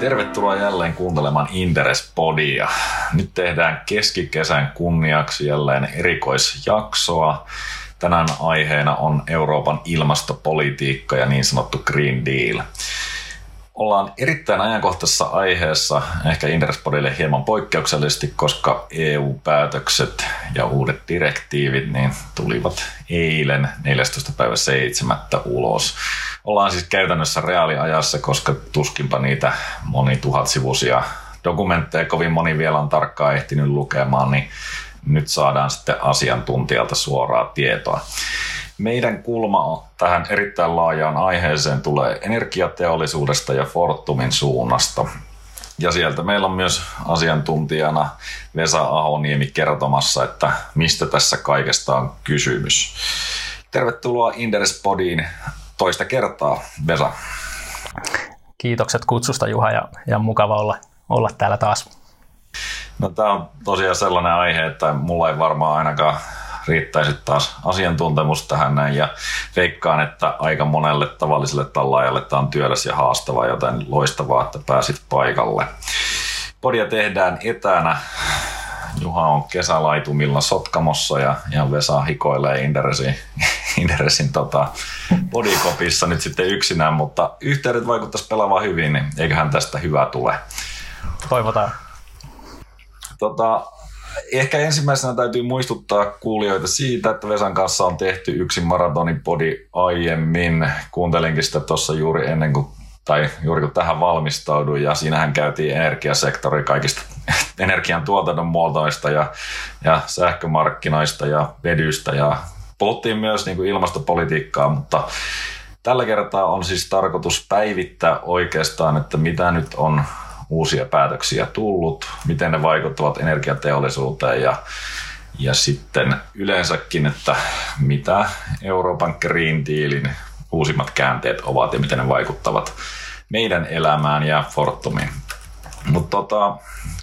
Tervetuloa jälleen kuuntelemaan Interes-podia. Nyt tehdään keskikesän kunniaksi jälleen erikoisjaksoa. Tänään aiheena on Euroopan ilmastopolitiikka ja niin sanottu Green Deal. Ollaan erittäin ajankohtaisessa aiheessa, ehkä Interspodille hieman poikkeuksellisesti, koska EU-päätökset ja uudet direktiivit niin tulivat eilen 14. päivä 7. ulos. Ollaan siis käytännössä reaaliajassa, koska tuskinpa niitä moni tuhatsivuisia dokumentteja kovin moni vielä on tarkkaan ehtinyt lukemaan, niin nyt saadaan sitten asiantuntijalta suoraa tietoa. Meidän kulma tähän erittäin laajaan aiheeseen tulee energiateollisuudesta ja Fortumin suunnasta. Ja sieltä meillä on myös asiantuntijana Vesa Ahoniemi kertomassa, että mistä tässä kaikesta on kysymys. Tervetuloa Inderes Podiin toista kertaa, Vesa. Kiitokset kutsusta Juha ja, ja mukava olla, olla täällä taas. No, tämä on tosiaan sellainen aihe, että mulla ei varmaan ainakaan riittäisi taas asiantuntemus tähän näin ja veikkaan, että aika monelle tavalliselle tallaajalle tämä on työläs ja haastava, joten loistavaa, että pääsit paikalle. Podia tehdään etänä. Juha on kesälaitumilla Sotkamossa ja, ja Vesa hikoilee Inderesin, Inderesin tota, bodikopissa nyt sitten yksinään, mutta yhteydet vaikuttaisi pelaamaan hyvin, niin eiköhän tästä hyvää tule. Toivotaan. Tota, Ehkä ensimmäisenä täytyy muistuttaa kuulijoita siitä, että Vesan kanssa on tehty yksi maratonin podi aiemmin. Kuuntelinkin sitä tuossa juuri ennen kuin tai juuri kun tähän valmistauduin, ja siinähän käytiin energiasektori kaikista energian muotoista ja, ja sähkömarkkinoista ja vedystä ja puhuttiin myös niin kuin ilmastopolitiikkaa, mutta tällä kertaa on siis tarkoitus päivittää oikeastaan, että mitä nyt on uusia päätöksiä tullut, miten ne vaikuttavat energiateollisuuteen ja, ja sitten yleensäkin, että mitä Euroopan Green Dealin uusimmat käänteet ovat ja miten ne vaikuttavat meidän elämään ja Fortumiin. Mutta tota,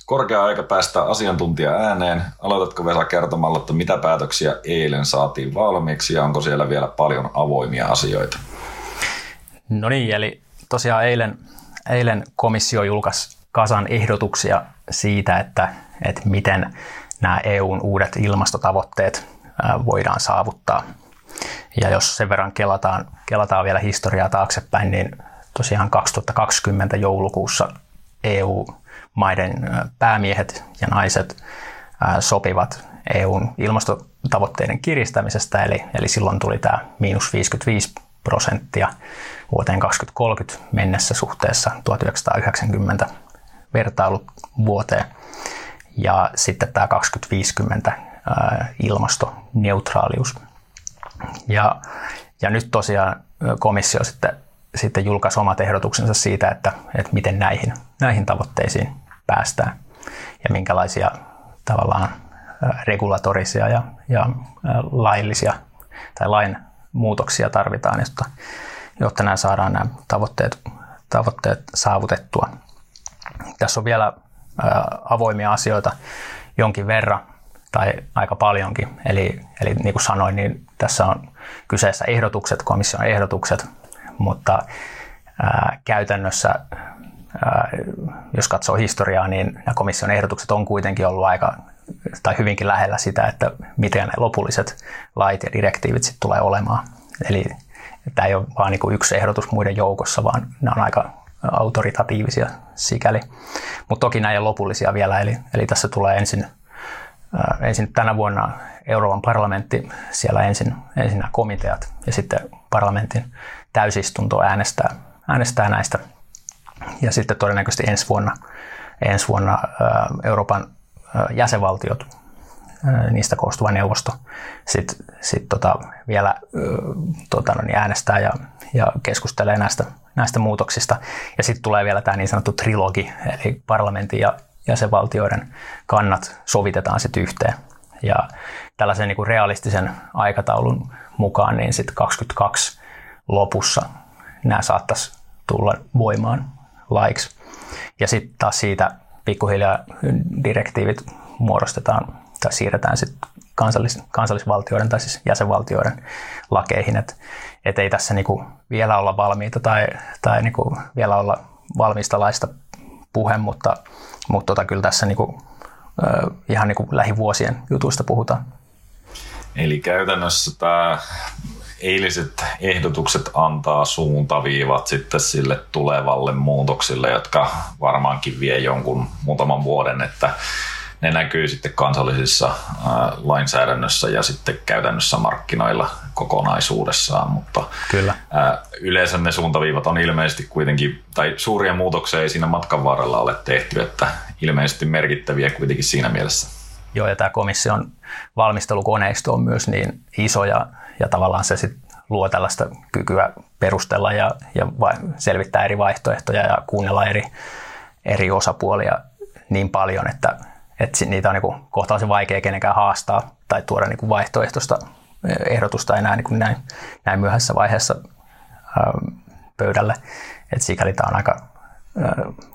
korkea aika päästä asiantuntija ääneen. Aloitatko Vesa kertomalla, että mitä päätöksiä eilen saatiin valmiiksi ja onko siellä vielä paljon avoimia asioita? No niin, eli tosiaan eilen, eilen komissio julkaisi kasan ehdotuksia siitä, että, että miten nämä EUn uudet ilmastotavoitteet voidaan saavuttaa. Ja jos sen verran kelataan, kelataan vielä historiaa taaksepäin, niin tosiaan 2020 joulukuussa EU-maiden päämiehet ja naiset sopivat EUn ilmastotavoitteiden kiristämisestä, eli, eli silloin tuli tämä miinus 55 prosenttia vuoteen 2030 mennessä suhteessa 1990 vertailuvuoteen. Ja sitten tämä 2050 ilmastoneutraalius. Ja, ja nyt tosiaan komissio sitten, sitten julkaisi omat ehdotuksensa siitä, että, että miten näihin, näihin tavoitteisiin päästään ja minkälaisia tavallaan regulatorisia ja, ja laillisia tai lain muutoksia tarvitaan, jotta, jotta nämä saadaan nämä tavoitteet, tavoitteet saavutettua. Tässä on vielä avoimia asioita jonkin verran tai aika paljonkin. Eli, eli niin kuin sanoin, niin tässä on kyseessä ehdotukset, komission ehdotukset, mutta ää, käytännössä, jos katsoo historiaa, niin nämä komission ehdotukset on kuitenkin ollut aika tai hyvinkin lähellä sitä, että miten ne lopulliset lait ja direktiivit sitten tulee olemaan. Eli tämä ei ole vain niin yksi ehdotus muiden joukossa, vaan nämä on aika autoritatiivisia sikäli. Mutta toki näin lopullisia vielä, eli, eli tässä tulee ensin, ää, ensin tänä vuonna Euroopan parlamentti, siellä ensin, ensin nämä komiteat ja sitten parlamentin täysistunto äänestää, äänestää näistä. Ja sitten todennäköisesti ensi vuonna, ensi vuonna ää, Euroopan ää, jäsenvaltiot, ää, niistä koostuva neuvosto, sitten sit tota, vielä tota, no niin äänestää ja, ja keskustelee näistä näistä muutoksista. Ja sitten tulee vielä tämä niin sanottu trilogi, eli parlamentin ja jäsenvaltioiden kannat sovitetaan sitten yhteen. Ja tällaisen niin kuin realistisen aikataulun mukaan niin sitten 22 lopussa nämä saattaisi tulla voimaan laiksi. Ja sitten taas siitä pikkuhiljaa direktiivit muodostetaan tai siirretään sitten kansallis, kansallisvaltioiden tai siis jäsenvaltioiden lakeihin. Että et ei tässä niinku vielä olla valmiita tai, tai niinku vielä olla valmista laista puhe, mutta, mutta tota, kyllä tässä niin kuin, ihan niin kuin lähivuosien jutuista puhutaan. Eli käytännössä tämä eiliset ehdotukset antaa suuntaviivat sitten sille tulevalle muutoksille, jotka varmaankin vie jonkun muutaman vuoden, että ne näkyy sitten kansallisissa lainsäädännössä ja sitten käytännössä markkinoilla kokonaisuudessaan, mutta Kyllä. yleensä ne suuntaviivat on ilmeisesti kuitenkin, tai suuria muutoksia ei siinä matkan varrella ole tehty, että ilmeisesti merkittäviä kuitenkin siinä mielessä. Joo, ja tämä komission valmistelukoneisto on myös niin iso ja, ja tavallaan se sit luo tällaista kykyä perustella ja, ja selvittää eri vaihtoehtoja ja kuunnella eri, eri osapuolia niin paljon, että, että niitä on niin kohtalaisen vaikea kenenkään haastaa tai tuoda niin vaihtoehtoista ehdotusta enää niin näin, näin myöhäisessä vaiheessa pöydälle. Et sikäli tämä on aika,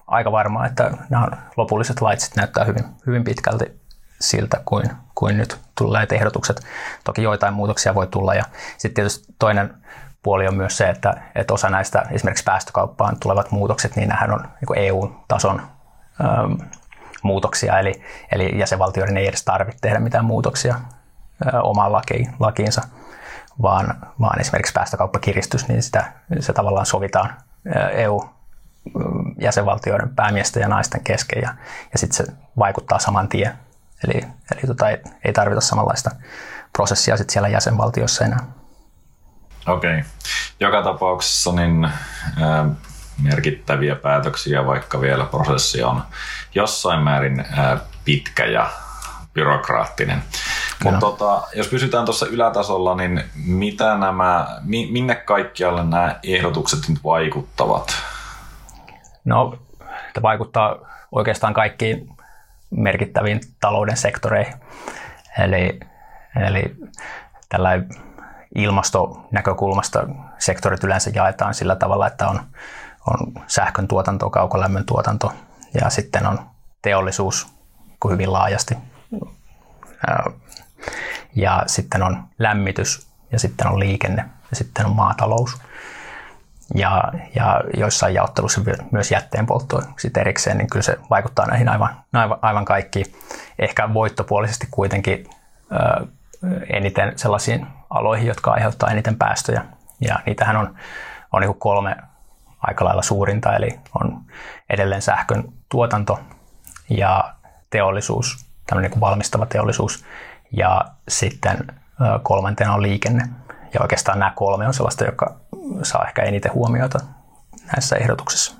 aika varmaa, että nämä lopulliset lait näyttää hyvin, hyvin pitkälti siltä kuin, kuin nyt tulleet ehdotukset. Toki joitain muutoksia voi tulla. Ja sitten tietysti toinen puoli on myös se, että, että osa näistä esimerkiksi päästökauppaan tulevat muutokset, niin nämähän on niin EU-tason äm, muutoksia, eli, eli jäsenvaltioiden ei edes tarvitse tehdä mitään muutoksia ä, omaan lakiin, lakiinsa, vaan, vaan esimerkiksi päästökauppakiristys, niin sitä, se tavallaan sovitaan EU jäsenvaltioiden päämiesten ja naisten kesken ja, ja sitten se vaikuttaa saman tien Eli, eli tota, ei, ei tarvita samanlaista prosessia sit siellä jäsenvaltiossa enää. Okei. Okay. Joka tapauksessa niin ää, merkittäviä päätöksiä, vaikka vielä prosessi on jossain määrin ää, pitkä ja byrokraattinen. Mutta tota, jos pysytään tuossa ylätasolla, niin mitä nämä, minne kaikkialle nämä ehdotukset nyt vaikuttavat? No, tämä vaikuttaa oikeastaan kaikkiin merkittäviin talouden sektoreihin. Eli, eli tällä ilmastonäkökulmasta sektorit yleensä jaetaan sillä tavalla, että on, on sähkön tuotanto, kaukolämmön tuotanto ja sitten on teollisuus hyvin laajasti. Ja sitten on lämmitys ja sitten on liikenne ja sitten on maatalous ja, ja joissain jaottelussa myös jätteenpolttoon sitten erikseen, niin kyllä se vaikuttaa näihin aivan, aivan, aivan kaikki. Ehkä voittopuolisesti kuitenkin ö, eniten sellaisiin aloihin, jotka aiheuttaa eniten päästöjä. Ja niitähän on, on niin kolme aika lailla suurinta, eli on edelleen sähkön tuotanto ja teollisuus, tämmöinen niin valmistava teollisuus, ja sitten kolmantena on liikenne. Ja oikeastaan nämä kolme on sellaista, joka saa ehkä eniten huomiota näissä ehdotuksissa.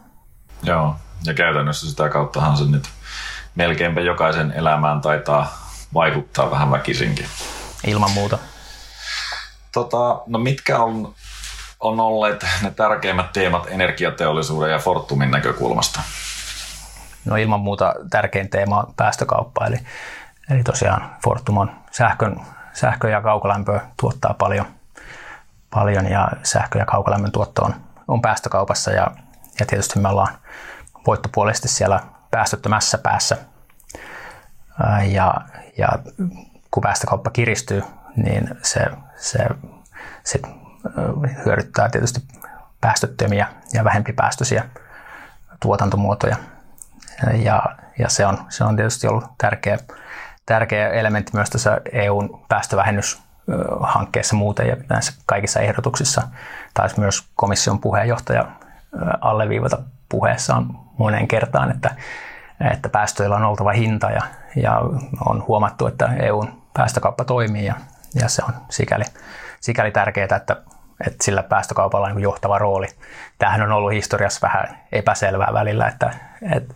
Joo, ja käytännössä sitä kauttahan se nyt melkeinpä jokaisen elämään taitaa vaikuttaa vähän väkisinkin. Ilman muuta. Tota, no mitkä on, on olleet ne tärkeimmät teemat energiateollisuuden ja Fortumin näkökulmasta? No ilman muuta tärkein teema on päästökauppa, eli, eli tosiaan Fortum on sähkön, sähkö ja kaukolämpöä tuottaa paljon – paljon ja sähkö- ja kaukolämmön tuotto on, on päästökaupassa ja, ja tietysti me ollaan voittopuolisesti siellä päästöttömässä päässä. Ja, ja kun päästökauppa kiristyy, niin se, se sit hyödyttää tietysti päästöttömiä ja vähempi päästöisiä tuotantomuotoja. Ja, ja se, on, se on tietysti ollut tärkeä, tärkeä elementti myös tässä EUn päästövähennys hankkeessa muuten ja näissä kaikissa ehdotuksissa taisi myös komission puheenjohtaja alleviivata puheessaan moneen kertaan, että, että päästöillä on oltava hinta ja, ja on huomattu, että EUn päästökauppa toimii ja, ja se on sikäli, sikäli tärkeää, että, että sillä päästökaupalla on niin johtava rooli. Tämähän on ollut historiassa vähän epäselvää välillä, että, että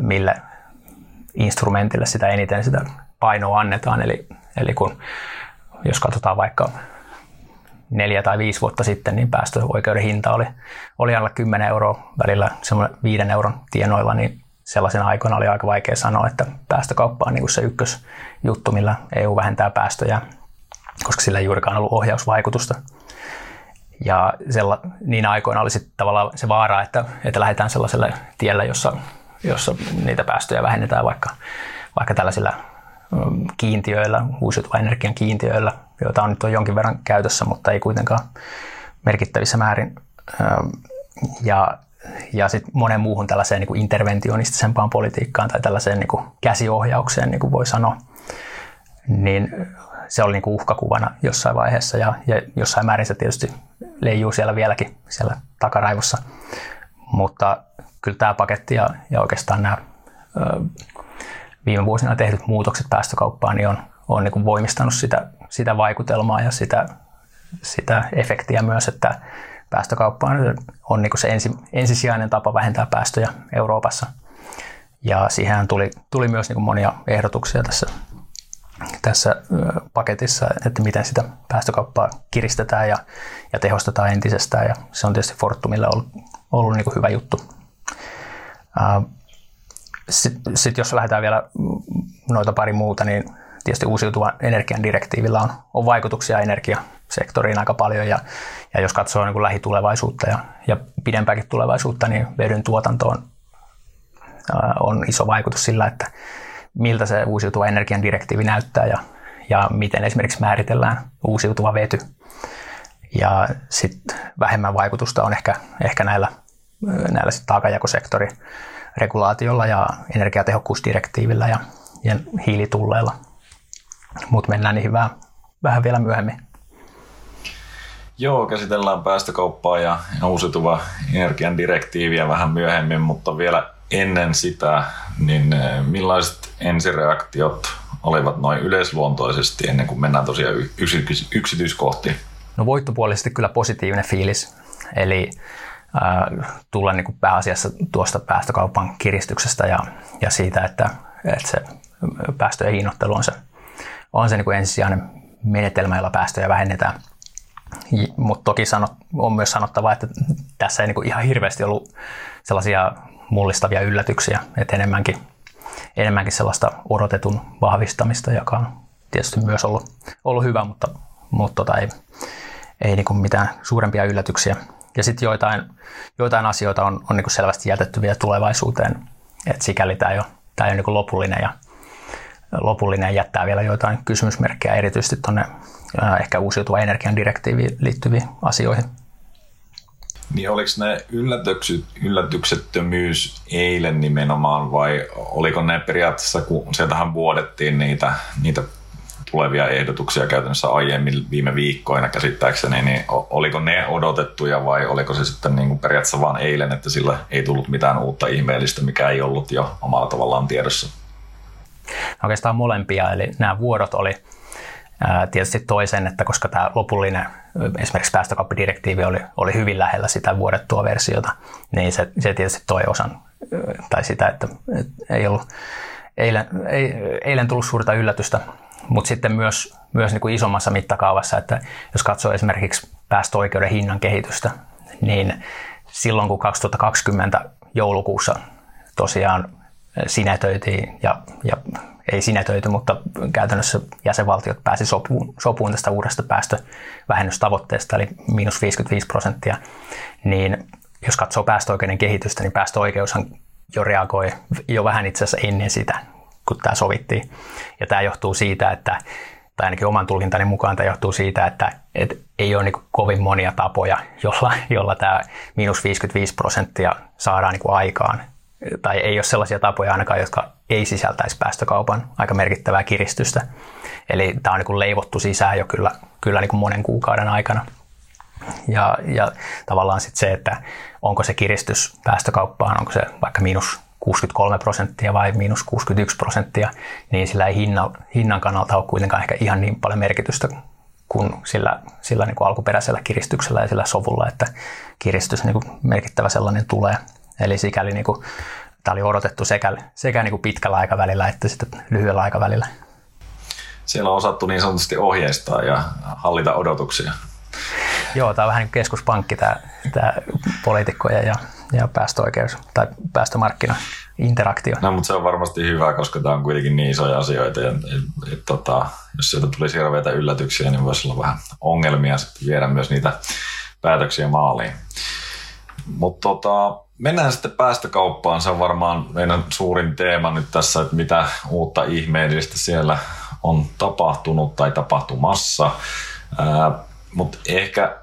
mille instrumentille sitä eniten sitä painoa annetaan. Eli, eli kun jos katsotaan vaikka neljä tai viisi vuotta sitten, niin päästöoikeuden hinta oli, oli alla 10 euroa välillä semmoinen viiden euron tienoilla, niin sellaisen aikoina oli aika vaikea sanoa, että päästökauppa on niin kuin se ykkösjuttu, millä EU vähentää päästöjä, koska sillä ei juurikaan ollut ohjausvaikutusta. Ja sella, niin aikoina oli sitten tavallaan se vaara, että, että lähdetään sellaiselle tielle, jossa, jossa niitä päästöjä vähennetään vaikka, vaikka tällaisilla kiintiöillä, uusiutuvan energian kiintiöillä, joita on nyt on jonkin verran käytössä, mutta ei kuitenkaan merkittävissä määrin. Ja ja sitten monen muuhun tällaiseen niin kuin interventionistisempaan politiikkaan tai tällaiseen niin kuin käsiohjaukseen, niin kuin voi sanoa, niin se oli niin kuin uhkakuvana jossain vaiheessa ja, ja jossain määrin se tietysti leijuu siellä vieläkin siellä takaraivossa. Mutta kyllä tämä paketti ja, ja oikeastaan nämä ö, viime vuosina tehdyt muutokset päästökauppaan niin on, on niin kuin voimistanut sitä, sitä vaikutelmaa ja sitä, sitä efektiä myös, että päästökauppa on, on niin kuin se ensi, ensisijainen tapa vähentää päästöjä Euroopassa. Ja siihen tuli, tuli myös niin kuin monia ehdotuksia tässä, tässä paketissa, että miten sitä päästökauppaa kiristetään ja, ja tehostetaan entisestään. Ja se on tietysti Fortumille ollut, ollut niin kuin hyvä juttu. Sitten sit jos lähdetään vielä noita pari muuta, niin tietysti uusiutuvan energian direktiivillä on, on vaikutuksia energiasektoriin aika paljon ja, ja jos katsoo niin kuin lähitulevaisuutta ja, ja pidempääkin tulevaisuutta, niin vedyn tuotantoon on iso vaikutus sillä, että miltä se uusiutuva energian direktiivi näyttää ja, ja miten esimerkiksi määritellään uusiutuva vety. Ja sitten vähemmän vaikutusta on ehkä, ehkä näillä, näillä sit regulaatiolla ja energiatehokkuusdirektiivillä ja, ja hiilitulleilla. Mutta mennään niihin vähän, vähän vielä myöhemmin. Joo, käsitellään päästökauppaa ja uusiutuva energian direktiiviä vähän myöhemmin, mutta vielä ennen sitä, niin eh, millaiset ensireaktiot olivat noin yleisluontoisesti ennen kuin mennään tosiaan yksityiskohtiin? No voittopuolisesti kyllä positiivinen fiilis, eli tulla niin kuin pääasiassa tuosta päästökaupan kiristyksestä ja, ja siitä, että, että se päästöjen hinnoittelu on se, on se niin kuin ensisijainen menetelmä, jolla päästöjä vähennetään. Mutta toki sanot, on myös sanottava, että tässä ei niin kuin ihan hirveästi ollut sellaisia mullistavia yllätyksiä, että enemmänkin, enemmänkin sellaista odotetun vahvistamista, joka on tietysti myös ollut, ollut hyvä, mutta, mutta tota ei, ei niin mitään suurempia yllätyksiä. Ja sitten joitain, joitain asioita on, on niin selvästi jätetty vielä tulevaisuuteen, että sikäli tämä ei ole, tämä ei ole niin lopullinen ja lopullinen jättää vielä joitain kysymysmerkkejä erityisesti tuonne ehkä uusiutuva energian direktiiviin liittyviin asioihin. Niin oliko ne yllätykset, yllätyksettömyys eilen nimenomaan vai oliko ne periaatteessa, kun sieltähän vuodettiin niitä, niitä tulevia ehdotuksia käytännössä aiemmin viime viikkoina käsittääkseni, niin oliko ne odotettuja vai oliko se sitten niin kuin periaatteessa vain eilen, että sillä ei tullut mitään uutta ihmeellistä, mikä ei ollut jo omalla tavallaan tiedossa? Oikeastaan molempia, eli nämä vuodot oli tietysti toisen, että koska tämä lopullinen esimerkiksi päästökauppadirektiivi oli, oli hyvin lähellä sitä vuodettua versiota, niin se, se tietysti toi osan, tai sitä, että, että ei ollut eilen, ei, eilen tullut suurta yllätystä, mutta sitten myös, myös niin kuin isommassa mittakaavassa, että jos katsoo esimerkiksi päästöoikeuden hinnan kehitystä, niin silloin kun 2020 joulukuussa tosiaan sinetöitiin ja, ja ei sinetöity, mutta käytännössä jäsenvaltiot pääsi sopuun, sopuun tästä uudesta päästövähennystavoitteesta, eli miinus 55 prosenttia, niin jos katsoo päästöoikeuden kehitystä, niin päästöoikeushan jo reagoi jo vähän itse asiassa ennen sitä, kun tämä sovittiin. Ja tämä johtuu siitä, että tai ainakin oman tulkintani mukaan tämä johtuu siitä, että, että ei ole niin kovin monia tapoja, jolla, jolla tämä miinus 55 prosenttia saadaan niin aikaan tai ei ole sellaisia tapoja ainakaan, jotka ei sisältäisi päästökaupan aika merkittävää kiristystä. Eli tämä on niin leivottu sisään jo kyllä, kyllä niin monen kuukauden aikana. Ja, ja tavallaan sitten se, että onko se kiristys päästökauppaan, onko se vaikka miinus 63 prosenttia vai miinus 61 prosenttia, niin sillä ei hinnan, hinnan kannalta ole kuitenkaan ehkä ihan niin paljon merkitystä kuin sillä, sillä niin kuin alkuperäisellä kiristyksellä ja sillä sovulla, että kiristys niin kuin merkittävä sellainen tulee. Eli sikäli niin kuin, tämä oli odotettu sekä, sekä niin kuin pitkällä aikavälillä että sitten lyhyellä aikavälillä. Siellä on osattu niin sanotusti ohjeistaa ja hallita odotuksia. Joo, tämä on vähän niin keskuspankki, tämä, tämä poliitikkojen ja, ja päästöoikeus tai päästömarkkina interaktio. No, mutta se on varmasti hyvä, koska tämä on kuitenkin niin isoja asioita. Ja, et, et, tota, jos sieltä tulisi hirveitä yllätyksiä, niin voisi olla vähän ongelmia sitten viedä myös niitä päätöksiä maaliin. Mutta tota, mennään sitten päästökauppaan. Se on varmaan meidän suurin teema nyt tässä, että mitä uutta ihmeellistä siellä on tapahtunut tai tapahtumassa. Mutta ehkä,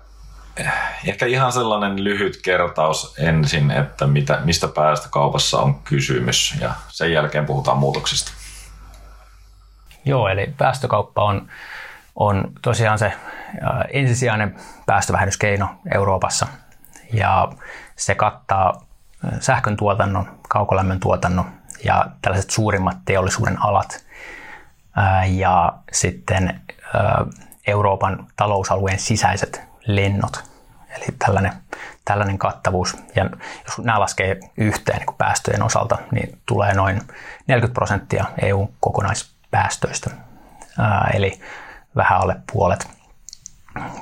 ehkä ihan sellainen lyhyt kertaus ensin, että mitä, mistä päästökaupassa on kysymys ja sen jälkeen puhutaan muutoksista. Joo, eli päästökauppa on, on tosiaan se ensisijainen päästövähennyskeino Euroopassa ja se kattaa sähkön tuotannon, kaukolämmön tuotannon ja tällaiset suurimmat teollisuuden alat ja sitten Euroopan talousalueen sisäiset lennot. Eli tällainen, tällainen kattavuus. Ja jos nämä laskee yhteen niin päästöjen osalta, niin tulee noin 40 prosenttia EUn kokonaispäästöistä. Ää, eli vähän alle puolet.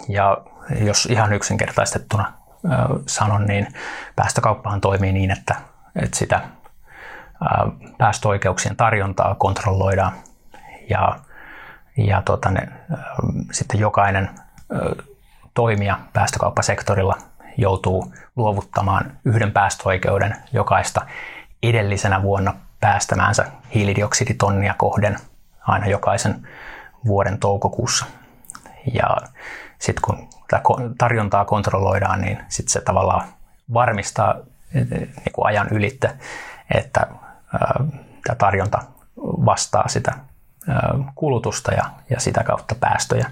Ja jos ihan yksinkertaistettuna ää, sanon, niin päästökauppahan toimii niin, että, että sitä ää, päästöoikeuksien tarjontaa kontrolloidaan ja, ja tota ne, sitten jokainen toimija päästökauppasektorilla joutuu luovuttamaan yhden päästöoikeuden jokaista edellisenä vuonna päästämäänsä hiilidioksiditonnia kohden aina jokaisen vuoden toukokuussa. Ja sitten kun tarjontaa kontrolloidaan, niin sitten se tavallaan varmistaa niin kuin ajan ylitte, että tämä tarjonta vastaa sitä kulutusta ja, ja sitä kautta päästöjä.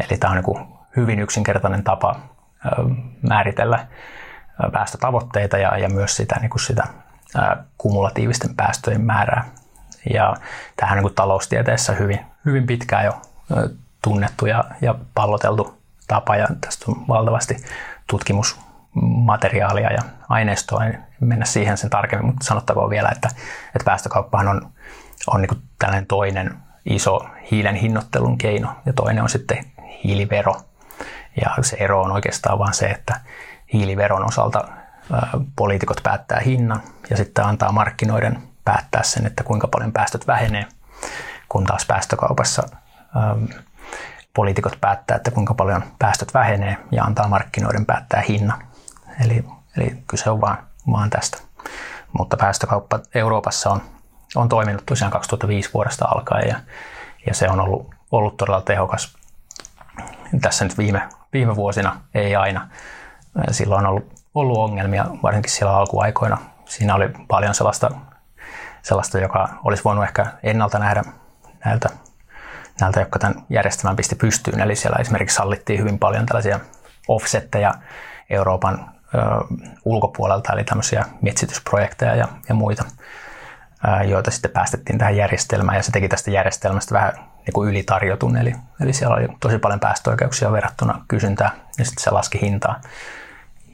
Eli tämä on niin hyvin yksinkertainen tapa määritellä päästötavoitteita ja, ja myös sitä, niin kuin sitä kumulatiivisten päästöjen määrää. Ja tähän on niin taloustieteessä hyvin, hyvin pitkään jo tunnettu ja, ja palloteltu tapa ja tästä on valtavasti tutkimusmateriaalia ja aineistoa. En mennä siihen sen tarkemmin, mutta sanottakoon vielä, että, että päästökauppahan on, on niin tällainen toinen iso hiilen hinnoittelun keino ja toinen on sitten hiilivero. Ja se ero on oikeastaan vain se, että hiiliveron osalta poliitikot päättää hinnan ja sitten antaa markkinoiden päättää sen, että kuinka paljon päästöt vähenee, kun taas päästökaupassa poliitikot päättää, että kuinka paljon päästöt vähenee ja antaa markkinoiden päättää hinnan. Eli, eli kyse on vaan, vaan tästä. Mutta päästökauppa Euroopassa on, on toiminut tosiaan 2005 vuodesta alkaen ja, ja se on ollut, ollut todella tehokas tässä nyt viime, viime vuosina, ei aina. Silloin on ollut, ollut ongelmia, varsinkin siellä alkuaikoina. Siinä oli paljon sellaista, sellaista joka olisi voinut ehkä ennalta nähdä näiltä, näiltä, jotka tämän järjestelmän pisti pystyyn. Eli siellä esimerkiksi sallittiin hyvin paljon tällaisia offsetteja Euroopan ö, ulkopuolelta, eli tämmöisiä metsitysprojekteja ja, ja muita, joita sitten päästettiin tähän järjestelmään, ja se teki tästä järjestelmästä vähän niin kuin ylitarjotun, eli, eli siellä oli tosi paljon päästöoikeuksia verrattuna kysyntää, ja sitten se laski hintaa.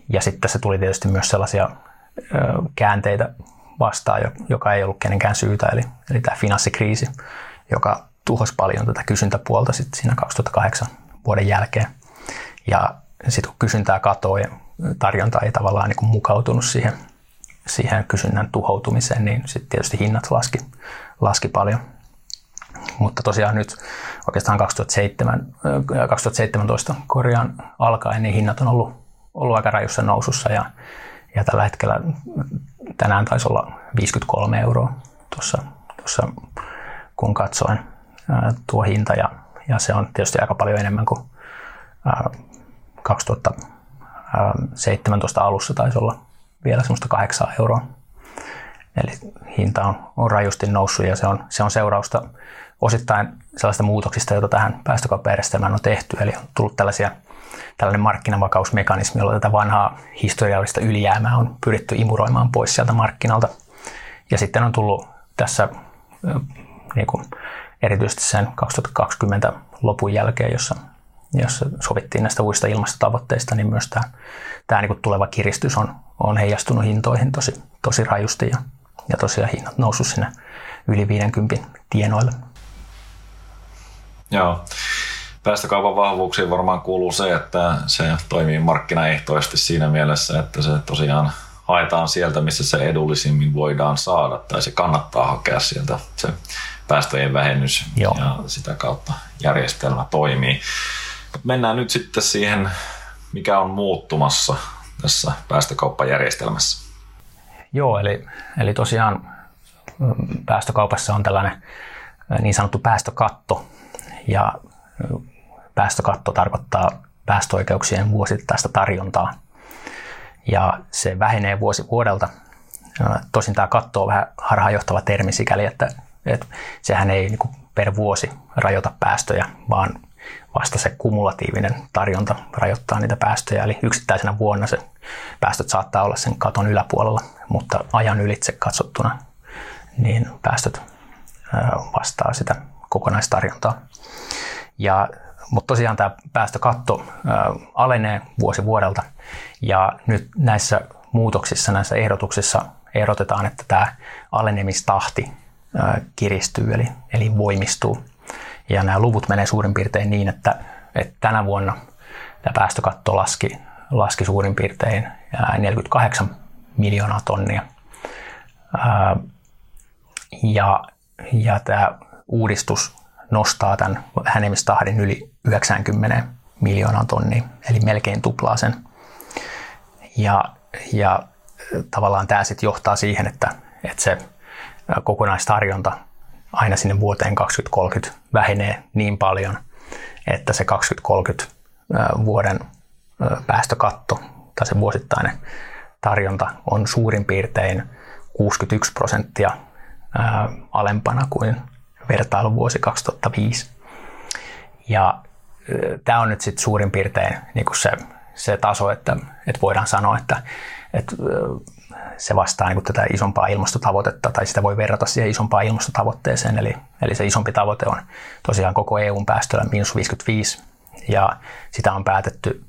Ja sitten se tuli tietysti myös sellaisia ö, käänteitä vastaan, joka ei ollut kenenkään syytä, eli, eli tämä finanssikriisi, joka tuhosi paljon tätä kysyntäpuolta sitten siinä 2008 vuoden jälkeen. Ja sitten kun kysyntää katoi ja tarjonta ei tavallaan niin kuin mukautunut siihen, siihen kysynnän tuhoutumiseen, niin sitten tietysti hinnat laski, laski paljon. Mutta tosiaan nyt oikeastaan 2007, 2017 korjaan alkaen, niin hinnat on ollut, ollut aika rajussa nousussa ja, ja tällä hetkellä tänään taisi olla 53 euroa tuossa, tuossa kun katsoin ää, tuo hinta ja, ja se on tietysti aika paljon enemmän kuin ää, 2017 alussa taisi olla vielä semmoista 8 euroa. Eli hinta on, on rajusti noussut ja se on, se on seurausta osittain sellaista muutoksista, joita tähän päästökauppajärjestelmään on tehty. Eli on tullut tällaisia, tällainen markkinavakausmekanismi, jolla tätä vanhaa historiallista ylijäämää on pyritty imuroimaan pois sieltä markkinalta. Ja sitten on tullut tässä niin kuin erityisesti sen 2020 lopun jälkeen, jossa, jossa sovittiin näistä uusista ilmastotavoitteista, niin myös tämä, tämä niin tuleva kiristys on, on heijastunut hintoihin tosi, tosi rajusti ja, ja tosiaan hinnat noussut sinne yli 50 tienoille. Joo. Päästökaupan vahvuuksiin varmaan kuuluu se, että se toimii markkinaehtoisesti siinä mielessä, että se tosiaan haetaan sieltä, missä se edullisimmin voidaan saada, tai se kannattaa hakea sieltä se päästöjen vähennys, Joo. ja sitä kautta järjestelmä toimii. Mennään nyt sitten siihen, mikä on muuttumassa tässä päästökauppajärjestelmässä. Joo, eli, eli tosiaan mm, päästökaupassa on tällainen niin sanottu päästökatto, ja päästökatto tarkoittaa päästöoikeuksien vuosittaista tarjontaa. Ja se vähenee vuosi vuodelta. Tosin tämä katto on vähän harhaanjohtava termi sikäli, että, että sehän ei niin per vuosi rajoita päästöjä, vaan vasta se kumulatiivinen tarjonta rajoittaa niitä päästöjä. Eli yksittäisenä vuonna se päästöt saattaa olla sen katon yläpuolella, mutta ajan ylitse katsottuna niin päästöt vastaa sitä kokonaistarjontaa. Ja, mutta tosiaan tämä päästökatto alenee vuosi vuodelta ja nyt näissä muutoksissa, näissä ehdotuksissa ehdotetaan, että tämä alenemistahti kiristyy eli, eli voimistuu. Ja nämä luvut menee suurin piirtein niin, että, että tänä vuonna tämä päästökatto laski, laski suurin piirtein 48 miljoonaa tonnia. Ja, ja tämä uudistus nostaa tämän vähenemistahdin yli 90 miljoonaa tonnia, eli melkein tuplaa sen. Ja, ja tavallaan tämä sitten johtaa siihen, että, että se kokonaistarjonta aina sinne vuoteen 2030 vähenee niin paljon, että se 2030 vuoden päästökatto tai se vuosittainen tarjonta on suurin piirtein 61 prosenttia alempana kuin vertailuvuosi 2005. Ja tämä on nyt sitten suurin piirtein niin se, se taso, että, että voidaan sanoa, että, että se vastaa niin kuin tätä isompaa ilmastotavoitetta tai sitä voi verrata siihen isompaan ilmastotavoitteeseen. Eli, eli se isompi tavoite on tosiaan koko EUn päästöllä miinus 55 ja sitä on päätetty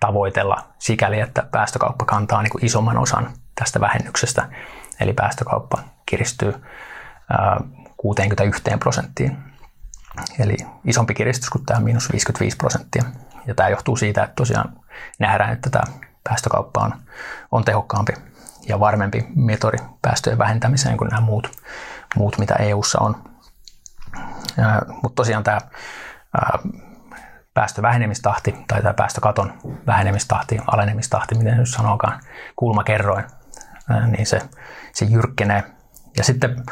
tavoitella sikäli, että päästökauppa kantaa niin kuin isomman osan tästä vähennyksestä. Eli päästökauppa kiristyy 61 prosenttiin. Eli isompi kiristys kuin tämä miinus 55 prosenttia. Ja tämä johtuu siitä, että tosiaan nähdään, että tämä päästökauppa on, on tehokkaampi ja varmempi metodi päästöjen vähentämiseen kuin nämä muut, muut mitä EU:ssa on. Mutta tosiaan tämä päästövähenemistahti tai tämä päästökaton vähenemistahti, alenemistahti, miten nyt sanookaan, kulmakerroin, niin se, se jyrkkenee. Ja sitten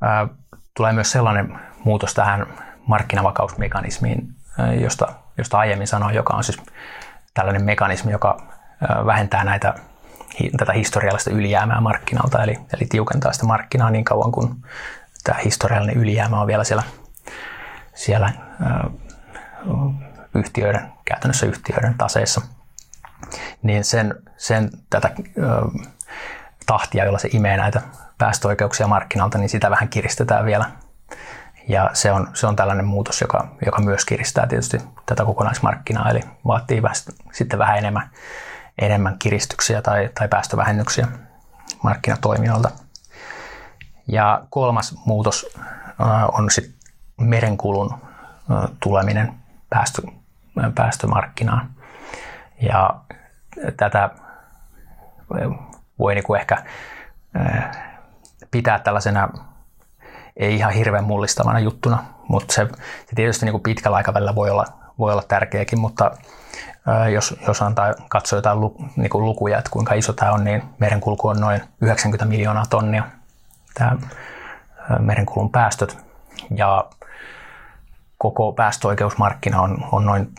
ää, tulee myös sellainen muutos tähän markkinavakausmekanismiin, josta, josta aiemmin sanoin, joka on siis tällainen mekanismi, joka vähentää näitä, tätä historiallista ylijäämää markkinalta, eli, eli tiukentaa sitä markkinaa niin kauan kuin tämä historiallinen ylijäämä on vielä siellä, siellä yhtiöiden, käytännössä yhtiöiden taseissa. Niin sen, sen tätä tahtia, jolla se imee näitä päästöoikeuksia markkinalta, niin sitä vähän kiristetään vielä. Ja se on, se on tällainen muutos, joka, joka myös kiristää tietysti tätä kokonaismarkkinaa, eli vaatii sitten vähän enemmän enemmän kiristyksiä tai, tai päästövähennyksiä markkinatoimijoilta. Ja kolmas muutos on sitten merenkulun tuleminen päästö, päästömarkkinaan. Ja tätä voi niinku ehkä pitää tällaisena ei ihan hirveän mullistavana juttuna, mutta se, se tietysti niin kuin pitkällä aikavälillä voi olla, voi olla tärkeäkin, mutta jos, jos antaa katsoa jotain lu, niin kuin lukuja, että kuinka iso tämä on, niin merenkulku on noin 90 miljoonaa tonnia, tämä merenkulun päästöt. Ja koko päästöoikeusmarkkina on, on noin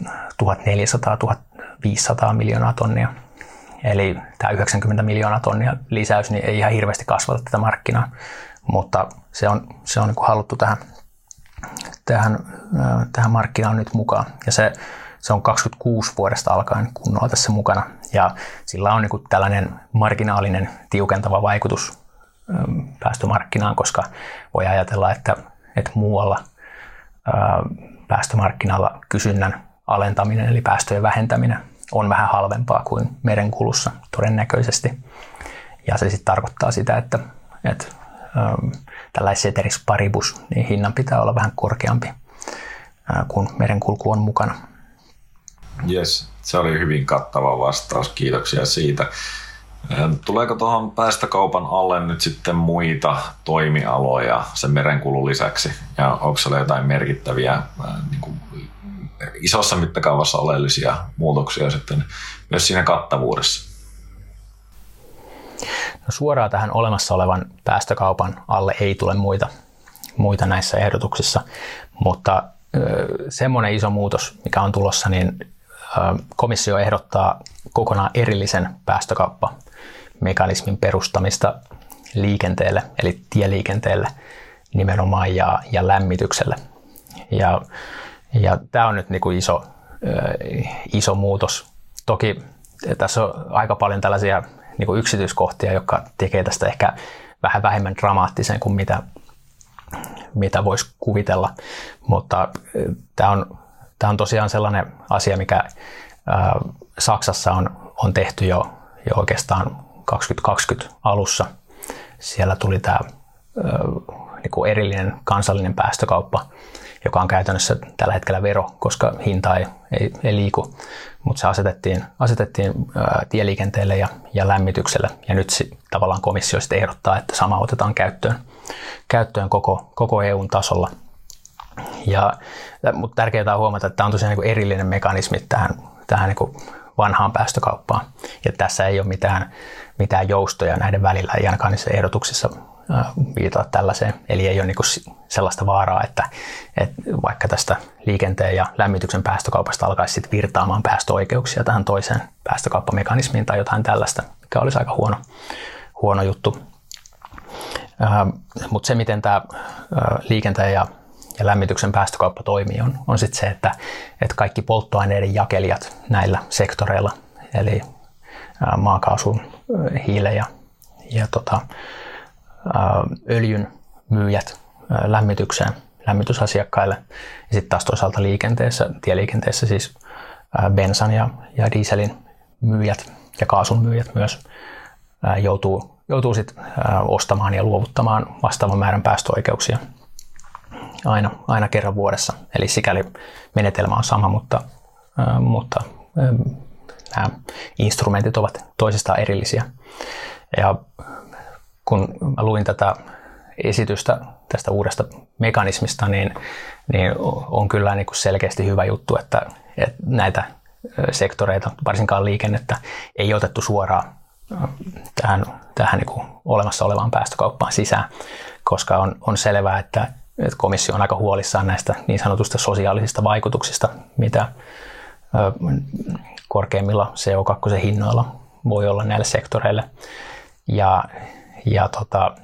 1400-1500 miljoonaa tonnia. Eli tämä 90 miljoonaa tonnia lisäys niin ei ihan hirveästi kasvata tätä markkinaa, mutta se on, se on niin kuin haluttu tähän, tähän, tähän markkinaan nyt mukaan. Ja se se on 26 vuodesta alkaen kunnolla tässä mukana. Ja sillä on niin kuin tällainen marginaalinen tiukentava vaikutus ähm, päästömarkkinaan, koska voi ajatella, että, että muualla ähm, päästömarkkinalla kysynnän alentaminen eli päästöjen vähentäminen on vähän halvempaa kuin merenkulussa todennäköisesti. Ja se sitten tarkoittaa sitä, että, että ähm, tällainen paribus, niin hinnan pitää olla vähän korkeampi, äh, kun merenkulku on mukana. Yes, se oli hyvin kattava vastaus. Kiitoksia siitä. Tuleeko tuohon päästökaupan alle nyt sitten muita toimialoja sen merenkulun lisäksi? Ja onko siellä jotain merkittäviä niin kuin, isossa mittakaavassa oleellisia muutoksia sitten myös siinä kattavuudessa? No suoraan tähän olemassa olevan päästökaupan alle ei tule muita, muita näissä ehdotuksissa, mutta semmoinen iso muutos, mikä on tulossa, niin komissio ehdottaa kokonaan erillisen päästökauppamekanismin perustamista liikenteelle, eli tieliikenteelle nimenomaan ja, ja lämmitykselle. Ja, ja tämä on nyt niin kuin iso, iso muutos. Toki tässä on aika paljon tällaisia niin kuin yksityiskohtia, jotka tekee tästä ehkä vähän vähemmän dramaattisen kuin mitä, mitä voisi kuvitella, mutta tämä on, tämä on tosiaan sellainen asia, mikä Saksassa on, on tehty jo, jo oikeastaan 2020 alussa. Siellä tuli tämä niin kuin erillinen kansallinen päästökauppa, joka on käytännössä tällä hetkellä vero, koska hinta ei, ei, ei liiku, mutta se asetettiin, asetettiin ää, tieliikenteelle ja, ja lämmitykselle, ja nyt sit, tavallaan komissio sitten ehdottaa, että sama otetaan käyttöön, käyttöön koko, koko EUn tasolla. Ja, mutta tärkeää on huomata, että tämä on tosiaan niin erillinen mekanismi tähän, tähän niin vanhaan päästökauppaan. Ja tässä ei ole mitään, mitään joustoja näiden välillä, ei ainakaan niissä ehdotuksissa viitata tällaiseen. Eli ei ole niin sellaista vaaraa, että, että vaikka tästä liikenteen ja lämmityksen päästökaupasta alkaisi sit virtaamaan päästöoikeuksia tähän toiseen päästökauppamekanismiin tai jotain tällaista, mikä olisi aika huono, huono juttu. Mutta se, miten tämä liikenteen ja, ja lämmityksen päästökauppa toimii, on, on sitten se, että, että kaikki polttoaineiden jakelijat näillä sektoreilla, eli maakaasun, hiilen ja, ja tota, öljyn myyjät lämmitykseen, lämmitysasiakkaille. Ja sitten taas toisaalta liikenteessä, tieliikenteessä siis bensan ja, ja dieselin myyjät ja kaasun myyjät myös joutuu, joutuu sit ostamaan ja luovuttamaan vastaavan määrän päästöoikeuksia aina, aina kerran vuodessa. Eli sikäli menetelmä on sama, mutta, mutta nämä instrumentit ovat toisistaan erillisiä. Ja kun mä luin tätä esitystä tästä uudesta mekanismista, niin, niin on kyllä niin kuin selkeästi hyvä juttu, että, että näitä sektoreita, varsinkaan liikennettä, ei otettu suoraan tähän, tähän niin kuin olemassa olevaan päästökauppaan sisään, koska on, on selvää, että, että komissio on aika huolissaan näistä niin sanotusta sosiaalisista vaikutuksista, mitä korkeimmilla CO2-hinnoilla voi olla näille sektoreille. Ja ja tota,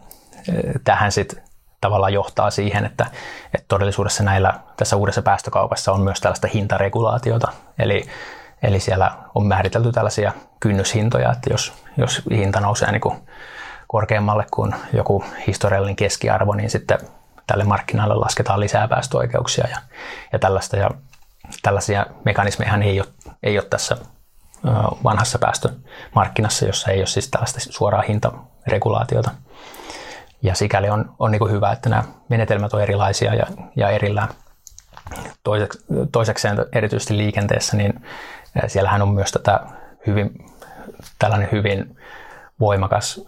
tähän sitten tavallaan johtaa siihen, että, että todellisuudessa näillä tässä uudessa päästökaupassa on myös tällaista hintaregulaatiota. Eli, eli siellä on määritelty tällaisia kynnyshintoja, että jos, jos hinta nousee niin kuin korkeammalle kuin joku historiallinen keskiarvo, niin sitten tälle markkinalle lasketaan lisää päästöoikeuksia ja, ja tällaista. Ja tällaisia mekanismeja ei ole, ei ole tässä vanhassa päästömarkkinassa, jossa ei ole siis tällaista suoraa hintaregulaatiota. Ja sikäli on, on niin hyvä, että nämä menetelmät on erilaisia ja, ja erillään. Toiseksi, toisekseen erityisesti liikenteessä, niin siellähän on myös tätä hyvin, tällainen hyvin voimakas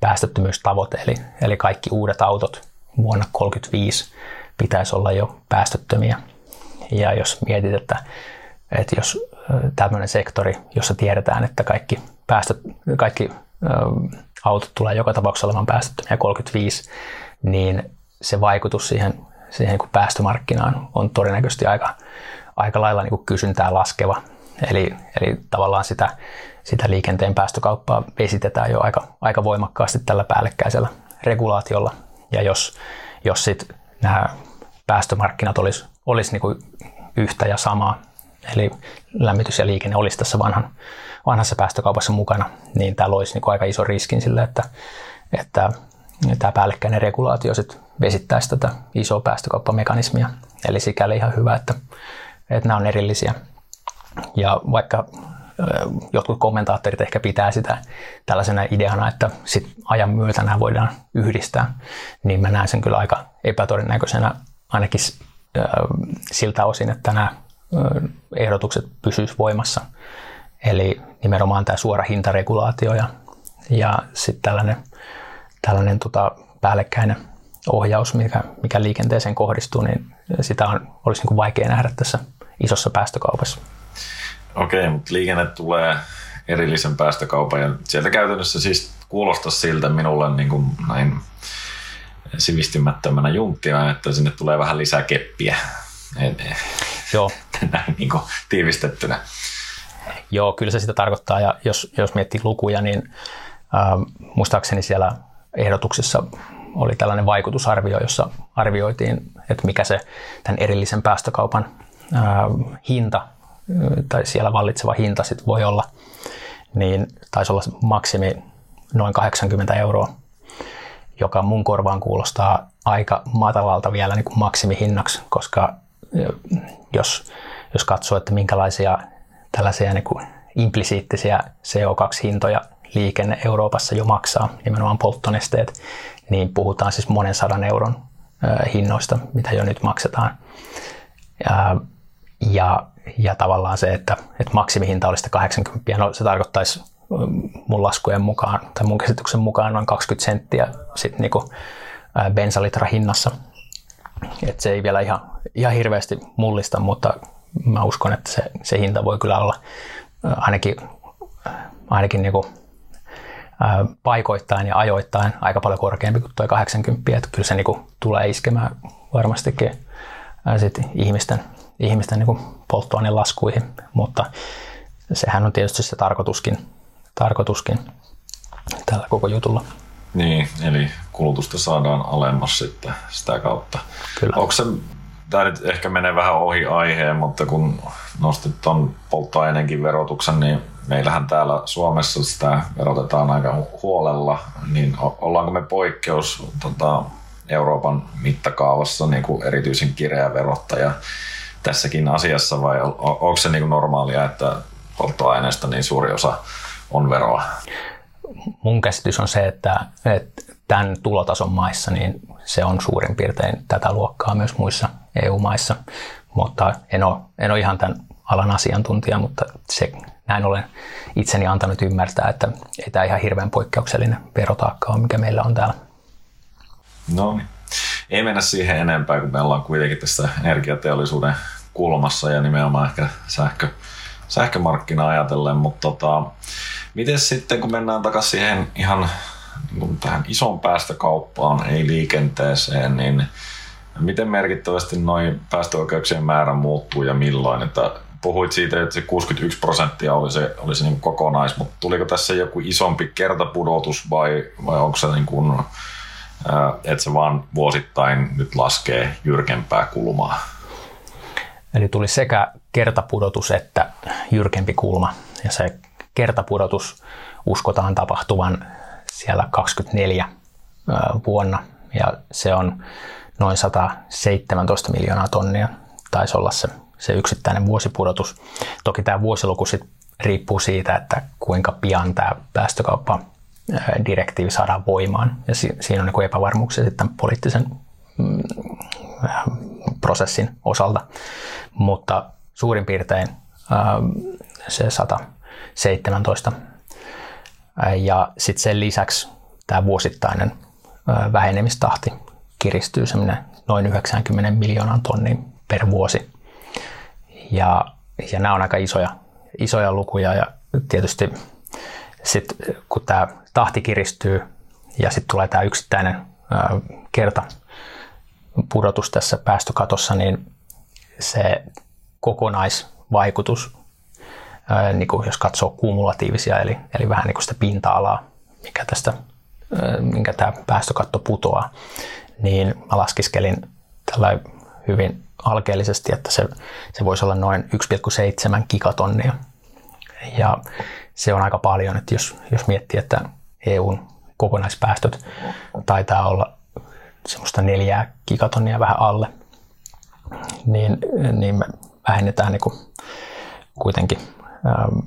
päästöttömyystavoite, eli, eli kaikki uudet autot vuonna 1935 pitäisi olla jo päästöttömiä. Ja jos mietit, että, että jos tämmöinen sektori, jossa tiedetään, että kaikki, päästöt, kaikki autot tulee joka tapauksessa olemaan päästöttömiä 35, niin se vaikutus siihen, siihen niin päästömarkkinaan on todennäköisesti aika, aika lailla niin kuin kysyntää laskeva. Eli, eli tavallaan sitä, sitä liikenteen päästökauppaa vesitetään jo aika, aika voimakkaasti tällä päällekkäisellä regulaatiolla. Ja jos, jos sit nämä päästömarkkinat olisi, olisi niin kuin yhtä ja samaa, eli lämmitys ja liikenne olisi tässä vanhan, vanhassa päästökaupassa mukana, niin tämä loisi niin aika iso riskin sille, että, että tämä päällekkäinen regulaatio sit vesittäisi tätä isoa päästökauppamekanismia. Eli sikäli ihan hyvä, että, että nämä on erillisiä. Ja vaikka jotkut kommentaattorit ehkä pitää sitä tällaisena ideana, että sit ajan myötä nämä voidaan yhdistää, niin mä näen sen kyllä aika epätodennäköisenä ainakin siltä osin, että nämä ehdotukset pysyisivät voimassa. Eli nimenomaan tämä suora hintaregulaatio ja, ja sitten tällainen, tällainen tota päällekkäinen ohjaus, mikä, mikä liikenteeseen kohdistuu, niin sitä on, olisi niin kuin vaikea nähdä tässä isossa päästökaupassa. Okei, mutta liikenne tulee erillisen päästökaupan ja sieltä käytännössä siis kuulostaa siltä minulle niin kuin näin sivistymättömänä junttina, että sinne tulee vähän lisää keppiä Joo. Näin niin kuin tiivistettynä. Joo, kyllä se sitä tarkoittaa. Ja jos, jos miettii lukuja, niin äh, muistaakseni siellä ehdotuksessa oli tällainen vaikutusarvio, jossa arvioitiin, että mikä se tämän erillisen päästökaupan äh, hinta tai siellä vallitseva hinta sit voi olla, niin taisi olla maksimi noin 80 euroa, joka mun korvaan kuulostaa aika matalalta vielä niin kuin maksimihinnaksi, koska jos, jos katsoo, että minkälaisia tällaisia niin kuin implisiittisiä CO2-hintoja liikenne Euroopassa jo maksaa, nimenomaan polttonesteet, niin puhutaan siis monen sadan euron hinnoista, mitä jo nyt maksetaan. Ja, ja, tavallaan se, että, että maksimihinta olisi 80, no se tarkoittaisi mun laskujen mukaan tai mun käsityksen mukaan noin 20 senttiä sit niinku, bensalitra hinnassa. Et se ei vielä ihan, ihan hirveästi mullista, mutta mä uskon, että se, se hinta voi kyllä olla ainakin, ainakin niinku, paikoittain ja ajoittain aika paljon korkeampi kuin tuo 80, että kyllä se niinku tulee iskemään varmastikin sit ihmisten, ihmisten niinku polttoainelaskuihin, mutta sehän on tietysti se tarkoituskin, tarkoituskin tällä koko jutulla. Niin, eli kulutusta saadaan alemmas sitten sitä kautta. Kyllä. Onko se, tämä nyt ehkä menee vähän ohi aiheen, mutta kun nostit tuon polttoaineenkin verotuksen, niin meillähän täällä Suomessa sitä verotetaan aika huolella, niin ollaanko me poikkeus tota, Euroopan mittakaavassa niin kuin erityisen kireä verottaja tässäkin asiassa vai on, onko se niin normaalia, että polttoaineesta niin suuri osa on veroa? Mun käsitys on se, että, että tämän tulotason maissa niin se on suurin piirtein tätä luokkaa myös muissa EU-maissa, mutta en ole, en ole ihan tämän alan asiantuntija, mutta se, näin olen itseni antanut ymmärtää, että ei tämä ihan hirveän poikkeuksellinen verotaakka ole, mikä meillä on täällä. No niin. Ei mennä siihen enempää, kun me ollaan kuitenkin tässä energiateollisuuden kulmassa ja nimenomaan ehkä sähkö, sähkömarkkina ajatellen, mutta tota, miten sitten kun mennään takaisin siihen ihan niin tähän ison päästökauppaan, ei liikenteeseen, niin miten merkittävästi noin päästöoikeuksien määrä muuttuu ja milloin? Että puhuit siitä, että se 61 prosenttia oli se, oli se niin kokonais, mutta tuliko tässä joku isompi kertapudotus vai, vai onko se niin kuin, että se vaan vuosittain nyt laskee jyrkempää kulmaa? Eli tuli sekä kertapudotus että jyrkempi kulma. Ja se kertapudotus uskotaan tapahtuvan siellä 24 vuonna. Ja se on noin 117 miljoonaa tonnia. Taisi olla se, se yksittäinen vuosipudotus. Toki tämä vuosiluku sit riippuu siitä, että kuinka pian tämä päästökauppa direktiivi saadaan voimaan. Ja siinä on niin epävarmuuksia sitten poliittisen mm, prosessin osalta. Mutta suurin piirtein se 117. Ja sitten sen lisäksi tämä vuosittainen vähenemistahti kiristyy noin 90 miljoonan tonnin per vuosi. Ja, ja nämä on aika isoja, isoja lukuja ja tietysti sit, kun tämä tahti kiristyy ja sitten tulee tämä yksittäinen kerta pudotus tässä päästökatossa, niin se kokonaisvaikutus, niin kuin jos katsoo kumulatiivisia, eli, eli vähän niin kuin sitä pinta-alaa, mikä tästä, minkä tämä päästökatto putoaa, niin mä laskiskelin tällä hyvin alkeellisesti, että se, se voisi olla noin 1,7 gigatonnia. Ja se on aika paljon, että jos, jos miettii, että EUn kokonaispäästöt taitaa olla semmoista neljää gigatonnia vähän alle, niin, niin me vähennetään niin kuitenkin ähm,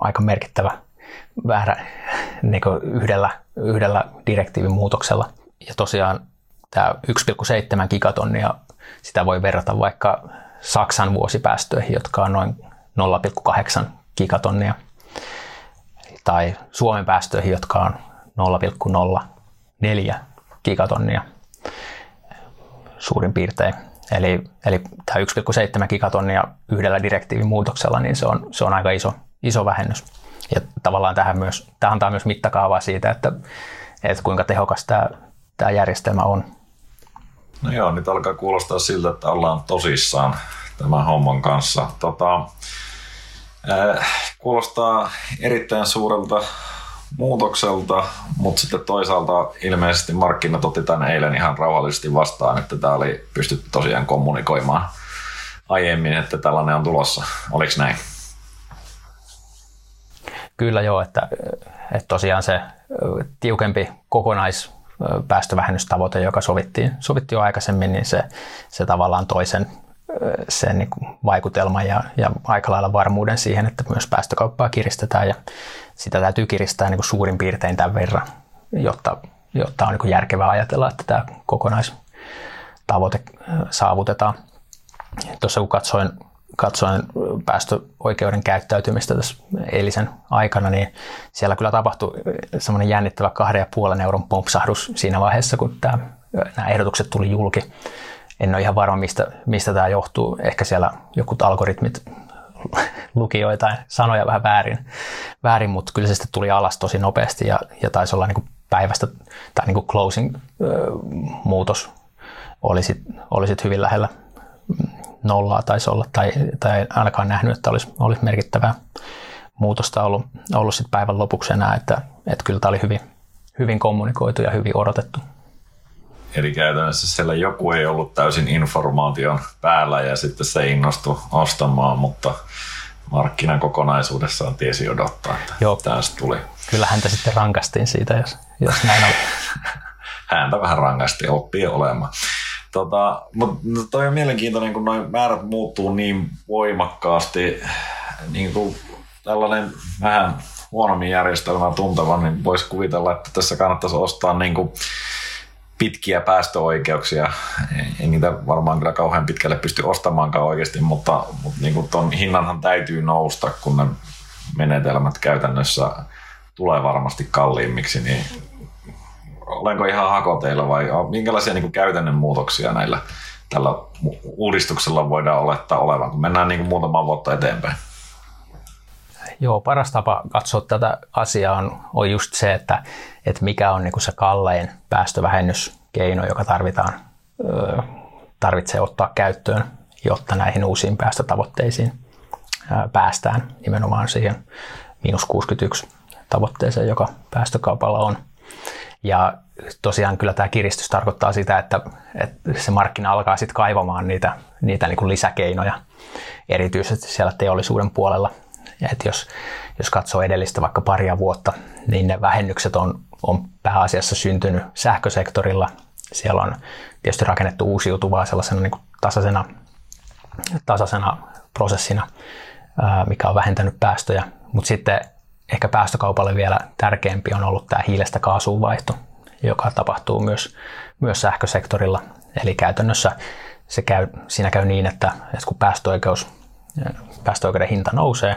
aika merkittävä väärä niin yhdellä, yhdellä direktiivin muutoksella. Ja tosiaan tämä 1,7 gigatonnia, sitä voi verrata vaikka Saksan vuosipäästöihin, jotka on noin 0,8 gigatonnia, tai Suomen päästöihin, jotka on 0,04 gigatonnia suurin piirtein. Eli, eli tämä 1,7 gigatonnia yhdellä direktiivin muutoksella, niin se on, se on aika iso, iso vähennys. Ja tavallaan tähän myös, tämä antaa myös mittakaavaa siitä, että, että kuinka tehokas tämä, tämä järjestelmä on. No joo, nyt alkaa kuulostaa siltä, että ollaan tosissaan tämän homman kanssa. Tota, äh, kuulostaa erittäin suurelta muutokselta, mutta sitten toisaalta ilmeisesti markkinat otti tänne eilen ihan rauhallisesti vastaan, että tämä oli pystytty tosiaan kommunikoimaan aiemmin, että tällainen on tulossa. Oliko näin? Kyllä joo, että, että tosiaan se tiukempi kokonaispäästövähennystavoite, joka sovittiin, sovittiin jo aikaisemmin, niin se, se tavallaan toisen sen niin kuin vaikutelman ja, ja aika lailla varmuuden siihen, että myös päästökauppaa kiristetään ja sitä täytyy kiristää niin kuin suurin piirtein tämän verran, jotta, jotta on niin kuin järkevää ajatella, että tämä kokonaistavoite saavutetaan. Tuossa kun katsoin, katsoin päästöoikeuden käyttäytymistä tässä eilisen aikana, niin siellä kyllä tapahtui semmoinen jännittävä kahden ja puolen euron pompsahdus siinä vaiheessa, kun tämä, nämä ehdotukset tuli julki. En ole ihan varma, mistä, mistä tämä johtuu. Ehkä siellä joku algoritmit luki joitain sanoja vähän väärin, väärin mutta kyllä se sitten tuli alas tosi nopeasti ja, ja taisi olla niin kuin päivästä tai niin kuin closing muutos oli sitten oli sit hyvin lähellä nollaa taisi olla, tai, tai ainakaan nähnyt, että olisi, olisi merkittävää muutosta ollut, ollut sit päivän lopuksi enää, että, että kyllä tämä oli hyvin, hyvin kommunikoitu ja hyvin odotettu. Eli käytännössä siellä joku ei ollut täysin informaation päällä ja sitten se innostui ostamaan, mutta markkinan kokonaisuudessaan tiesi odottaa, että Joo. tästä tuli. Kyllä häntä sitten rankastiin siitä, jos, jos näin oli. häntä vähän rankasti, oppii olemaan. Tota, mutta toi on mielenkiintoinen, kun noin määrät muuttuu niin voimakkaasti, niin kuin tällainen vähän huonommin järjestelmää tunteva, niin voisi kuvitella, että tässä kannattaisi ostaa niin kuin pitkiä päästöoikeuksia. Ei niitä varmaan kyllä kauhean pitkälle pysty ostamaankaan oikeasti, mutta, mutta niin kuin ton hinnanhan täytyy nousta, kun ne menetelmät käytännössä tulee varmasti kalliimmiksi, niin olenko ihan hakoteilla vai minkälaisia niin kuin käytännön muutoksia näillä tällä uudistuksella voidaan olettaa olevan, kun mennään niin kuin muutaman vuotta eteenpäin? Joo, paras tapa katsoa tätä asiaa on, on just se, että, että mikä on niin kuin se kallein päästövähennyskeino, joka tarvitaan, tarvitsee ottaa käyttöön, jotta näihin uusiin päästötavoitteisiin päästään nimenomaan siihen miinus 61 tavoitteeseen, joka päästökaupalla on. Ja tosiaan kyllä tämä kiristys tarkoittaa sitä, että, että se markkina alkaa sitten kaivamaan niitä, niitä niin kuin lisäkeinoja, erityisesti siellä teollisuuden puolella. Että jos, jos katsoo edellistä vaikka paria vuotta, niin ne vähennykset on, on pääasiassa syntynyt sähkösektorilla. Siellä on tietysti rakennettu uusiutuvaa sellaisena niin kuin tasaisena, tasaisena prosessina, mikä on vähentänyt päästöjä. Mutta sitten ehkä päästökaupalle vielä tärkeämpi on ollut tämä hiilestä kaasuun vaihto, joka tapahtuu myös, myös sähkösektorilla. Eli käytännössä se käy, siinä käy niin, että, että kun päästöoikeus, päästöoikeuden hinta nousee,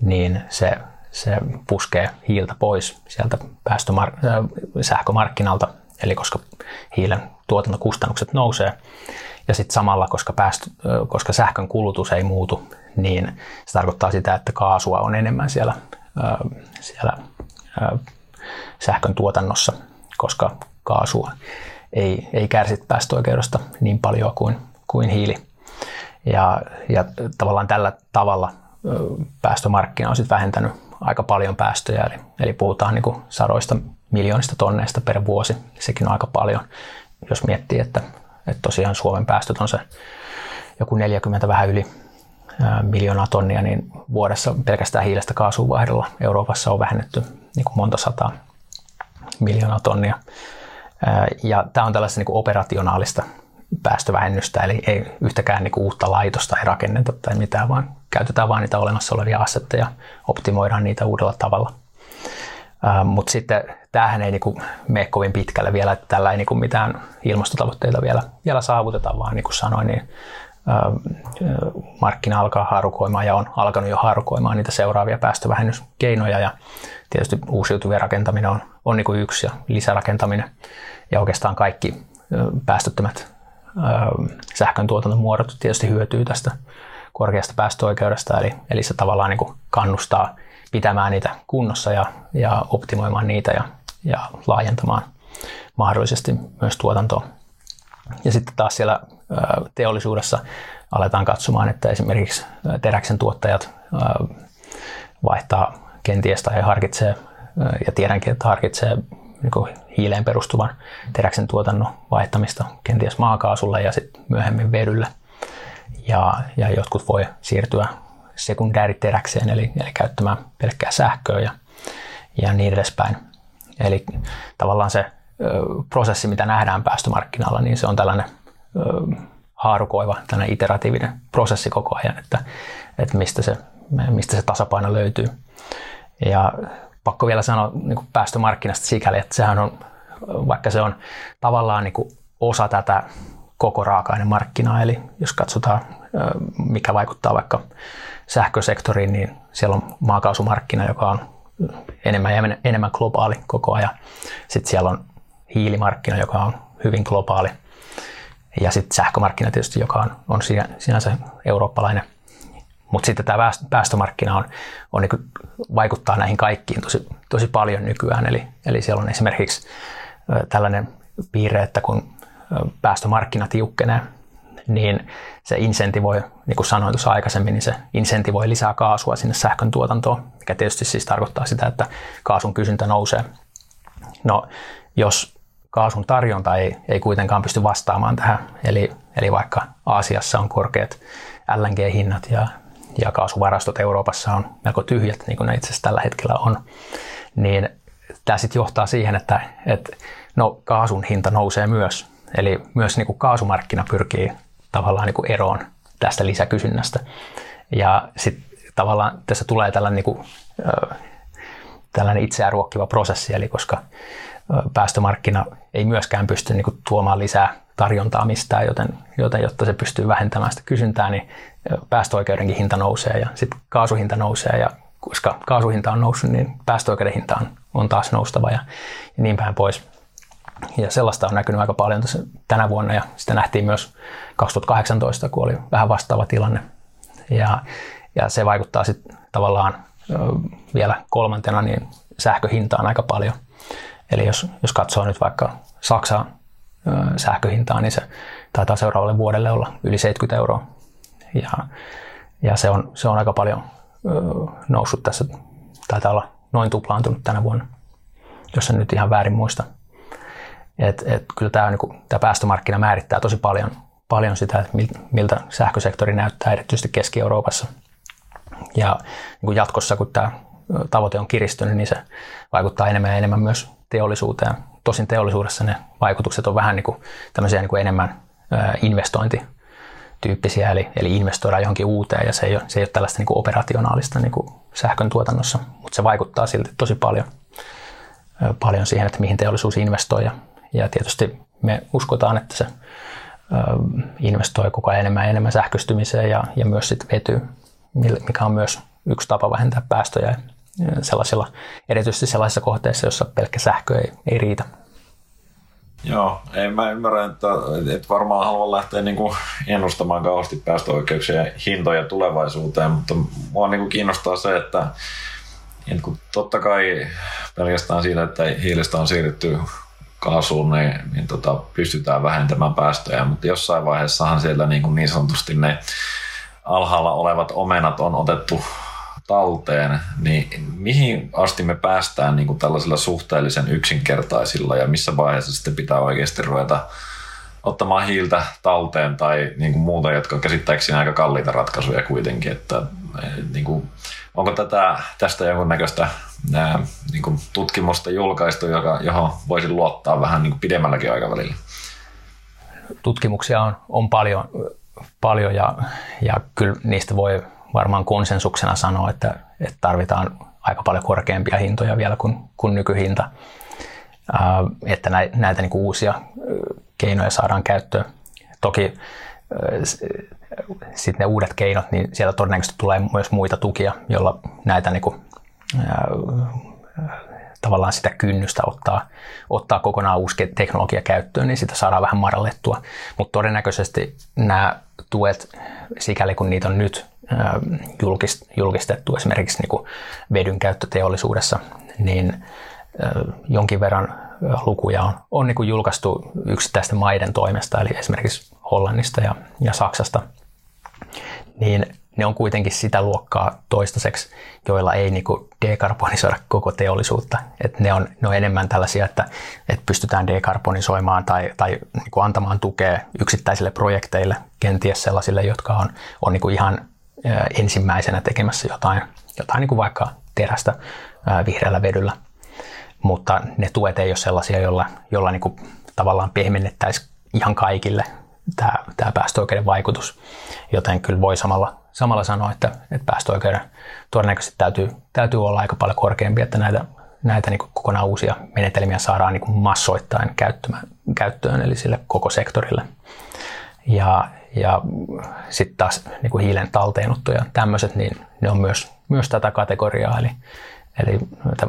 niin se, se puskee hiiltä pois sieltä päästömar- sähkömarkkinalta, eli koska hiilen tuotantokustannukset nousee, ja sitten samalla, koska, päästö, koska sähkön kulutus ei muutu, niin se tarkoittaa sitä, että kaasua on enemmän siellä siellä sähkön tuotannossa, koska kaasua ei, ei kärsi päästöoikeudesta niin paljon kuin, kuin hiili. Ja, ja tavallaan tällä tavalla päästömarkkina on sitten vähentänyt aika paljon päästöjä, eli, eli puhutaan niin kuin sadoista miljoonista tonneista per vuosi. Sekin on aika paljon, jos miettii, että, että tosiaan Suomen päästöt on se joku 40 vähän yli miljoonaa tonnia, niin vuodessa pelkästään hiilestä kaasuun vaihdolla Euroopassa on vähennetty niin kuin monta sataa miljoonaa tonnia. Ja tämä on tällaista niin kuin operationaalista päästövähennystä, eli ei yhtäkään niin uutta laitosta ei rakenneta tai mitään, vaan käytetään vain niitä olemassa olevia assetteja, optimoidaan niitä uudella tavalla. Mutta sitten tämähän ei niin kuin mene kovin pitkälle vielä, että tällä ei niin kuin mitään ilmastotavoitteita vielä, vielä saavuteta, vaan niin kuin sanoin, niin markkina alkaa harukoimaan ja on alkanut jo harukoimaan niitä seuraavia päästövähennyskeinoja ja tietysti uusiutuvien rakentaminen on, on niin kuin yksi ja lisärakentaminen ja oikeastaan kaikki päästöttömät sähkön tuotantomuodot tietysti hyötyy tästä korkeasta päästöoikeudesta, eli, eli se tavallaan niin kuin kannustaa pitämään niitä kunnossa ja, ja optimoimaan niitä ja, ja laajentamaan mahdollisesti myös tuotantoa. Ja sitten taas siellä teollisuudessa aletaan katsomaan, että esimerkiksi teräksen tuottajat vaihtaa kenties tai harkitsee, ja tiedänkin, että harkitsee niin hiileen perustuvan teräksen tuotannon vaihtamista kenties maakaasulle ja sitten myöhemmin vedylle. Ja, ja jotkut voi siirtyä sekundääriteräkseen, eli, eli käyttämään pelkkää sähköä ja, ja niin edespäin. Eli tavallaan se ö, prosessi, mitä nähdään päästömarkkinalla, niin se on tällainen ö, haarukoiva, tällainen iteratiivinen prosessi koko ajan, että, että mistä, se, mistä se tasapaino löytyy. Ja pakko vielä sanoa niin kuin päästömarkkinasta sikäli, että sehän on, vaikka se on tavallaan niin kuin osa tätä koko raaka-ainemarkkinaa, eli jos katsotaan, mikä vaikuttaa vaikka sähkösektoriin, niin siellä on maakaasumarkkina, joka on enemmän ja enemmän globaali koko ajan. Sitten siellä on hiilimarkkina, joka on hyvin globaali. Ja sitten sähkömarkkina tietysti, joka on, on sinänsä eurooppalainen. Mutta sitten tämä päästömarkkina on, on niin vaikuttaa näihin kaikkiin tosi, tosi paljon nykyään. Eli, eli siellä on esimerkiksi tällainen piirre, että kun päästömarkkina tiukkenee, niin se insentivoi, niin kuin sanoin tuossa aikaisemmin, niin se insentivoi lisää kaasua sinne sähkön tuotantoon, mikä tietysti siis tarkoittaa sitä, että kaasun kysyntä nousee. No, jos kaasun tarjonta ei, ei kuitenkaan pysty vastaamaan tähän, eli, eli vaikka Aasiassa on korkeat LNG-hinnat ja, ja kaasuvarastot Euroopassa on melko tyhjät, niin kuin ne itse asiassa tällä hetkellä on, niin tämä sitten johtaa siihen, että, että no, kaasun hinta nousee myös. Eli myös niin kuin kaasumarkkina pyrkii tavallaan niin kuin eroon tästä lisäkysynnästä. Ja sitten tavallaan tässä tulee tällainen, niin kuin, tällainen itseään ruokkiva prosessi, eli koska päästömarkkina ei myöskään pysty niin kuin, tuomaan lisää tarjontaa mistään, joten, joten jotta se pystyy vähentämään sitä kysyntää, niin päästöoikeudenkin hinta nousee ja sitten kaasuhinta nousee ja koska kaasuhinta on noussut, niin päästöoikeuden hinta on, on taas noustava ja, ja niin päin pois. Ja sellaista on näkynyt aika paljon tässä, tänä vuonna ja sitä nähtiin myös 2018, kun oli vähän vastaava tilanne. Ja, ja se vaikuttaa sitten tavallaan vielä kolmantena niin sähköhintaan aika paljon. Eli jos, jos katsoo nyt vaikka Saksan ö, sähköhintaa, niin se taitaa seuraavalle vuodelle olla yli 70 euroa. Ja, ja se, on, se on aika paljon noussut tässä, taitaa olla noin tuplaantunut tänä vuonna, jos en nyt ihan väärin muista. Et, et kyllä tämä, niin kuin, tämä päästömarkkina määrittää tosi paljon, paljon sitä, että miltä sähkösektori näyttää erityisesti Keski-Euroopassa. Ja niin jatkossa, kun tämä tavoite on kiristynyt, niin se vaikuttaa enemmän ja enemmän myös teollisuuteen. Tosin teollisuudessa ne vaikutukset on vähän niin kuin tämmöisiä niin kuin enemmän investointityyppisiä, eli, eli investoidaan johonkin uuteen ja se ei ole, se ei ole tällaista niin kuin operationaalista niin kuin sähkön tuotannossa, mutta se vaikuttaa silti tosi paljon, paljon siihen, että mihin teollisuus investoi ja ja tietysti me uskotaan, että se investoi koko ajan enemmän ja enemmän sähköistymiseen ja, ja myös sitten vetyy, mikä on myös yksi tapa vähentää päästöjä sellaisilla, erityisesti sellaisissa kohteissa, joissa pelkkä sähkö ei, ei riitä. Joo, ei mä ymmärrän, että, että varmaan haluan lähteä niin kuin ennustamaan kauheasti päästöoikeuksien hintoja tulevaisuuteen, mutta mua niin kuin kiinnostaa se, että, että kun totta kai pelkästään siitä, että hiilestä on siirrytty kaasuun, niin, niin tota, pystytään vähentämään päästöjä, mutta jossain vaiheessahan siellä niin, kuin niin sanotusti ne alhaalla olevat omenat on otettu talteen, niin mihin asti me päästään niin kuin tällaisilla suhteellisen yksinkertaisilla ja missä vaiheessa sitten pitää oikeasti ruveta ottamaan hiiltä talteen tai niin kuin muuta, jotka käsittääkseni aika kalliita ratkaisuja kuitenkin, että niin kuin, onko tätä, tästä jonkunnäköistä nää, niin kuin tutkimusta julkaistu, joka, johon voisi luottaa vähän niin kuin pidemmälläkin aikavälillä? Tutkimuksia on, on paljon, paljon ja, ja kyllä niistä voi varmaan konsensuksena sanoa, että, että tarvitaan aika paljon korkeampia hintoja vielä kuin, kuin nykyhinta, että näitä niin kuin uusia keinoja saadaan käyttöön. Toki sitten ne uudet keinot, niin siellä todennäköisesti tulee myös muita tukia, joilla näitä niin kuin, tavallaan sitä kynnystä ottaa, ottaa kokonaan uusi teknologia käyttöön, niin sitä saadaan vähän madallettua. Mutta todennäköisesti nämä tuet, sikäli kun niitä on nyt julkistettu esimerkiksi niin kuin vedyn käyttö teollisuudessa, niin jonkin verran lukuja on, on niin kuin julkaistu yksittäisten maiden toimesta, eli esimerkiksi Hollannista ja, ja Saksasta, niin ne on kuitenkin sitä luokkaa toistaiseksi, joilla ei niin dekarbonisoida koko teollisuutta. Et ne, on, ne on enemmän tällaisia, että, että pystytään dekarbonisoimaan tai, tai niin antamaan tukea yksittäisille projekteille, kenties sellaisille, jotka on, on niin ihan ensimmäisenä tekemässä jotain, jotain niin vaikka terästä vihreällä vedyllä. Mutta ne tuet ei ole sellaisia, joilla, joilla niin kuin tavallaan pehmennettäisiin ihan kaikille tämä, tämä päästöoikeuden vaikutus. Joten kyllä voi samalla, samalla sanoa, että, että päästöoikeuden todennäköisesti täytyy, täytyy olla aika paljon korkeampi, että näitä, näitä niin kokonaan uusia menetelmiä saadaan niin massoittain käyttöön, eli sille koko sektorille. Ja, ja sitten taas niin kuin hiilen talteenotto ja tämmöiset, niin ne on myös, myös tätä kategoriaa, eli, eli näitä,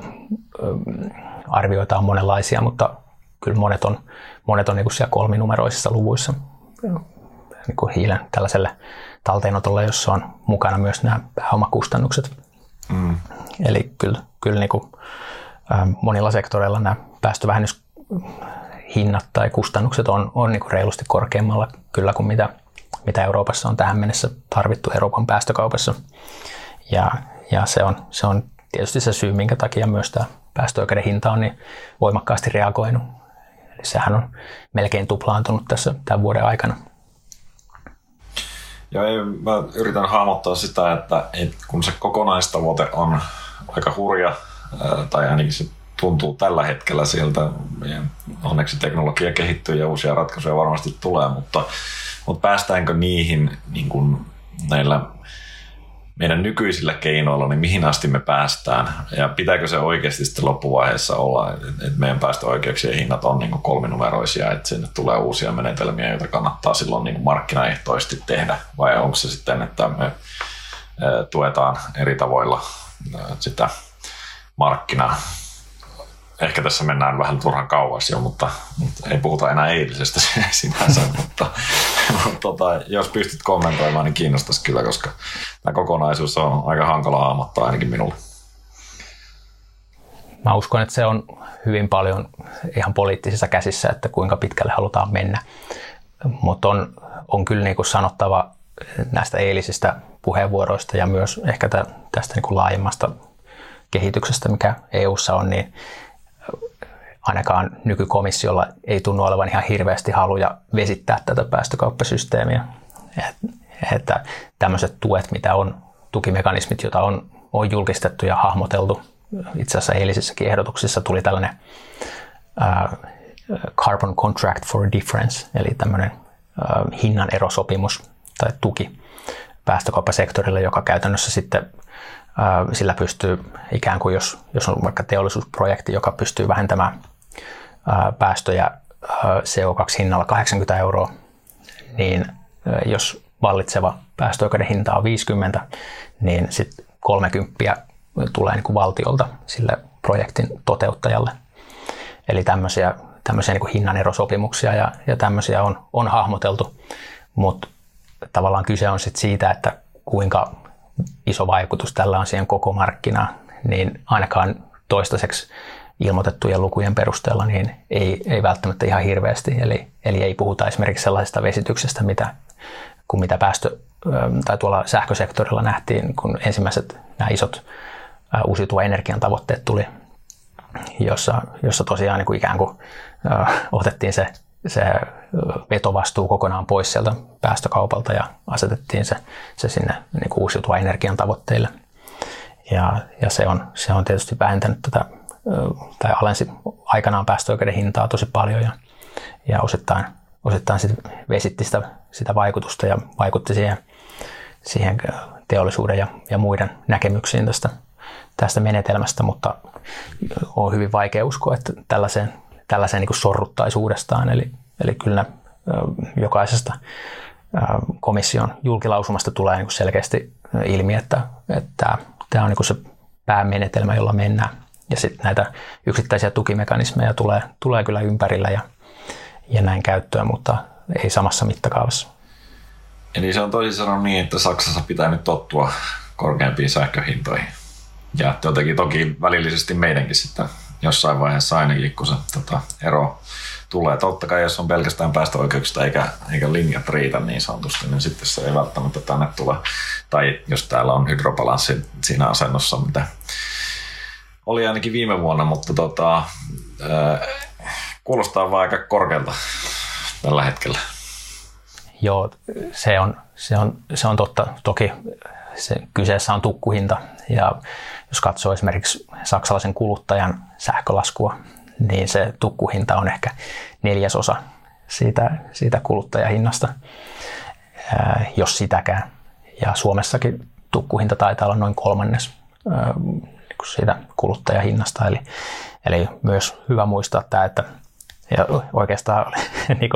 arvioita on monenlaisia, mutta kyllä monet on, monet on niin kuin siellä kolminumeroisissa luvuissa niin kuin hiilen tällaiselle talteenotolle, jossa on mukana myös nämä pääomakustannukset. Mm. Eli kyllä, kyllä niin kuin, monilla sektoreilla nämä päästövähennyshinnat tai kustannukset on, on niin kuin reilusti korkeammalla kyllä kuin mitä, mitä Euroopassa on tähän mennessä tarvittu Euroopan päästökaupassa. Ja, ja se, on, se on tietysti se syy, minkä takia myös tämä päästöoikeuden hinta on niin voimakkaasti reagoinut Eli sehän on melkein tuplaantunut tässä tämän vuoden aikana. Ja ei, mä yritän hahmottaa sitä, että, että kun se kokonaistavoite on aika hurja, tai ainakin se tuntuu tällä hetkellä sieltä, onneksi teknologia kehittyy ja uusia ratkaisuja varmasti tulee, mutta, mutta päästäänkö niihin niin kuin näillä meidän nykyisillä keinoilla, niin mihin asti me päästään? Ja pitääkö se oikeasti sitten loppuvaiheessa olla, että meidän päästöoikeuksien hinnat on niin kolminumeroisia, että sinne tulee uusia menetelmiä, joita kannattaa silloin niin markkinaehtoisesti tehdä? Vai onko se sitten, että me tuetaan eri tavoilla sitä markkinaa ehkä tässä mennään vähän turhan kauas jo, mutta, mutta ei puhuta enää eilisestä sinänsä, mutta, mutta tota, jos pystyt kommentoimaan, niin kiinnostaisi kyllä, koska tämä kokonaisuus on aika hankala hahmottaa ainakin minulle. Mä uskon, että se on hyvin paljon ihan poliittisissa käsissä, että kuinka pitkälle halutaan mennä. Mutta on, on kyllä niin kuin sanottava näistä eilisistä puheenvuoroista ja myös ehkä tästä niin kuin laajemmasta kehityksestä, mikä EU:ssa on, niin ainakaan nykykomissiolla ei tunnu olevan ihan hirveästi haluja vesittää tätä päästökauppasysteemiä. Että tämmöiset tuet, mitä on, tukimekanismit, joita on, on julkistettu ja hahmoteltu, itse asiassa eilisissäkin ehdotuksissa tuli tällainen uh, Carbon Contract for Difference, eli tämmöinen uh, hinnan erosopimus tai tuki päästökauppasektorille, joka käytännössä sitten sillä pystyy ikään kuin, jos, jos on vaikka teollisuusprojekti, joka pystyy vähentämään päästöjä CO2-hinnalla 80 euroa, niin jos vallitseva päästöoikeuden hinta on 50, niin sitten 30 tulee niin kuin valtiolta sille projektin toteuttajalle. Eli tämmöisiä, tämmöisiä niin kuin hinnanerosopimuksia ja, ja tämmöisiä on, on hahmoteltu, mutta tavallaan kyse on sit siitä, että kuinka iso vaikutus tällä on siihen koko markkinaan, niin ainakaan toistaiseksi ilmoitettujen lukujen perusteella niin ei, ei välttämättä ihan hirveästi. Eli, eli ei puhuta esimerkiksi sellaisesta vesityksestä, mitä, kuin mitä päästö, tai tuolla sähkösektorilla nähtiin, kun ensimmäiset nämä isot uusiutuvan energian tavoitteet tuli, jossa, jossa tosiaan niin kuin ikään kuin otettiin se, se vetovastuu kokonaan pois sieltä päästökaupalta ja asetettiin se, se sinne niin kuin uusiutuvan energian tavoitteille. Ja, ja se, on, se on tietysti vähentänyt tätä tai alensi aikanaan päästöoikeuden hintaa tosi paljon ja, ja osittain, osittain sit vesitti sitä, sitä vaikutusta ja vaikutti siihen, siihen teollisuuden ja, ja muiden näkemyksiin tästä, tästä menetelmästä, mutta on hyvin vaikea uskoa, että tällaiseen, tällaiseen niin sorruttaisi uudestaan. Eli, eli kyllä jokaisesta komission julkilausumasta tulee niin selkeästi ilmi, että, että tämä on niin se päämenetelmä, jolla mennään. Ja sitten näitä yksittäisiä tukimekanismeja tulee, tulee kyllä ympärillä ja, ja näin käyttöön, mutta ei samassa mittakaavassa. Eli se on toisin sanoen niin, että Saksassa pitää nyt tottua korkeampiin sähköhintoihin. Ja jotenkin toki välillisesti meidänkin sitten jossain vaiheessa ainakin, kun se tota, ero tulee. Totta kai, jos on pelkästään päästöoikeuksista eikä, eikä linjat riitä niin sanotusti, niin sitten se ei välttämättä tänne tule. Tai jos täällä on hydrobalanssi siinä asennossa, mitä oli ainakin viime vuonna, mutta tota, äh, kuulostaa vaan aika korkealta tällä hetkellä. Joo, se on, se on, se on totta. Toki se, kyseessä on tukkuhinta ja jos katsoo esimerkiksi saksalaisen kuluttajan sähkölaskua, niin se tukkuhinta on ehkä neljäsosa siitä, siitä kuluttajahinnasta, jos sitäkään. Ja Suomessakin tukkuhinta taitaa olla noin kolmannes siitä kuluttajahinnasta. Eli, eli myös hyvä muistaa tämä, että ja oikeastaan niin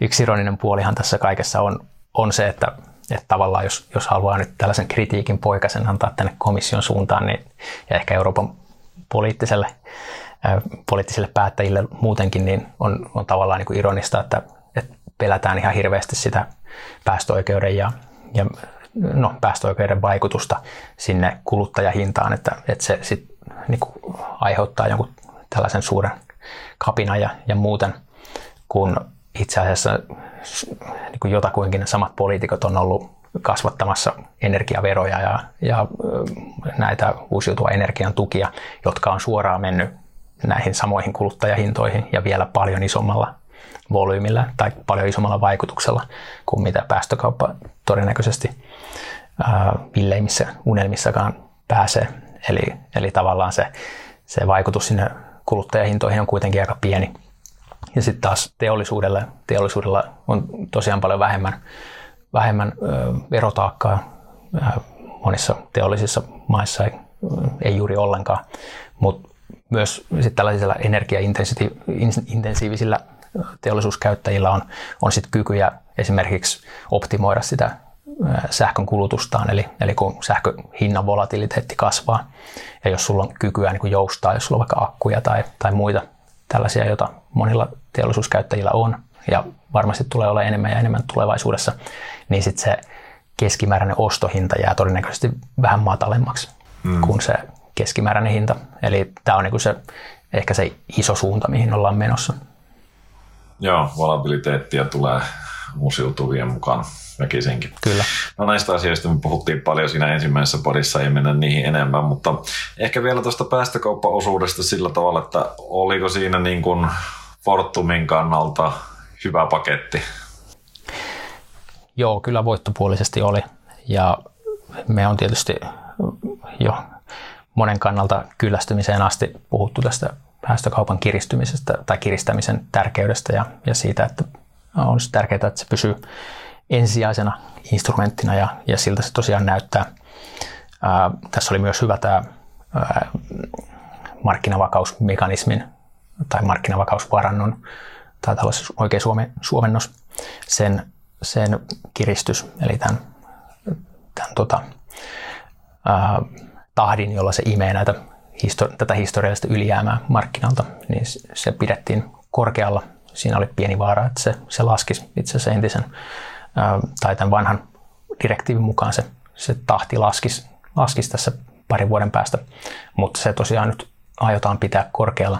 yksi ironinen puolihan tässä kaikessa on, on se, että, että tavallaan jos, jos haluaa nyt tällaisen kritiikin poikasen antaa tänne komission suuntaan niin, ja ehkä Euroopan poliittiselle, äh, poliittisille päättäjille muutenkin, niin on, on tavallaan niin kuin ironista, että, että pelätään ihan hirveästi sitä päästöoikeuden ja, ja no, päästöoikeuden vaikutusta sinne kuluttajahintaan, että, että se sit, niin kuin aiheuttaa jonkun tällaisen suuren kapina ja, ja muuten, kun itse asiassa niin kuin jotakuinkin samat poliitikot on ollut kasvattamassa energiaveroja ja, ja näitä uusiutuvan energian tukia, jotka on suoraan mennyt näihin samoihin kuluttajahintoihin ja vielä paljon isommalla volyymilla tai paljon isommalla vaikutuksella kuin mitä päästökauppa todennäköisesti villeimmissä unelmissakaan pääsee. Eli, eli tavallaan se, se vaikutus sinne kuluttajahintoihin on kuitenkin aika pieni. Ja sitten taas teollisuudelle, teollisuudella on tosiaan paljon vähemmän, vähemmän ö, verotaakkaa. Monissa teollisissa maissa ei, ei juuri ollenkaan, mutta myös sit tällaisilla energiaintensiivisillä teollisuuskäyttäjillä on, on sit kykyjä esimerkiksi optimoida sitä sähkön kulutustaan, eli, eli kun sähköhinnan volatiliteetti kasvaa, ja jos sulla on kykyä niin kuin joustaa, jos sulla on vaikka akkuja tai, tai muita tällaisia, joita monilla teollisuuskäyttäjillä on, ja varmasti tulee olla enemmän ja enemmän tulevaisuudessa, niin sitten se keskimääräinen ostohinta jää todennäköisesti vähän matalemmaksi mm. kuin se keskimääräinen hinta. Eli tämä on niin se, ehkä se iso suunta, mihin ollaan menossa. Joo, volatiliteettia tulee uusiutuvien mukaan väkisinkin. Kyllä. No näistä asioista me puhuttiin paljon siinä ensimmäisessä podissa, ei mennä niihin enemmän, mutta ehkä vielä tuosta päästökauppaosuudesta sillä tavalla, että oliko siinä niin kuin Fortumin kannalta hyvä paketti? Joo, kyllä voittopuolisesti oli. Ja me on tietysti jo monen kannalta kyllästymiseen asti puhuttu tästä päästökaupan kiristymisestä tai kiristämisen tärkeydestä ja, ja siitä, että on tärkeää, että se pysyy ensisijaisena instrumenttina ja, ja siltä se tosiaan näyttää. Ää, tässä oli myös hyvä tämä ää, markkinavakausmekanismin tai markkinavakausvarannon, tai tällaisen oikein suome, suomennos, sen, sen kiristys, eli tämän, tämän tota, ää, tahdin, jolla se imee näitä tätä historiallista ylijäämää markkinalta, niin se pidettiin korkealla. Siinä oli pieni vaara, että se, se laskisi itse asiassa entisen tai tämän vanhan direktiivin mukaan se, se tahti laskisi, laskisi tässä parin vuoden päästä, mutta se tosiaan nyt aiotaan pitää korkealla.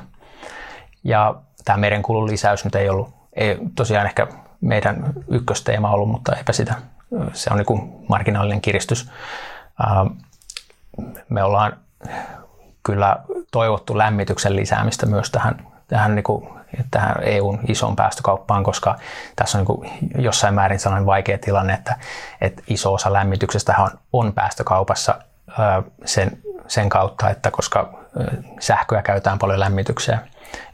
Ja tämä merenkulun lisäys nyt ei ollut, ei tosiaan ehkä meidän ykkösteema ollut, mutta eipä sitä. Se on niin kuin marginaalinen kiristys. Me ollaan kyllä toivottu lämmityksen lisäämistä myös tähän, tähän niin kuin tähän EUn isoon päästökauppaan, koska tässä on niin jossain määrin sellainen vaikea tilanne, että, että iso osa lämmityksestä on, on päästökaupassa sen, sen kautta, että koska sähköä käytetään paljon lämmitykseen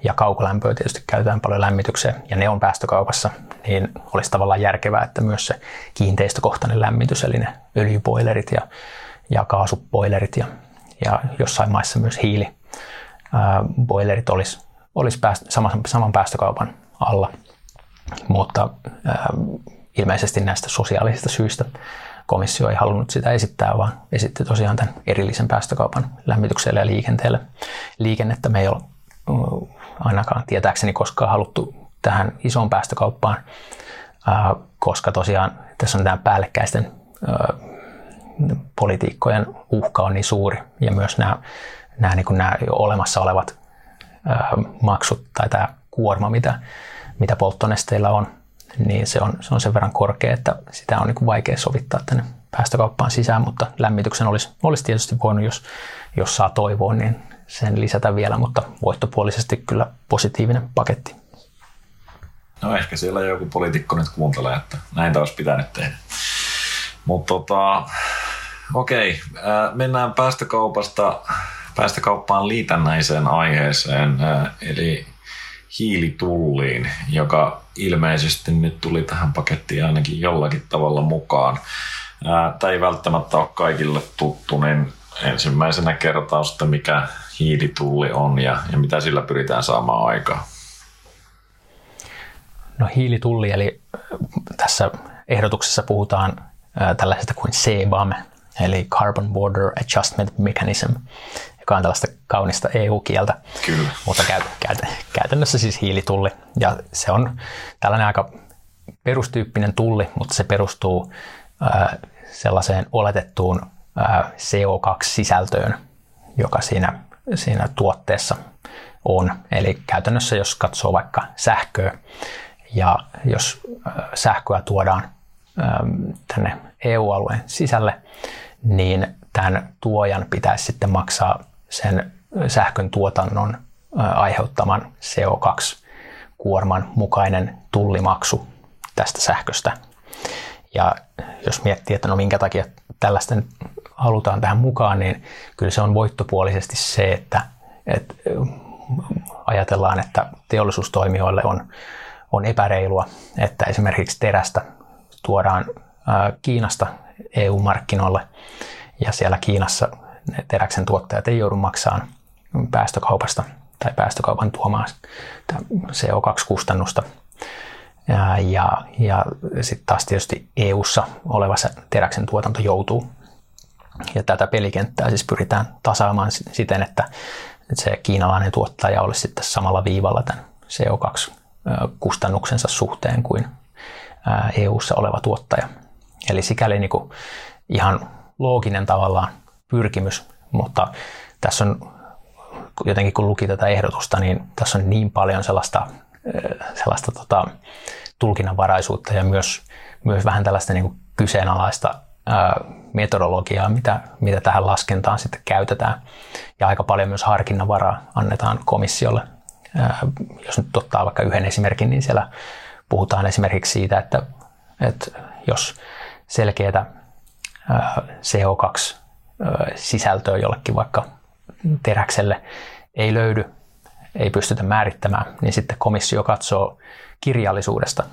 ja kaukolämpöä tietysti käytetään paljon lämmitykseen ja ne on päästökaupassa, niin olisi tavallaan järkevää, että myös se kiinteistökohtainen lämmitys, eli ne öljypoilerit ja, ja kaasupoilerit ja, ja jossain maissa myös hiiliboilerit olisi olisi pääst, saman, saman päästökaupan alla, mutta äh, ilmeisesti näistä sosiaalisista syistä komissio ei halunnut sitä esittää, vaan esitti tosiaan tämän erillisen päästökaupan lämmitykselle ja liikenteelle. Liikennettä me ei ole äh, ainakaan tietääkseni koskaan haluttu tähän isoon päästökauppaan, äh, koska tosiaan tässä on tämä päällekkäisten äh, politiikkojen uhka on niin suuri ja myös nämä, nämä, niin nämä olemassa olevat maksut tai tämä kuorma, mitä, mitä polttonesteillä on, niin se on, se on sen verran korkea, että sitä on niin kuin vaikea sovittaa tänne päästökauppaan sisään, mutta lämmityksen olisi, olisi tietysti voinut, jos, jos saa toivoa, niin sen lisätä vielä, mutta voittopuolisesti kyllä positiivinen paketti. No ehkä siellä joku poliitikko nyt kuuntelee, että näin taas pitänyt tehdä. Mutta tota, okei, mennään päästökaupasta päästökauppaan liitännäiseen aiheeseen, eli hiilitulliin, joka ilmeisesti nyt tuli tähän pakettiin ainakin jollakin tavalla mukaan. Tämä ei välttämättä ole kaikille tuttu, niin ensimmäisenä kertaa sitten mikä hiilitulli on ja, ja mitä sillä pyritään saamaan aikaan. No hiilitulli, eli tässä ehdotuksessa puhutaan tällaisesta kuin CBAM, eli Carbon Border Adjustment Mechanism, joka on tällaista kaunista EU-kieltä, Kyllä. mutta käytännössä siis hiilitulli. Ja se on tällainen aika perustyyppinen tulli, mutta se perustuu sellaiseen oletettuun CO2-sisältöön, joka siinä, siinä tuotteessa on. Eli käytännössä jos katsoo vaikka sähköä ja jos sähköä tuodaan tänne EU-alueen sisälle, niin tämän tuojan pitäisi sitten maksaa sen sähkön tuotannon aiheuttaman CO2-kuorman mukainen tullimaksu tästä sähköstä. Ja jos miettii, että no minkä takia tällaista halutaan tähän mukaan, niin kyllä se on voittopuolisesti se, että, että ajatellaan, että teollisuustoimijoille on, on epäreilua, että esimerkiksi terästä tuodaan Kiinasta EU-markkinoille ja siellä Kiinassa teräksen tuottajat ei joudu maksamaan päästökaupasta tai päästökaupan tuomaan CO2-kustannusta. Ja, ja, ja sitten taas tietysti EU-ssa oleva se teräksen tuotanto joutuu. Ja tätä pelikenttää siis pyritään tasaamaan siten, että se kiinalainen tuottaja olisi sitten samalla viivalla tämän CO2-kustannuksensa suhteen kuin EU-ssa oleva tuottaja. Eli sikäli niin kuin ihan looginen tavallaan pyrkimys, mutta tässä on jotenkin kun luki tätä ehdotusta, niin tässä on niin paljon sellaista, eh, sellaista tota, tulkinnanvaraisuutta ja myös, myös vähän tällaista niin kuin kyseenalaista ää, metodologiaa, mitä, mitä tähän laskentaan sitten käytetään. Ja aika paljon myös harkinnanvaraa annetaan komissiolle. Ää, jos nyt ottaa vaikka yhden esimerkin, niin siellä puhutaan esimerkiksi siitä, että, että jos selkeätä CO2 sisältöä jollekin vaikka teräkselle ei löydy, ei pystytä määrittämään, niin sitten komissio katsoo kirjallisuudesta,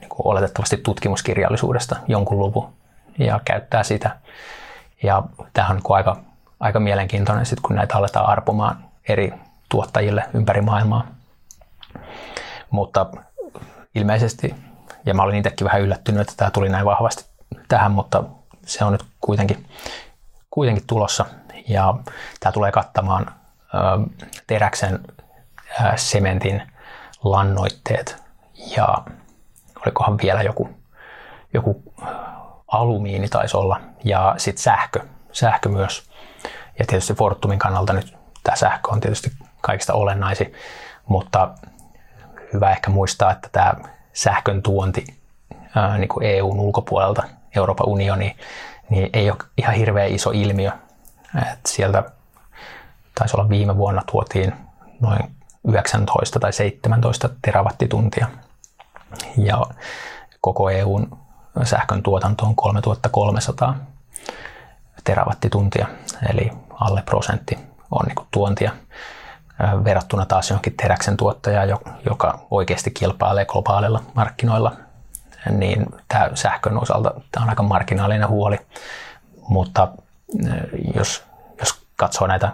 niin kuin oletettavasti tutkimuskirjallisuudesta, jonkun luvun ja käyttää sitä. Ja tämähän on niin aika, aika mielenkiintoinen sitten, kun näitä aletaan arpomaan eri tuottajille ympäri maailmaa. Mutta ilmeisesti, ja mä olin itsekin vähän yllättynyt, että tämä tuli näin vahvasti tähän, mutta se on nyt kuitenkin kuitenkin tulossa. Ja tämä tulee kattamaan teräksen, sementin, lannoitteet ja olikohan vielä joku, joku alumiini taisi olla ja sitten sähkö, sähkö myös. Ja tietysti Fortumin kannalta nyt tämä sähkö on tietysti kaikista olennaisin, mutta hyvä ehkä muistaa, että tämä sähkön tuonti niin kuin EUn ulkopuolelta Euroopan unioni, niin ei ole ihan hirveän iso ilmiö. Et sieltä taisi olla viime vuonna tuotiin noin 19 tai 17 terawattituntia. Ja koko EUn sähkön tuotanto on 3300 terawattituntia, eli alle prosentti on niin tuontia verrattuna taas johonkin teräksen tuottajaan, joka oikeasti kilpailee globaalilla markkinoilla, niin tämä sähkön osalta tämä on aika marginaalinen huoli, mutta jos, jos katsoo näitä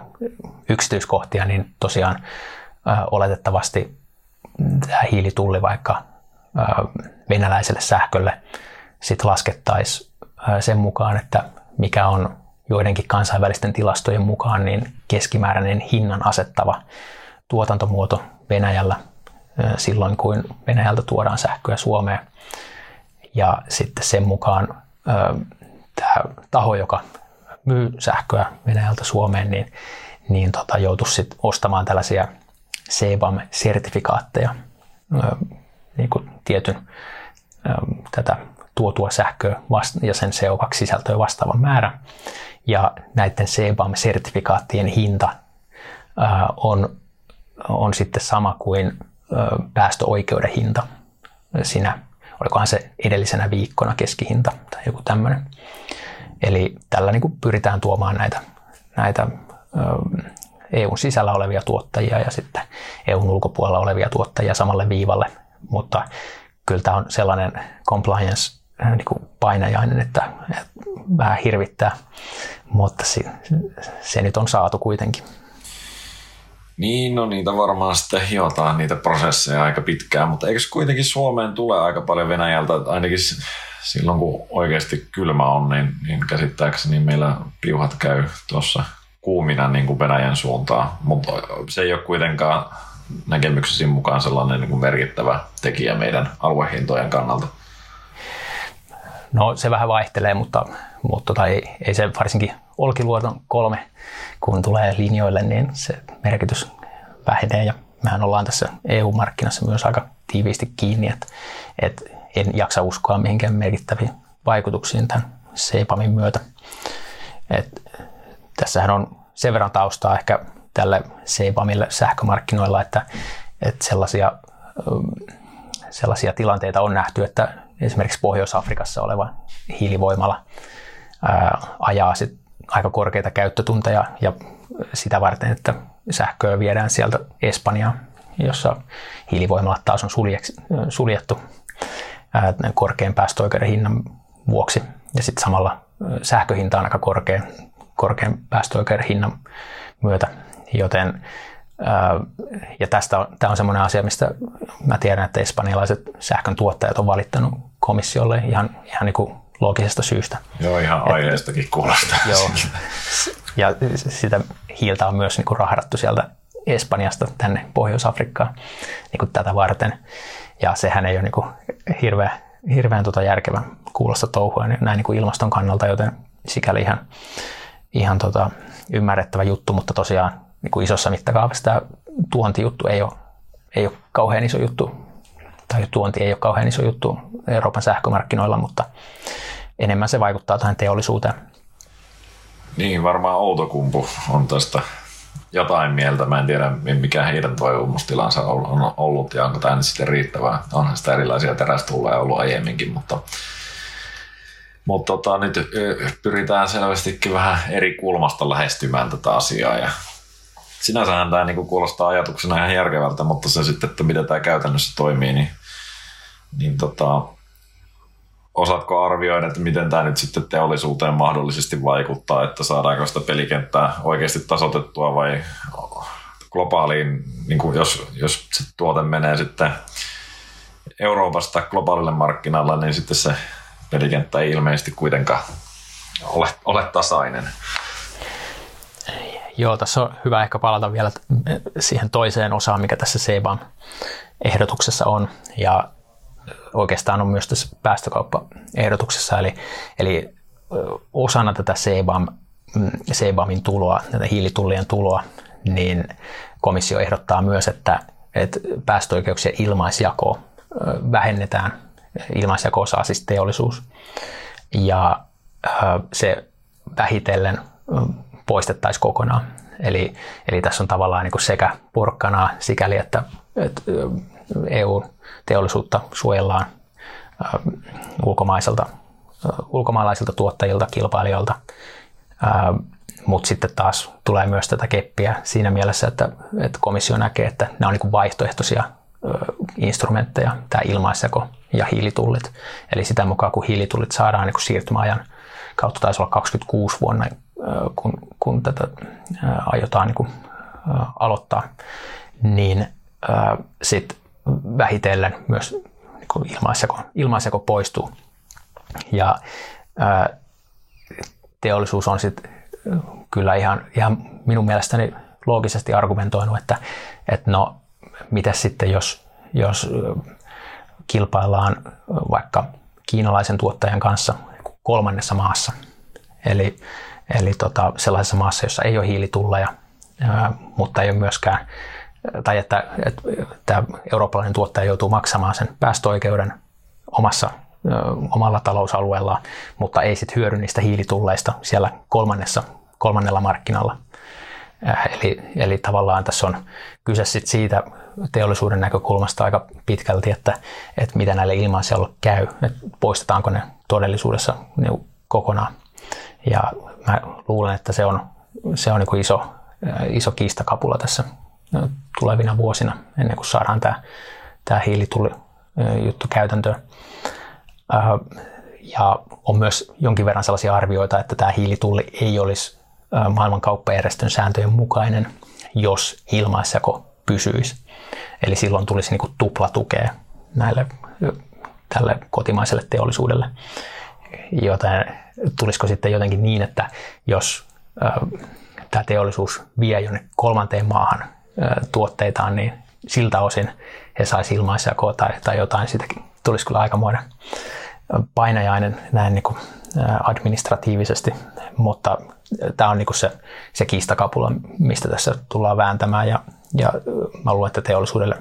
yksityiskohtia, niin tosiaan oletettavasti tämä hiilitulli vaikka venäläiselle sähkölle sitten laskettaisiin sen mukaan, että mikä on joidenkin kansainvälisten tilastojen mukaan niin keskimääräinen hinnan asettava tuotantomuoto Venäjällä silloin, kun Venäjältä tuodaan sähköä Suomeen. Ja sitten sen mukaan tämä taho, joka myy sähköä Venäjältä Suomeen, niin, niin tota, joutuisi sit ostamaan tällaisia CBAM-sertifikaatteja niin kuin tietyn tätä tuotua sähköä ja sen CO2-sisältöä vastaava määrä. Ja näiden CBAM-sertifikaattien hinta on, on sitten sama kuin päästöoikeuden hinta siinä, olikohan se edellisenä viikkona keskihinta tai joku tämmöinen. Eli tällä niin kuin pyritään tuomaan näitä, näitä EUn sisällä olevia tuottajia ja sitten EUn ulkopuolella olevia tuottajia samalle viivalle, mutta kyllä tämä on sellainen compliance niin kuin painajainen, että, vähän hirvittää, mutta se, se nyt on saatu kuitenkin. Niin, no niitä varmaan sitten hiotaan niitä prosesseja aika pitkään, mutta eikö kuitenkin Suomeen tule aika paljon Venäjältä, ainakin silloin kun oikeasti kylmä on, niin, niin käsittääkseni meillä piuhat käy tuossa kuumina niin kuin Venäjän suuntaan, mutta se ei ole kuitenkaan näkemyksesi mukaan sellainen niin kuin merkittävä tekijä meidän aluehintojen kannalta. No se vähän vaihtelee, mutta, mutta tota, ei, ei se varsinkin Olkiluoton kolme, kun tulee linjoille, niin se merkitys vähenee ja mehän ollaan tässä EU-markkinassa myös aika tiiviisti kiinni, että, että en jaksa uskoa mihinkään merkittäviin vaikutuksiin tämän CEPAMin myötä. Et tässähän on sen verran taustaa ehkä tälle CEPAMille sähkömarkkinoilla, että, että sellaisia, sellaisia tilanteita on nähty, että esimerkiksi Pohjois-Afrikassa oleva hiilivoimala ää, ajaa sit aika korkeita käyttötunteja ja sitä varten, että sähköä viedään sieltä Espanjaan, jossa hiilivoimalat taas on suljettu korkean päästöoikeuden hinnan vuoksi. Ja sitten samalla sähköhinta on aika korkea, korkean päästöoikeuden hinnan myötä, joten ja tästä on, tämä on semmoinen asia, mistä mä tiedän, että espanjalaiset sähkön tuottajat on valittanut komissiolle ihan, ihan niin kuin loogisesta syystä. Joo, ihan aiheestakin kuulostaa. Joo, ja sitä hiiltä on myös niin kuin rahdattu sieltä Espanjasta tänne Pohjois-Afrikkaan niin kuin tätä varten. Ja sehän ei ole niin kuin hirveän, hirveän tota järkevän kuulosta touhua niin näin niin kuin ilmaston kannalta, joten sikäli ihan, ihan tota ymmärrettävä juttu, mutta tosiaan niin kuin isossa mittakaavassa tämä tuontijuttu ei ole, ei ole kauhean iso juttu, tai tuonti ei ole kauhean iso juttu Euroopan sähkömarkkinoilla, mutta enemmän se vaikuttaa tähän teollisuuteen. Niin, varmaan Outokumpu on tästä jotain mieltä. Mä en tiedä, mikä heidän toivomustilansa on ollut ja onko tämä nyt sitten riittävää. Onhan sitä erilaisia terästulleja ollut aiemminkin, mutta, mutta tota, nyt pyritään selvästikin vähän eri kulmasta lähestymään tätä asiaa ja sinänsähän tämä niinku kuulostaa ajatuksena ihan järkevältä, mutta se sitten, että miten tämä käytännössä toimii, niin, niin tota, osaatko arvioida, että miten tämä nyt sitten teollisuuteen mahdollisesti vaikuttaa, että saadaanko sitä pelikenttää oikeasti tasotettua vai globaaliin, niin kuin jos, jos se tuote menee sitten Euroopasta globaalille markkinalle, niin sitten se pelikenttä ei ilmeisesti kuitenkaan ole, ole tasainen. Joo, tässä on hyvä ehkä palata vielä siihen toiseen osaan, mikä tässä CBAM-ehdotuksessa on. Ja oikeastaan on myös tässä päästökauppaehdotuksessa, eli, eli osana tätä CBAM, CBAMin tuloa, tätä hiilitullien tuloa, niin komissio ehdottaa myös, että, että päästöoikeuksien ilmaisjako vähennetään. Ilmaisjako saa siis teollisuus. Ja se vähitellen poistettaisiin kokonaan. Eli, eli tässä on tavallaan niin kuin sekä porkkanaa sikäli, että, että EU-teollisuutta suojellaan ulkomaiselta, ulkomaalaisilta tuottajilta, kilpailijoilta, mutta sitten taas tulee myös tätä keppiä siinä mielessä, että, että komissio näkee, että nämä on niin vaihtoehtoisia instrumentteja, tämä ilmaisjako ja hiilitullit. Eli sitä mukaan, kun hiilitullit saadaan niin siirtymäajan kautta taisi olla 26 vuonna, kun, kun tätä aiotaan niin kuin, aloittaa, niin sitten vähitellen myös niin ilmaisjako, ilmaisjako poistuu. Ja ää, teollisuus on sitten kyllä ihan, ihan minun mielestäni loogisesti argumentoinut, että, että no, mitä sitten jos, jos kilpaillaan vaikka kiinalaisen tuottajan kanssa kolmannessa maassa, eli, eli tota, sellaisessa maassa, jossa ei ole hiilitulleja, ää, mutta ei ole myöskään tai että, että tämä eurooppalainen tuottaja joutuu maksamaan sen päästöoikeuden omassa, omalla talousalueellaan, mutta ei sitten hyödy niistä hiilitulleista siellä kolmannessa, kolmannella markkinalla. Eli, eli tavallaan tässä on kyse sit siitä teollisuuden näkökulmasta aika pitkälti, että, että mitä näille ilmaisjalle käy, että poistetaanko ne todellisuudessa niin kokonaan. Ja mä luulen, että se on, se on niin iso, iso kiistakapula tässä tulevina vuosina, ennen kuin saadaan tämä, tämä hiilitulli juttu käytäntöön. Ja on myös jonkin verran sellaisia arvioita, että tämä hiilitulli ei olisi maailman kauppajärjestön sääntöjen mukainen, jos ilmaisjako pysyisi. Eli silloin tulisi niin tuplatukea näille tälle kotimaiselle teollisuudelle. Joten tulisiko sitten jotenkin niin, että jos tämä teollisuus vie jonne kolmanteen maahan tuotteitaan, niin siltä osin he saisi ilmaisjakoa tai, tai jotain. Sitäkin tulisi kyllä aikamoinen painajainen näin niin kuin administratiivisesti, mutta tämä on niin kuin se, se kiistakapula, mistä tässä tullaan vääntämään ja, ja mä luulen, että teollisuudelle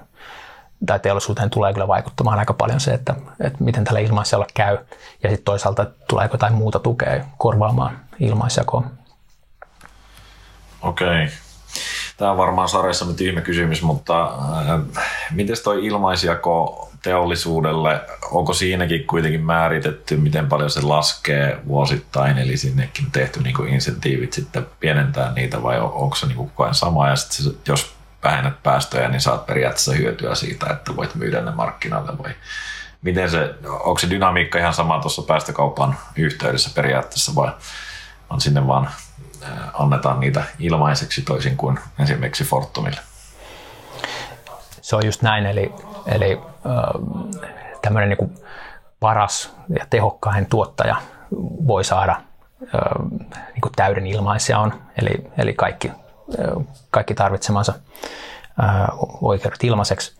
tai teollisuuteen tulee kyllä vaikuttamaan aika paljon se, että, että miten tällä ilmaisjalla käy ja sitten toisaalta tuleeko jotain muuta tukea korvaamaan ilmaisjakoa. Okei. Okay. Tämä on varmaan sarjassa nyt ihme kysymys, mutta äh, miten toi ilmaisjako teollisuudelle, onko siinäkin kuitenkin määritetty, miten paljon se laskee vuosittain, eli sinnekin on tehty niin kuin insentiivit sitten pienentää niitä vai onko se niin kuin koko ajan sama? Ja sitten jos vähennät päästöjä, niin saat periaatteessa hyötyä siitä, että voit myydä ne markkinalle vai miten se, onko se dynamiikka ihan sama tuossa päästökaupan yhteydessä periaatteessa vai on sinne vaan annetaan niitä ilmaiseksi toisin kuin esimerkiksi Fortumille. Se on just näin, eli, eli tämmöinen niin paras ja tehokkain tuottaja voi saada niin kuin täyden ilmaisia eli, eli kaikki, kaikki tarvitsemansa oikeudet ilmaiseksi.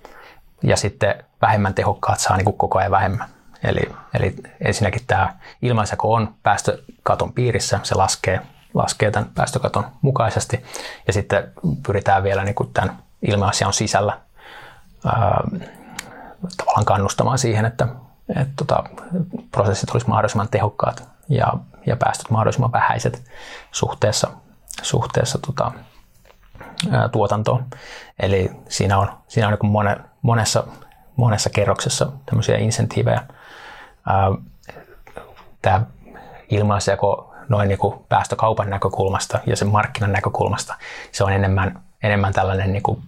Ja sitten vähemmän tehokkaat saa niin kuin koko ajan vähemmän. Eli, eli ensinnäkin tämä ilmaisjako on päästökaton piirissä, se laskee laskee tämän päästökaton mukaisesti. Ja sitten pyritään vielä niin kuin tämän ilmaasian sisällä ää, tavallaan kannustamaan siihen, että, että tota, prosessit olisivat mahdollisimman tehokkaat ja, ja päästöt mahdollisimman vähäiset suhteessa, suhteessa tota, ää, tuotantoon. Eli siinä on, siinä on niin mone, monessa, monessa kerroksessa tämmöisiä insentiivejä. Tämä ilmaisjako noin niin kuin päästökaupan näkökulmasta ja sen markkinan näkökulmasta se on enemmän, enemmän tällainen niin kuin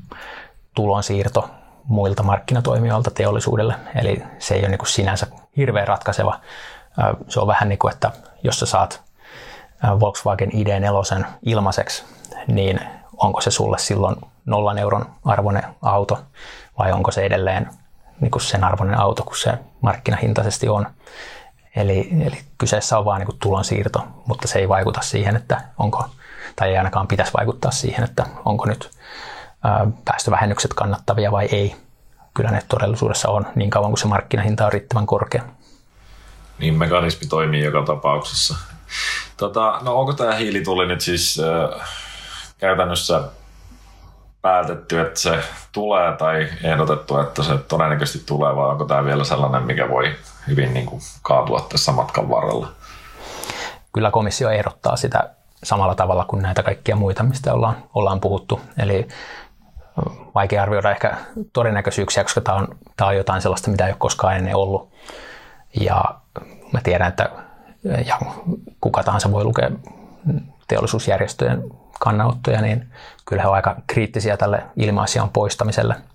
tulonsiirto muilta markkinatoimijoilta teollisuudelle. Eli se ei ole niin kuin sinänsä hirveän ratkaiseva. Se on vähän niin kuin, että jos sä saat Volkswagen ID4 ilmaiseksi, niin onko se sulle silloin nollan euron arvoinen auto vai onko se edelleen niin kuin sen arvoinen auto, kun se markkinahintaisesti on. Eli, eli kyseessä on vain niin tulonsiirto, mutta se ei vaikuta siihen, että onko, tai ei ainakaan pitäisi vaikuttaa siihen, että onko nyt ää, päästövähennykset kannattavia vai ei. Kyllä ne todellisuudessa on niin kauan kuin se markkinahinta on riittävän korkea. Niin mekanismi toimii joka tapauksessa. Tota, no onko tämä hiilitulli nyt siis äh, käytännössä päätetty, että se tulee tai ehdotettu, että se todennäköisesti tulee vai onko tämä vielä sellainen, mikä voi hyvin niin kuin kaatua tässä matkan varrella. Kyllä komissio ehdottaa sitä samalla tavalla kuin näitä kaikkia muita, mistä ollaan, ollaan puhuttu. Eli vaikea arvioida ehkä todennäköisyyksiä, koska tämä on, tämä on jotain sellaista, mitä ei ole koskaan ennen ollut. Ja mä tiedän, että ja kuka tahansa voi lukea teollisuusjärjestöjen kannanottoja, niin kyllä he ovat aika kriittisiä tälle ilmaisian poistamiselle –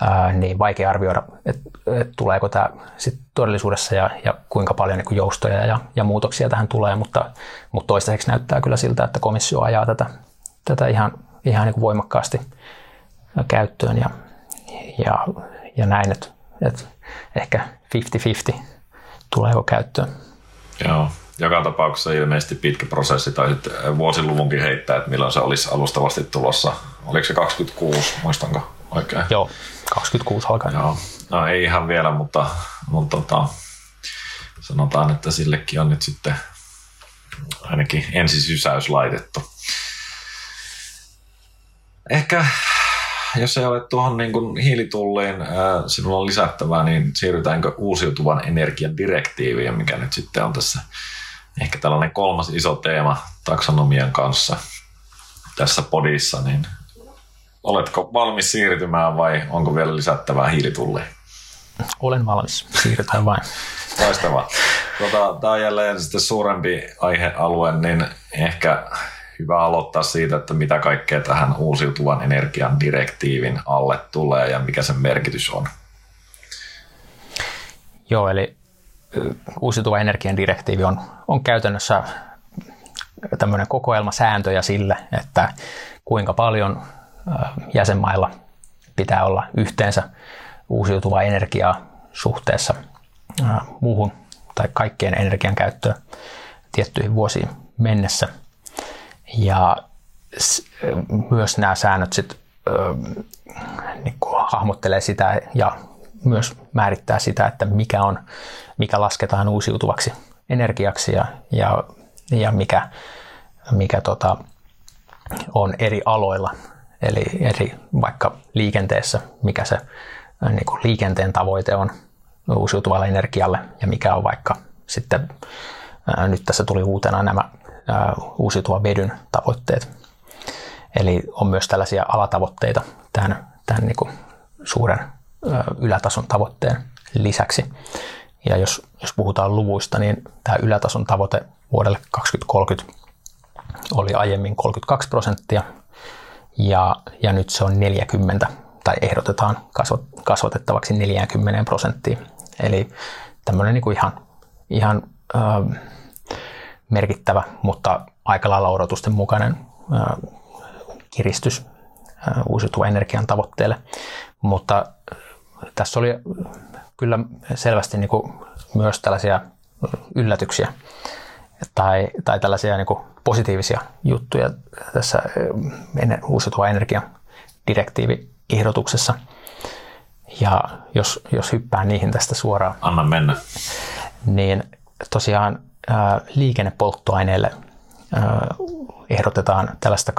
ää, niin vaikea arvioida, että et tuleeko tämä sit todellisuudessa ja, ja kuinka paljon niin joustoja ja, ja muutoksia tähän tulee, mutta, mutta toistaiseksi näyttää kyllä siltä, että komissio ajaa tätä, tätä ihan, ihan niin voimakkaasti käyttöön ja, ja, ja näin, että, että ehkä 50-50 tuleeko käyttöön. Joo, joka tapauksessa ilmeisesti pitkä prosessi, tai sitten vuosiluvunkin heittää, että milloin se olisi alustavasti tulossa. Oliko se 26, muistanko oikein? Joo, 26 alkaen. Joo. No ei ihan vielä, mutta, mutta tota, sanotaan, että sillekin on nyt sitten ainakin ensisysäys laitettu. Ehkä jos ei ole tuohon niin kuin hiilitulliin äh, sinulla on lisättävää, niin siirrytäänkö uusiutuvan energian direktiiviin, mikä nyt sitten on tässä ehkä tällainen kolmas iso teema taksonomian kanssa tässä podissa, niin oletko valmis siirtymään vai onko vielä lisättävää hiilitullia? Olen valmis, siirrytään vain. Loistavaa. Tota, tämä on jälleen sitten suurempi aihealue, niin ehkä hyvä aloittaa siitä, että mitä kaikkea tähän uusiutuvan energian direktiivin alle tulee ja mikä sen merkitys on. Joo, eli uusiutuvan energian direktiivi on, on käytännössä tämmöinen kokoelma sääntöjä sille, että kuinka paljon jäsenmailla pitää olla yhteensä uusiutuvaa energiaa suhteessa muuhun tai kaikkeen energian käyttöön tiettyihin vuosiin mennessä. Ja myös nämä säännöt sit, niin hahmottelee sitä ja myös määrittää sitä, että mikä, on, lasketaan uusiutuvaksi energiaksi ja, ja, ja mikä, mikä tota, on eri aloilla, eli eri vaikka liikenteessä, mikä se niin kuin liikenteen tavoite on uusiutuvalle energialle ja mikä on vaikka sitten, ää, nyt tässä tuli uutena nämä ää, uusiutuvan vedyn tavoitteet. Eli on myös tällaisia alatavoitteita tämän, tämän niin kuin suuren ää, ylätason tavoitteen lisäksi. Ja jos, jos puhutaan luvuista, niin tämä ylätason tavoite vuodelle 2030 oli aiemmin 32 prosenttia ja, ja nyt se on 40 tai ehdotetaan kasvatettavaksi 40 prosenttiin. Eli tämmöinen niin kuin ihan, ihan äh, merkittävä, mutta aika lailla odotusten mukainen äh, kiristys uusiutuvan energian tavoitteelle. Mutta tässä oli kyllä selvästi niin kuin myös tällaisia yllätyksiä tai, tai tällaisia niin kuin positiivisia juttuja tässä uusiutuvan energian direktiivi-ehdotuksessa. Ja jos, jos hyppää niihin tästä suoraan. Anna mennä. Niin tosiaan ää, liikennepolttoaineelle ää, ehdotetaan tällaista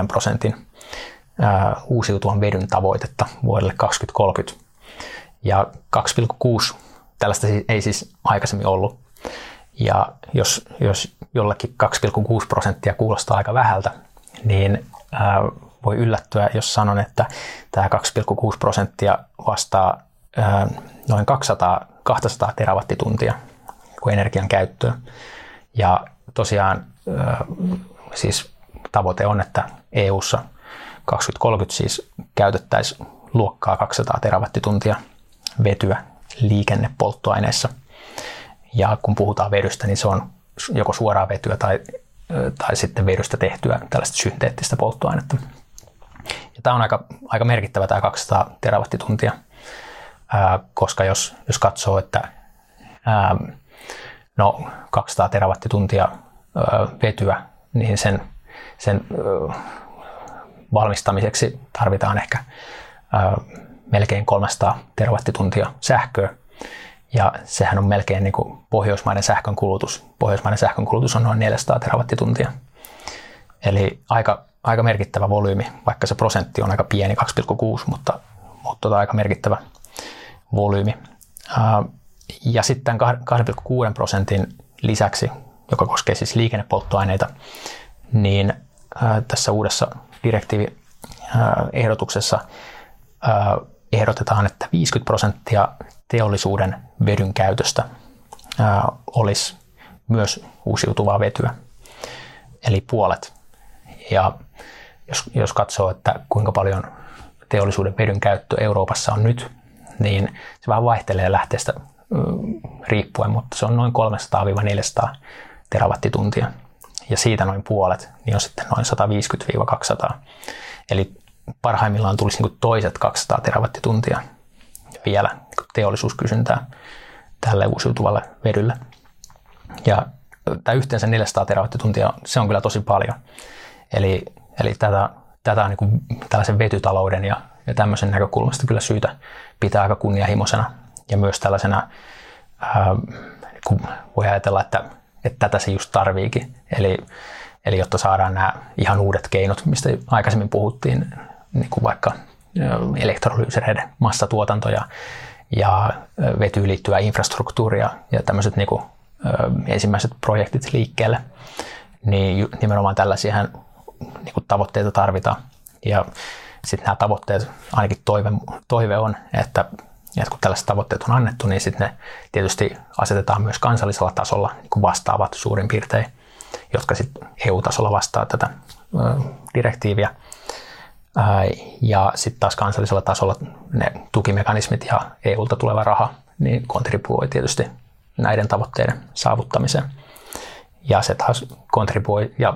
2,6 prosentin ää, uusiutuvan vedyn tavoitetta vuodelle 2030. Ja 2,6 tällaista ei siis aikaisemmin ollut. Ja jos, jos jollekin 2,6 prosenttia kuulostaa aika vähältä, niin ää, voi yllättyä, jos sanon, että tämä 2,6 prosenttia vastaa ää, noin 200, 200 terawattituntia energian käyttöä. Ja tosiaan ää, siis tavoite on, että EU-ssa 2030 siis käytettäisiin luokkaa 200 terawattituntia vetyä liikennepolttoaineessa. Ja kun puhutaan vedystä, niin se on joko suoraa vetyä tai, tai sitten vedystä tehtyä tällaista synteettistä polttoainetta. Ja tämä on aika, aika merkittävä tämä 200 terawattituntia, ää, koska jos, jos katsoo, että ää, no 200 terawattituntia ää, vetyä, niin sen, sen ää, valmistamiseksi tarvitaan ehkä ää, melkein 300 terawattituntia sähköä. Ja sehän on melkein niin kuin pohjoismainen sähkön kulutus. Pohjoismainen sähkön kulutus on noin 400 terawattituntia. Eli aika, aika merkittävä volyymi, vaikka se prosentti on aika pieni, 2,6, mutta, mutta tota aika merkittävä volyymi. Ja sitten 2,6 prosentin lisäksi, joka koskee siis liikennepolttoaineita, niin tässä uudessa direktiiviehdotuksessa ehdotetaan, että 50 prosenttia teollisuuden vedyn käytöstä olisi myös uusiutuvaa vetyä, eli puolet. Ja jos, jos katsoo, että kuinka paljon teollisuuden vedyn käyttö Euroopassa on nyt, niin se vähän vaihtelee lähteestä riippuen, mutta se on noin 300-400 terawattituntia. Ja siitä noin puolet niin on sitten noin 150-200. Eli parhaimmillaan tulisi niin toiset 200 terawattituntia vielä teollisuuskysyntää tälle uusiutuvalle vedylle. Ja tämä yhteensä 400 terawattituntia, se on kyllä tosi paljon. Eli, eli tätä, tätä on niin kuin tällaisen vetytalouden ja, ja tämmöisen näkökulmasta kyllä syytä pitää aika kunnianhimoisena. Ja myös tällaisena, ää, kun voi ajatella, että, että tätä se just tarviikin. Eli, eli jotta saadaan nämä ihan uudet keinot, mistä aikaisemmin puhuttiin, niin kuin vaikka elektrolyysereiden massatuotanto ja, ja vetyyn liittyvää infrastruktuuria ja tämmöiset niin kuin, ensimmäiset projektit liikkeelle, niin nimenomaan tällaisia niin kuin tavoitteita tarvitaan. Ja sitten nämä tavoitteet, ainakin toive, toive on, että, että kun tällaiset tavoitteet on annettu, niin sitten ne tietysti asetetaan myös kansallisella tasolla niin kuin vastaavat suurin piirtein, jotka sitten EU-tasolla vastaa tätä direktiiviä. Ja sitten taas kansallisella tasolla ne tukimekanismit ja EUlta tuleva raha niin kontribuoi tietysti näiden tavoitteiden saavuttamiseen. Ja se taas kontribuoi ja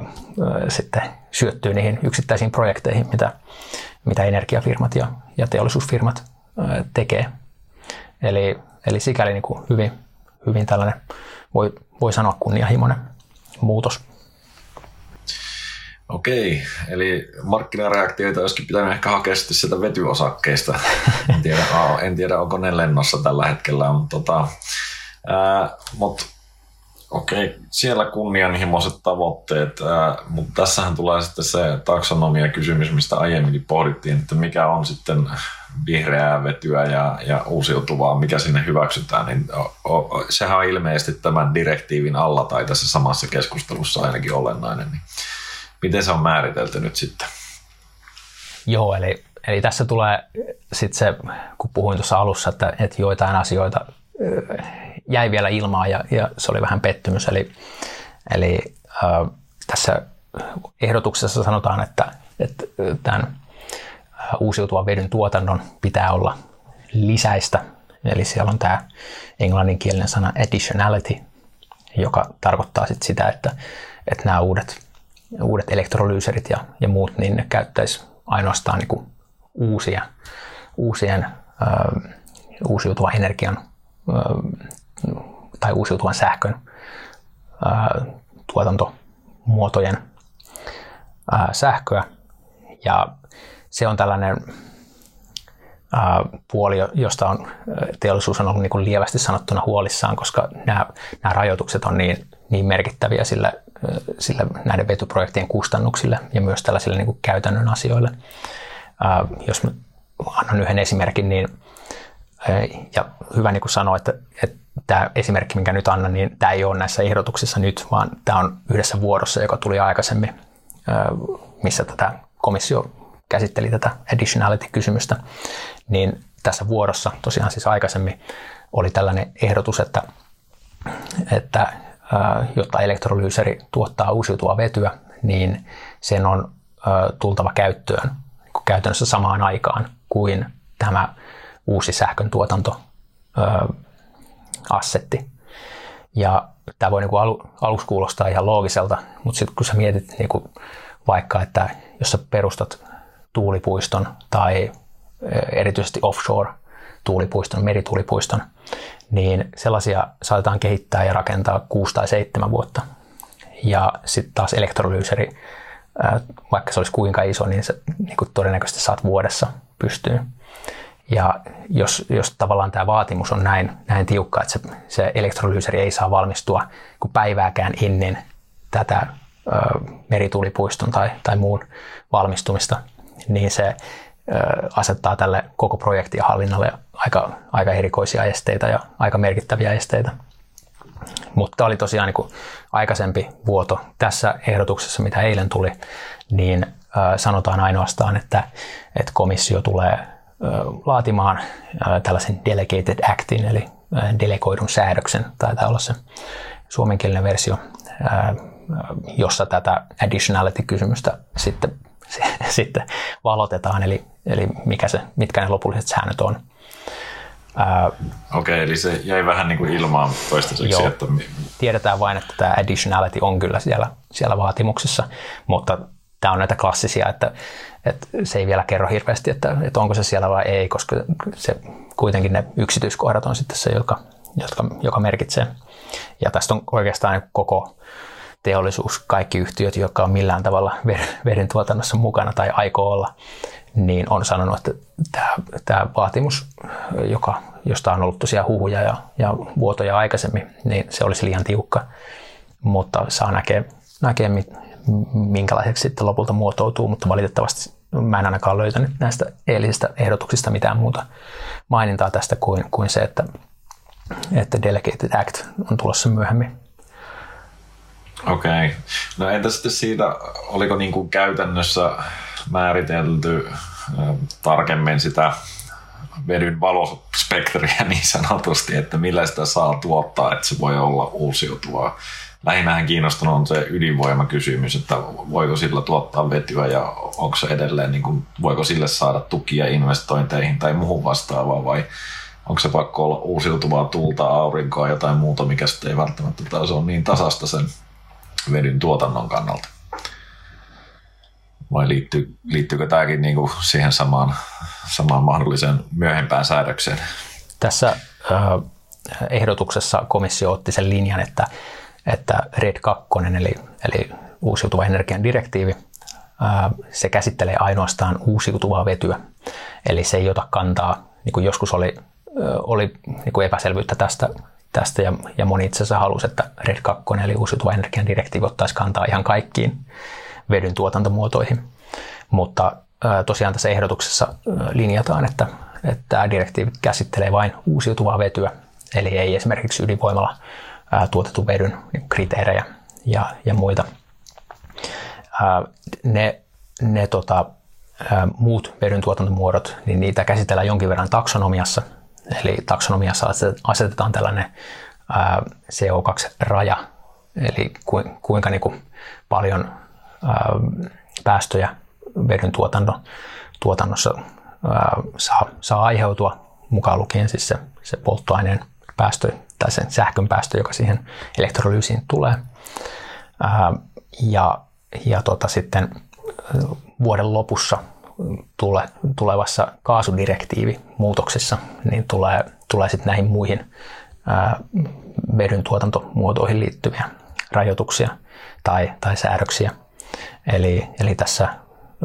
sitten syöttyy niihin yksittäisiin projekteihin, mitä, mitä energiafirmat ja, ja teollisuusfirmat tekee. Eli, eli sikäli niin kuin hyvin, hyvin tällainen, voi, voi sanoa kunnianhimoinen muutos. Okei, eli markkinareaktioita olisikin pitänyt ehkä hakea sitten sieltä vetyosakkeista. En tiedä, en tiedä onko ne lennossa tällä hetkellä, mutta tota, mutta okei, siellä kunnianhimoiset tavoitteet, ää, mutta tässähän tulee sitten se taksonomia kysymys, mistä aiemminkin pohdittiin, että mikä on sitten vihreää vetyä ja, ja uusiutuvaa, mikä sinne hyväksytään, niin o, o, sehän on ilmeisesti tämän direktiivin alla tai tässä samassa keskustelussa ainakin olennainen. Niin Miten se on määritelty nyt sitten? Joo, eli, eli tässä tulee sitten se, kun puhuin tuossa alussa, että, että joitain asioita jäi vielä ilmaa ja, ja se oli vähän pettymys. Eli, eli äh, tässä ehdotuksessa sanotaan, että, että tämän uusiutuvan vedyn tuotannon pitää olla lisäistä. Eli siellä on tämä englanninkielinen sana additionality, joka tarkoittaa sit sitä, että, että nämä uudet uudet elektrolyyserit ja, ja muut, niin ne käyttäisi ainoastaan niin kuin uusia, uusien ö, uusiutuvan energian ö, tai uusiutuvan sähkön ö, tuotantomuotojen ö, sähköä. Ja se on tällainen puoli, josta on, teollisuus on ollut niin kuin lievästi sanottuna huolissaan, koska nämä, nämä rajoitukset on niin, niin merkittäviä sillä sillä näiden vetyprojektien kustannuksille ja myös tällaisille niin kuin käytännön asioille. Jos mä annan yhden esimerkin, niin ja hyvä niin kuin sanoa, että, että tämä esimerkki, minkä nyt annan, niin tämä ei ole näissä ehdotuksissa nyt, vaan tämä on yhdessä vuorossa, joka tuli aikaisemmin, missä tätä komissio käsitteli tätä additionality-kysymystä, niin tässä vuorossa tosiaan siis aikaisemmin oli tällainen ehdotus, että, että jotta elektrolyyseri tuottaa uusiutuvaa vetyä, niin sen on tultava käyttöön niin käytännössä samaan aikaan kuin tämä uusi sähkön tuotantoassetti. Ja tämä voi niin kuin aluksi kuulostaa ihan loogiselta, mutta sitten kun sä mietit niin kuin vaikka, että jos sä perustat tuulipuiston tai erityisesti offshore tuulipuiston, merituulipuiston, niin sellaisia saatetaan kehittää ja rakentaa 6 tai 7 vuotta. Ja sitten taas elektrolyyseri, vaikka se olisi kuinka iso, niin se niin kuin todennäköisesti saat vuodessa pystyyn. Ja jos, jos tavallaan tämä vaatimus on näin, näin tiukka, että se, se elektrolyyseri ei saa valmistua kuin päivääkään ennen tätä ö, merituulipuiston tai, tai muun valmistumista, niin se asettaa tälle koko projektin hallinnalle aika, aika erikoisia esteitä ja aika merkittäviä esteitä. Mutta oli tosiaan niin kuin aikaisempi vuoto tässä ehdotuksessa, mitä eilen tuli, niin sanotaan ainoastaan, että, että komissio tulee laatimaan tällaisen delegated actin, eli delegoidun säädöksen, taitaa olla se suomenkielinen versio, jossa tätä additionality-kysymystä sitten sitten valotetaan, eli, eli mikä se, mitkä ne lopulliset säännöt on. Okei, okay, eli se jäi vähän niin kuin ilmaan toistaiseksi. Joo, että... Tiedetään vain, että tämä additionality on kyllä siellä, siellä vaatimuksessa, mutta tämä on näitä klassisia, että, että se ei vielä kerro hirveästi, että, että onko se siellä vai ei, koska se, kuitenkin ne yksityiskohdat on sitten se, joka, jotka, joka merkitsee. Ja tästä on oikeastaan koko teollisuus, kaikki yhtiöt, jotka on millään tavalla veden tuotannossa mukana tai aikoo olla, niin on sanonut, että tämä, tämä vaatimus, joka, josta on ollut tosiaan huhuja ja, ja vuotoja aikaisemmin, niin se olisi liian tiukka, mutta saa näkeä, näkeä minkälaiseksi sitten lopulta muotoutuu, mutta valitettavasti mä en ainakaan löytänyt näistä eilisistä ehdotuksista mitään muuta mainintaa tästä kuin, kuin se, että, että Delegated Act on tulossa myöhemmin. Okei. Okay. No entä sitten siitä, oliko niin kuin käytännössä määritelty tarkemmin sitä vedyn valospektriä niin sanotusti, että millä sitä saa tuottaa, että se voi olla uusiutuvaa. Lähinnähän kiinnostunut on se ydinvoimakysymys, että voiko sillä tuottaa vetyä ja onko se edelleen, niin kuin, voiko sille saada tukia investointeihin tai muuhun vastaavaa vai onko se pakko olla uusiutuvaa tuulta, aurinkoa, jotain muuta, mikä sitten ei välttämättä taas ole niin tasasta sen vedyn tuotannon kannalta. Vai liittyy, liittyykö tämäkin niin kuin siihen samaan, samaan mahdolliseen myöhempään säädökseen? Tässä äh, ehdotuksessa komissio otti sen linjan, että, että RED 2, eli, eli uusiutuva energian direktiivi, äh, se käsittelee ainoastaan uusiutuvaa vetyä. Eli se ei ota kantaa, niin kuin joskus oli, äh, oli niin kuin epäselvyyttä tästä, tästä ja, ja moni itse asiassa halusi, että RED 2, eli uusiutuva energian direktiivi, ottaisi kantaa ihan kaikkiin vedyn tuotantomuotoihin. Mutta tosiaan tässä ehdotuksessa linjataan, että, että tämä direktiivi käsittelee vain uusiutuvaa vetyä, eli ei esimerkiksi ydinvoimalla tuotetun vedyn kriteerejä ja, ja muita. Ne, ne tota, muut vedyn tuotantomuodot, niin niitä käsitellään jonkin verran taksonomiassa. Eli taksonomiassa asetetaan tällainen CO2-raja, eli kuinka niin kuin paljon päästöjä vedyn tuotanto, tuotannossa saa, saa aiheutua, mukaan lukien siis se, se polttoaineen päästö tai sen sähkön päästö, joka siihen elektrolyysiin tulee. Ja, ja tota, sitten vuoden lopussa tule, tulevassa kaasudirektiivi muutoksessa niin tulee, tulee sitten näihin muihin ää, vedyn tuotantomuotoihin liittyviä rajoituksia tai, tai säädöksiä. Eli, eli tässä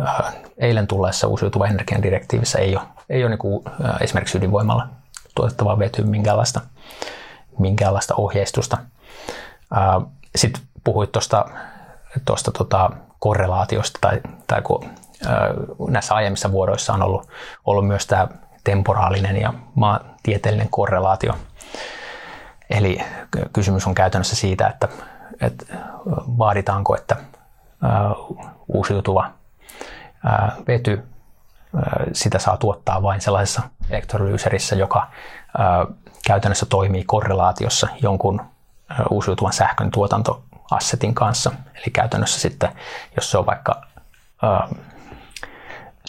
äh, eilen tulleessa uusiutuvan energian direktiivissä ei ole, ei ole niin kuin, äh, esimerkiksi ydinvoimalla tuotettavaa vetyä minkäänlaista, minkäänlaista ohjeistusta. Äh, Sitten puhuit tuosta tuosta tota korrelaatiosta, tai, tai kun näissä aiemmissa vuodoissa on ollut, ollut myös tämä temporaalinen ja maantieteellinen korrelaatio. Eli kysymys on käytännössä siitä, että, että vaaditaanko, että uusiutuva vety, sitä saa tuottaa vain sellaisessa elektrolyyserissä, joka käytännössä toimii korrelaatiossa jonkun uusiutuvan sähkön tuotantoassetin kanssa. Eli käytännössä sitten, jos se on vaikka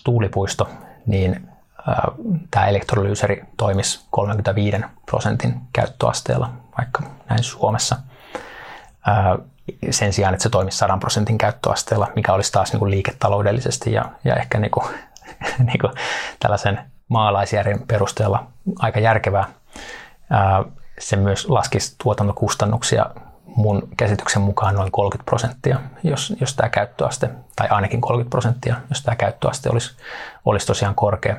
tuulipuisto, niin tämä elektrolyyseri toimisi 35 prosentin käyttöasteella, vaikka näin Suomessa sen sijaan, että se toimisi 100 prosentin käyttöasteella, mikä olisi taas niin kuin liiketaloudellisesti ja, ja ehkä niin kuin, niin kuin tällaisen maalaisjärjen perusteella aika järkevää. Se myös laskisi tuotantokustannuksia mun käsityksen mukaan noin 30 prosenttia, jos, jos tämä käyttöaste, tai ainakin 30 prosenttia, jos tämä käyttöaste olisi, olisi tosiaan korkea.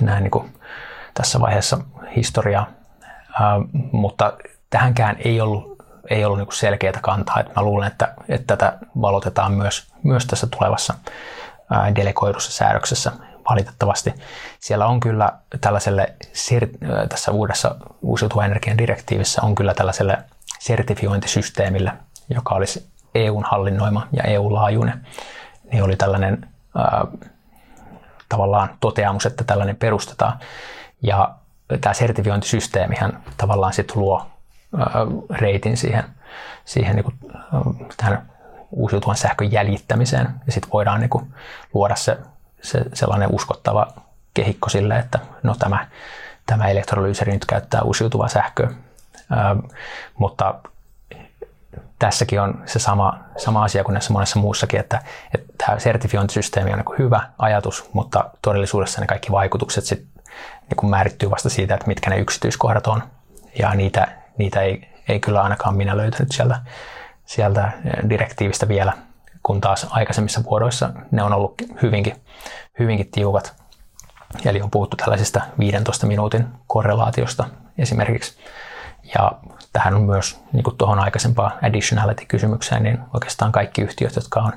Näin niin kuin tässä vaiheessa historiaa. mutta tähänkään ei ollut ei ollut niin selkeää kantaa. Että mä luulen, että, että tätä valotetaan myös, myös tässä tulevassa delegoidussa säädöksessä valitettavasti. Siellä on kyllä tällaiselle, tässä uudessa uusiutuvan energian direktiivissä on kyllä tällaiselle sertifiointisysteemille, joka olisi EUn hallinnoima ja EU-laajuinen, niin oli tällainen ää, tavallaan toteamus, että tällainen perustetaan. Ja tämä sertifiointisysteemihän tavallaan sitten luo reitin siihen, siihen niin kuin, tähän uusiutuvan sähkön jäljittämiseen. Ja sitten voidaan niin kuin, luoda se, se, sellainen uskottava kehikko sille, että no tämä, tämä elektrolyyseri nyt käyttää uusiutuvaa sähköä. Ää, mutta tässäkin on se sama, sama asia kuin näissä monessa muussakin, että, että tämä sertifiointisysteemi on niin hyvä ajatus, mutta todellisuudessa ne kaikki vaikutukset sit, niin määrittyy vasta siitä, että mitkä ne yksityiskohdat on. Ja niitä, niitä ei, ei kyllä ainakaan minä löytänyt sieltä, sieltä direktiivistä vielä, kun taas aikaisemmissa vuodoissa ne on ollut hyvinkin, hyvinkin tiukat. Eli on puhuttu tällaisista 15 minuutin korrelaatiosta esimerkiksi. Ja tähän on myös niin kuin tuohon aikaisempaan additionality-kysymykseen, niin oikeastaan kaikki yhtiöt, jotka on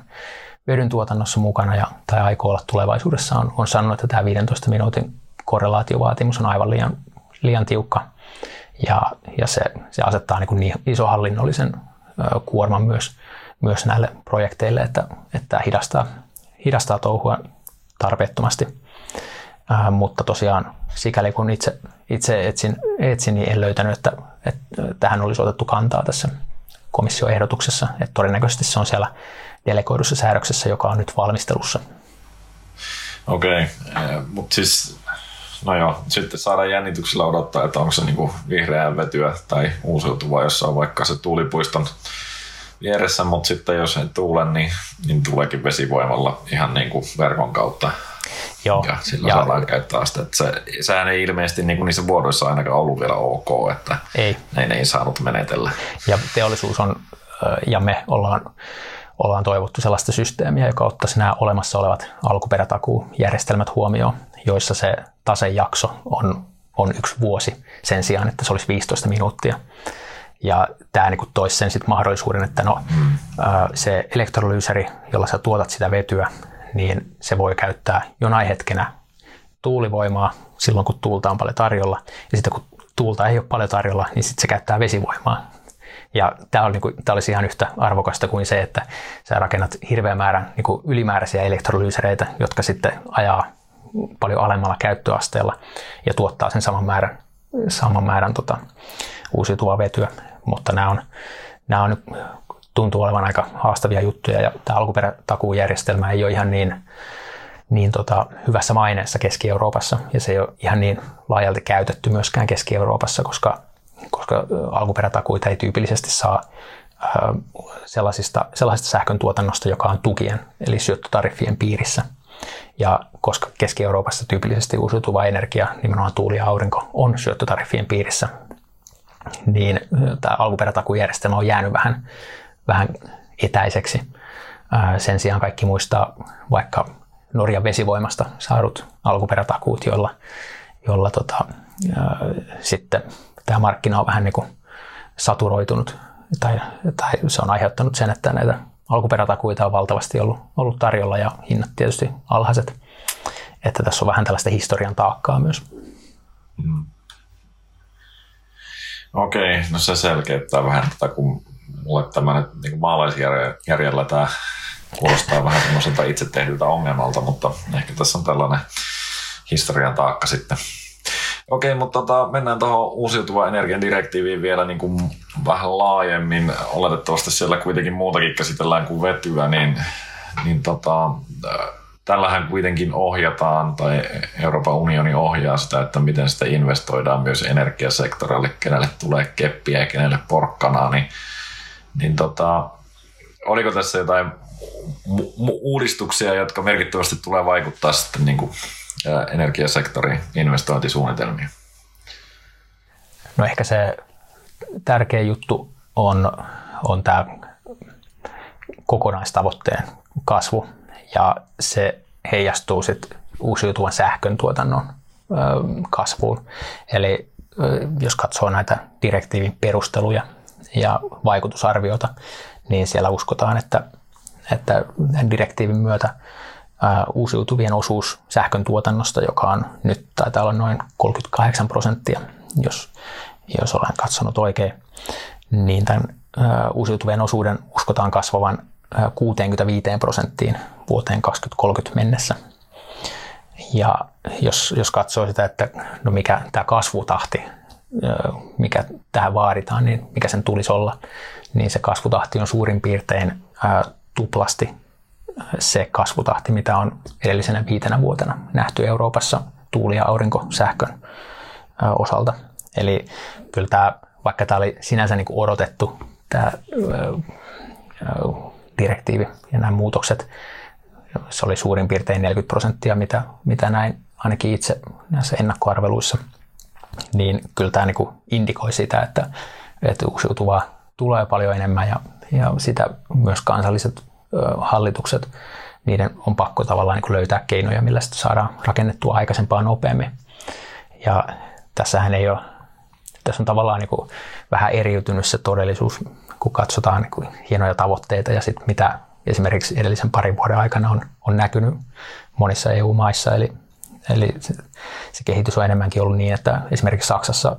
vedyn tuotannossa mukana ja, tai aikoo olla tulevaisuudessa, on, on sanonut, että tämä 15 minuutin korrelaatiovaatimus on aivan liian, liian tiukka ja, ja se, se asettaa niin, kuin niin iso hallinnollisen kuorman myös, myös näille projekteille, että, että hidastaa, hidastaa touhua tarpeettomasti. Äh, mutta tosiaan sikäli kun itse, itse etsin, etsin, niin en löytänyt, että, että tähän olisi otettu kantaa tässä komission ehdotuksessa. Että todennäköisesti se on siellä delegoidussa säädöksessä, joka on nyt valmistelussa. Okei, okay. mutta siis No joo, sitten saadaan jännityksellä odottaa, että onko se niinku vihreää vetyä tai uusiutuvaa, jossa on vaikka se tuulipuiston vieressä, mutta sitten jos ei tuule, niin, niin tuleekin vesivoimalla ihan niin kuin verkon kautta. Joo. Ja silloin ja, saadaan käyttää sitä. Että se, sehän ei ilmeisesti niin kuin niissä vuodoissa ainakaan ollut vielä ok, että ei. ne ei saanut menetellä. Ja teollisuus on, ja me ollaan, ollaan toivottu sellaista systeemiä, joka ottaisi nämä olemassa olevat alkuperätakuujärjestelmät huomioon, joissa se tasejakso on, on yksi vuosi sen sijaan, että se olisi 15 minuuttia. Ja tämä niin toisi sen sit mahdollisuuden, että no, mm. se elektrolyysäri, jolla sä tuotat sitä vetyä, niin se voi käyttää jonain hetkenä tuulivoimaa silloin, kun tuulta on paljon tarjolla. Ja sitten kun tuulta ei ole paljon tarjolla, niin sitten se käyttää vesivoimaa. Ja tämä, on, niin tämä olisi ihan yhtä arvokasta kuin se, että sä rakennat hirveän määrän niin kuin ylimääräisiä elektrolyysereitä, jotka sitten ajaa paljon alemmalla käyttöasteella ja tuottaa sen saman määrän, saman määrän tota, uusiutuvaa vetyä. Mutta nämä on, nämä on tuntuu olevan aika haastavia juttuja ja tämä alkuperätakuujärjestelmä ei ole ihan niin, niin tota, hyvässä maineessa Keski-Euroopassa ja se ei ole ihan niin laajalti käytetty myöskään Keski-Euroopassa, koska, koska alkuperätakuita ei tyypillisesti saa sellaisista, sellaisesta sähkön tuotannosta, joka on tukien eli syöttötariffien piirissä. Ja koska Keski-Euroopassa tyypillisesti uusiutuva energia, nimenomaan tuuli ja aurinko, on syöttötariffien piirissä, niin tämä alkuperätakujärjestelmä on jäänyt vähän vähän etäiseksi. Sen sijaan kaikki muistaa vaikka Norjan vesivoimasta saadut alkuperätakuut, joilla, jolla tota, sitten tämä markkina on vähän niin kuin saturoitunut tai, tai se on aiheuttanut sen, että näitä alkuperätakuita on valtavasti ollut, ollut tarjolla ja hinnat tietysti alhaiset. Että tässä on vähän tällaista historian taakkaa myös. Mm. Okei, no se selkeyttää vähän tätä, kun mulle tämä nyt niin maalaisjärjellä tämä kuulostaa vähän semmoiselta itse tehdyltä ongelmalta, mutta ehkä tässä on tällainen historian taakka sitten. Okei, mutta tota, mennään tuohon uusiutuvan energian direktiiviin vielä niin kuin vähän laajemmin. Oletettavasti siellä kuitenkin muutakin käsitellään kuin vetyä, niin, niin tota, tällähän kuitenkin ohjataan, tai Euroopan unioni ohjaa sitä, että miten sitä investoidaan myös energiasektorille, kenelle tulee keppiä ja kenelle porkkanaa, niin niin tota, oliko tässä jotain mu- mu- uudistuksia, jotka merkittävästi tulee vaikuttaa sitten niin kuin, energiasektorin investointisuunnitelmiin? No ehkä se tärkeä juttu on, on tämä kokonaistavoitteen kasvu ja se heijastuu sitten uusiutuvan sähkön tuotannon kasvuun. Eli jos katsoo näitä direktiivin perusteluja, ja vaikutusarviota, niin siellä uskotaan, että, että direktiivin myötä uusiutuvien osuus sähkön tuotannosta, joka on nyt taitaa olla noin 38 prosenttia, jos, jos olen katsonut oikein, niin tämän uusiutuvien osuuden uskotaan kasvavan 65 prosenttiin vuoteen 2030 mennessä. Ja jos, jos katsoo sitä, että no mikä tämä kasvutahti mikä tähän vaaditaan, niin mikä sen tulisi olla, niin se kasvutahti on suurin piirtein tuplasti se kasvutahti, mitä on edellisenä viitenä vuotena nähty Euroopassa tuuli- ja aurinkosähkön osalta. Eli kyllä tämä, vaikka tämä oli sinänsä niin kuin odotettu, tämä direktiivi ja nämä muutokset, se oli suurin piirtein 40 prosenttia, mitä, mitä näin ainakin itse näissä ennakkoarveluissa – niin kyllä tämä niin indikoi sitä, että, että uusiutuvaa tulee paljon enemmän ja, ja sitä myös kansalliset hallitukset, niiden on pakko tavallaan niin löytää keinoja, millä sitä saadaan rakennettua aikaisempaa nopeammin. Ja tässähän ei ole, tässä on tavallaan niin vähän eriytynyt se todellisuus, kun katsotaan niin kuin hienoja tavoitteita ja sitten mitä, esimerkiksi edellisen parin vuoden aikana on, on näkynyt monissa EU-maissa. Eli, eli se, se kehitys on enemmänkin ollut niin, että esimerkiksi Saksassa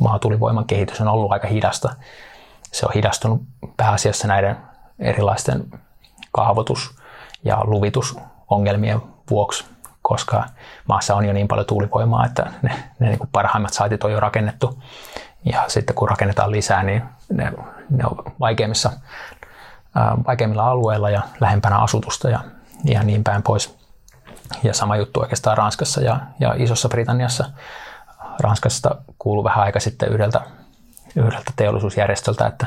maatulivoiman kehitys on ollut aika hidasta. Se on hidastunut pääasiassa näiden erilaisten kaavoitus- ja luvitusongelmien vuoksi, koska maassa on jo niin paljon tuulivoimaa, että ne, ne niin kuin parhaimmat saitit on jo rakennettu. Ja sitten kun rakennetaan lisää, niin ne, ne on vaikeimmissa, vaikeimmilla alueilla ja lähempänä asutusta ja, ja niin päin pois. Ja sama juttu oikeastaan Ranskassa ja, ja Isossa Britanniassa. Ranskasta kuuluu vähän aika sitten yhdeltä, yhdeltä teollisuusjärjestöltä, että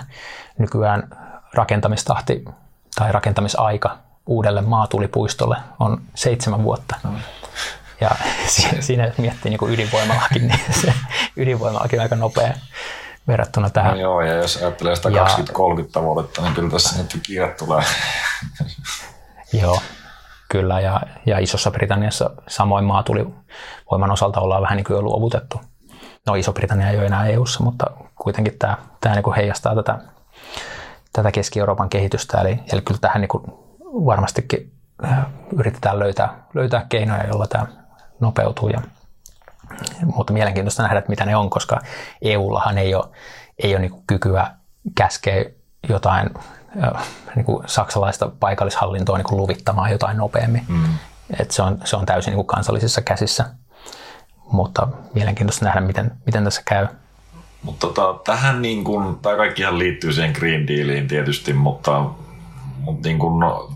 nykyään rakentamistahti tai rakentamisaika uudelle maatulipuistolle on seitsemän vuotta. Mm. Ja siinä jos miettii niin ydinvoimalakin, niin se ydinvoimalakin on aika nopea verrattuna tähän. No joo, ja jos ajattelee sitä ja, 20-30 tavoitetta, niin kyllä tässä nyt kiire tulee. joo, kyllä. Ja, ja Isossa Britanniassa samoin maatulivoiman osalta ollaan vähän niin kuin jo luovutettu. No Iso-Britannia ei ole enää EU-ssa, mutta kuitenkin tämä, tämä niin kuin heijastaa tätä, tätä Keski-Euroopan kehitystä. Eli, eli kyllä tähän niin kuin varmastikin äh, yritetään löytää, löytää keinoja, joilla tämä nopeutuu. Ja, mutta mielenkiintoista nähdä, että mitä ne on, koska EUllahan ei ole, ei ole niin kykyä käskeä jotain äh, niin kuin saksalaista paikallishallintoa niin kuin luvittamaan jotain nopeammin. Mm. Et se, on, se on täysin niin kuin kansallisissa käsissä. Mutta mielenkiintoista nähdä, miten, miten tässä käy. Mutta tota, tähän, niin kuin, tämä kaikkihan liittyy siihen Green Dealiin tietysti, mutta, mutta niin kuin, no,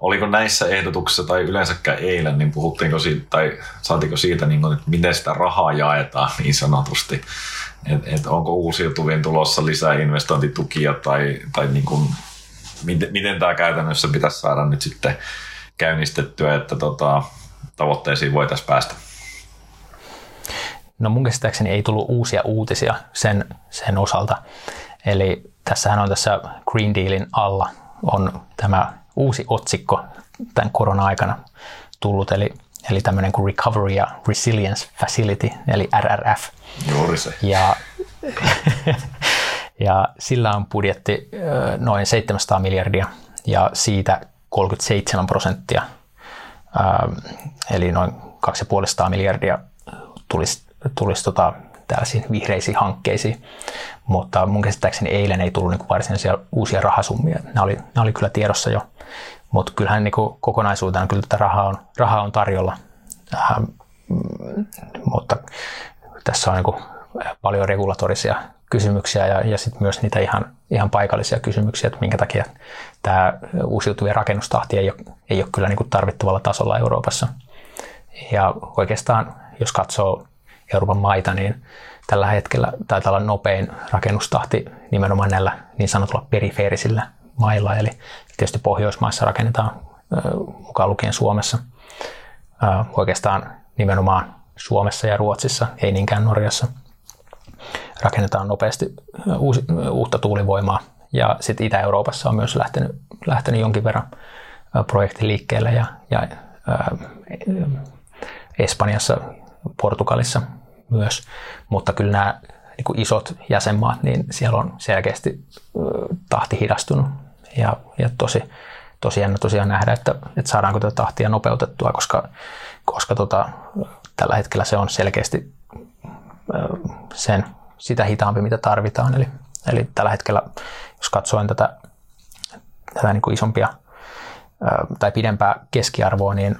oliko näissä ehdotuksissa tai yleensäkään eilen, niin puhuttiinko siitä, tai saatiko siitä, niin kuin, että miten sitä rahaa jaetaan niin sanotusti? Että et onko uusiutuvien tulossa lisää investointitukia tai, tai niin kuin, miten, miten tämä käytännössä pitäisi saada nyt sitten käynnistettyä, että tota, tavoitteisiin voitaisiin päästä? No mun käsittääkseni ei tullut uusia uutisia sen, sen osalta. Eli tässähän on tässä Green Dealin alla on tämä uusi otsikko tämän korona-aikana tullut, eli, eli tämmöinen kuin Recovery ja Resilience Facility, eli RRF. Juuri se. Ja, ja sillä on budjetti noin 700 miljardia ja siitä 37 prosenttia, eli noin 250 miljardia tulisi, tulisi tota, tällaisiin vihreisiin hankkeisiin, mutta mun käsittääkseni eilen ei tullut niin varsinaisia uusia rahasummia. Nämä oli, nämä oli kyllä tiedossa jo, mutta kyllähän niin kokonaisuutena kyllä tätä rahaa on, rahaa on tarjolla. Ähm, mutta tässä on niin paljon regulatorisia kysymyksiä ja, ja sitten myös niitä ihan, ihan paikallisia kysymyksiä, että minkä takia tämä uusiutuvien rakennustahti ei ole, ei ole kyllä niin tarvittavalla tasolla Euroopassa. Ja oikeastaan, jos katsoo Euroopan maita, niin tällä hetkellä taitaa olla nopein rakennustahti nimenomaan näillä niin sanotulla perifeerisillä mailla, eli tietysti Pohjoismaissa rakennetaan mukaan lukien Suomessa. Oikeastaan nimenomaan Suomessa ja Ruotsissa, ei niinkään Norjassa. Rakennetaan nopeasti uusi, uutta tuulivoimaa ja sitten Itä-Euroopassa on myös lähtenyt, lähtenyt jonkin verran projekti liikkeelle ja, ja Espanjassa, Portugalissa myös, mutta kyllä nämä niin isot jäsenmaat, niin siellä on selkeästi tahti hidastunut ja, ja tosi, tosi jännä tosiaan nähdä, että, että saadaanko tätä tahtia nopeutettua, koska, koska tota, tällä hetkellä se on selkeästi sen, sitä hitaampi, mitä tarvitaan. Eli, eli tällä hetkellä, jos katsoin tätä, tätä niin kuin isompia tai pidempää keskiarvoa, niin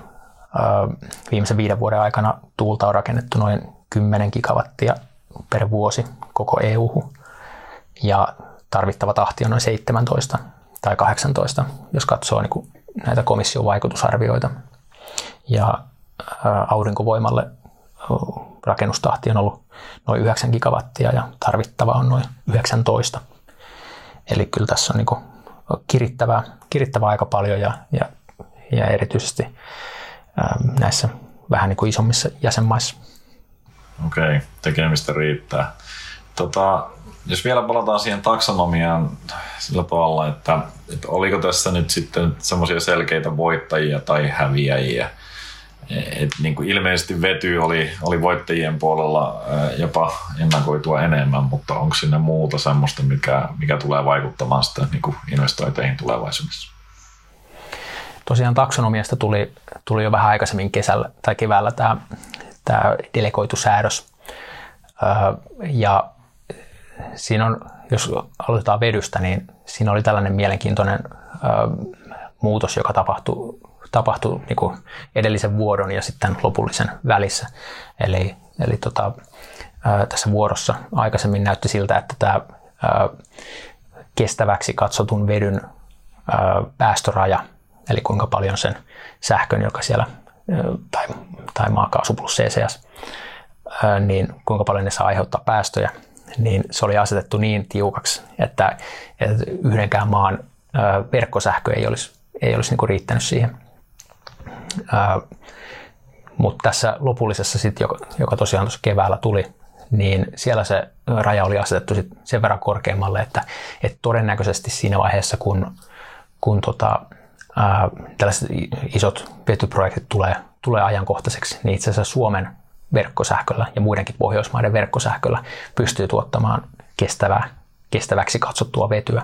viimeisen viiden vuoden aikana tuulta on rakennettu noin 10 gigawattia per vuosi koko EU. Ja tarvittava tahti on noin 17 tai 18, jos katsoo niin kuin näitä komission vaikutusarvioita. Ja aurinkovoimalle rakennustahti on ollut noin 9 gigawattia ja tarvittava on noin 19. Eli kyllä tässä on niin kirittävää, kirittävää aika paljon ja, ja, ja erityisesti näissä vähän niin kuin isommissa jäsenmaissa. Okei, okay, tekemistä riittää. Tota, jos vielä palataan siihen taksonomiaan sillä tavalla, että, että oliko tässä nyt sitten semmoisia selkeitä voittajia tai häviäjiä. Et niin kuin ilmeisesti vety oli, oli voittajien puolella jopa ennakoitua enemmän, mutta onko sinne muuta semmoista, mikä, mikä tulee vaikuttamaan sitten niin kuin investointeihin tulevaisuudessa? tosiaan taksonomiasta tuli, tuli jo vähän aikaisemmin kesällä tai keväällä tämä, tämä delegoitu säädös. Ja siinä on, jos aloitetaan vedystä, niin siinä oli tällainen mielenkiintoinen muutos, joka tapahtui, tapahtui niin kuin edellisen vuodon ja sitten lopullisen välissä. Eli, eli tota, tässä vuorossa aikaisemmin näytti siltä, että tämä kestäväksi katsotun vedyn päästöraja, eli kuinka paljon sen sähkön, joka siellä, tai, tai maakaasu plus CCS, niin kuinka paljon ne saa aiheuttaa päästöjä, niin se oli asetettu niin tiukaksi, että, että yhdenkään maan verkkosähkö ei olisi, ei olisi niin riittänyt siihen. Mutta tässä lopullisessa, sit, joka, joka tosiaan tuossa keväällä tuli, niin siellä se raja oli asetettu sit sen verran korkeammalle, että, että todennäköisesti siinä vaiheessa, kun, kun tota, ää, tällaiset isot vetyprojektit tulee, tulee ajankohtaiseksi, niin itse asiassa Suomen verkkosähköllä ja muidenkin Pohjoismaiden verkkosähköllä pystyy tuottamaan kestävää, kestäväksi katsottua vetyä.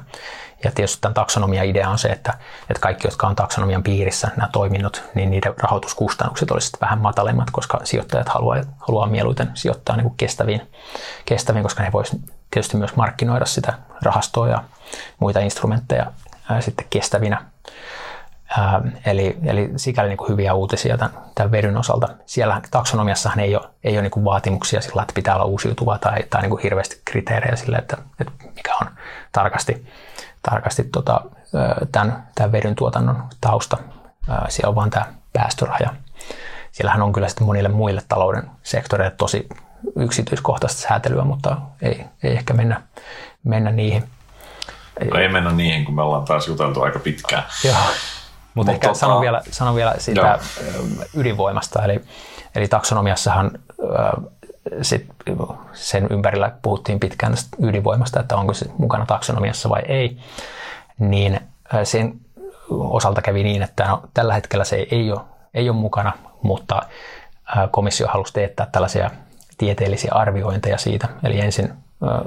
Ja tietysti tämän taksonomia-idea on se, että, että kaikki, jotka on taksonomian piirissä, nämä toiminnot, niin niiden rahoituskustannukset olisivat vähän matalemmat, koska sijoittajat haluaa, haluaa mieluiten sijoittaa niin kuin kestäviin, kestäviin, koska ne voisivat tietysti myös markkinoida sitä rahastoa ja muita instrumentteja ää, sitten kestävinä. Ää, eli, eli sikäli niin kuin hyviä uutisia tämän, tämän vedyn osalta. Siellä taksonomiassahan ei ole, ei ole niin kuin vaatimuksia sillä, että pitää olla uusiutuva tai, tai niin kuin hirveästi kriteerejä sille, että, että mikä on tarkasti tarkasti tota, tämän, tämän vedyn tuotannon tausta. Siellä on vain tämä päästöraja. Siellähän on kyllä sitten monille muille talouden sektoreille tosi yksityiskohtaista säätelyä, mutta ei, ei ehkä mennä, mennä niihin. No ei mennä niihin, kun me ollaan taas juteltu aika pitkään. Joo. Mutta ehkä tota... sanon, vielä, sanon vielä siitä Joo. ydinvoimasta. Eli, eli taksonomiassahan sit sen ympärillä puhuttiin pitkään ydinvoimasta, että onko se mukana taksonomiassa vai ei, niin sen osalta kävi niin, että no, tällä hetkellä se ei ole, ei ole mukana, mutta komissio halusi teettää tällaisia tieteellisiä arviointeja siitä. Eli ensin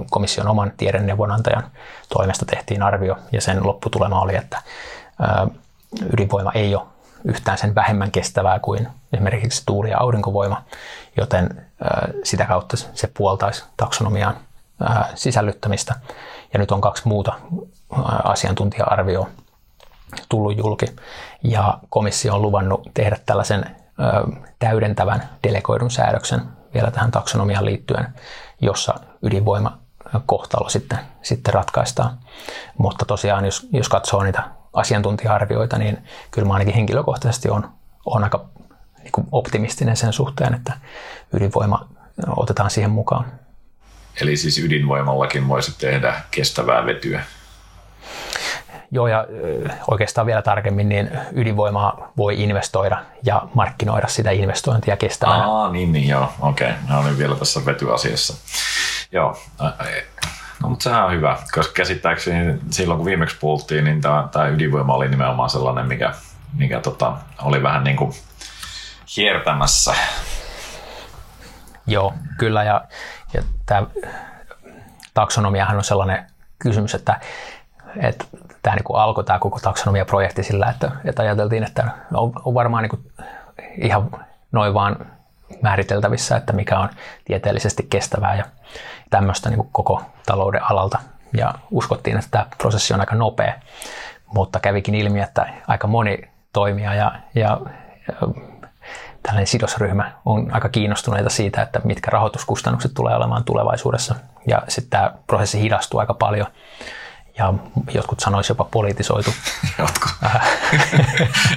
komission oman tiedenneuvonantajan toimesta tehtiin arvio ja sen lopputulema oli, että ydinvoima ei ole yhtään sen vähemmän kestävää kuin esimerkiksi tuuli- ja aurinkovoima, joten sitä kautta se puoltaisi taksonomian sisällyttämistä. Ja nyt on kaksi muuta asiantuntija-arvioa tullut julki, ja komissio on luvannut tehdä tällaisen täydentävän delegoidun säädöksen vielä tähän taksonomiaan liittyen, jossa ydinvoima kohtalo sitten, sitten ratkaistaan. Mutta tosiaan, jos, jos katsoo niitä asiantuntija-arvioita, niin kyllä mä ainakin henkilökohtaisesti on, on aika niin kuin optimistinen sen suhteen, että ydinvoima otetaan siihen mukaan. Eli siis ydinvoimallakin voisi tehdä kestävää vetyä? Joo, ja oikeastaan vielä tarkemmin, niin ydinvoimaa voi investoida ja markkinoida sitä investointia kestävänä. Aa, niin, niin joo, okei. Okay. Mä olin vielä tässä vetyasiassa. Joo, No, mutta sehän on hyvä, koska käsittääkseni silloin kun viimeksi puhuttiin, niin tämä, tämä ydinvoima oli nimenomaan sellainen, mikä, mikä tota, oli vähän niin kuin hiertämässä. Joo, kyllä. Ja, ja tämä taksonomiahan on sellainen kysymys, että, että tämä niin kuin alkoi tämä koko taksonomia-projekti sillä, että, että ajateltiin, että on, on varmaan niin kuin ihan noin vaan määriteltävissä, että mikä on tieteellisesti kestävää ja tämmöistä niin kuin koko talouden alalta. Ja uskottiin, että tämä prosessi on aika nopea, mutta kävikin ilmi, että aika moni toimija ja, ja, ja tällainen sidosryhmä on aika kiinnostuneita siitä, että mitkä rahoituskustannukset tulee olemaan tulevaisuudessa. Ja sitten tämä prosessi hidastuu aika paljon ja jotkut sanoisivat jopa politisoitu. Jotkut.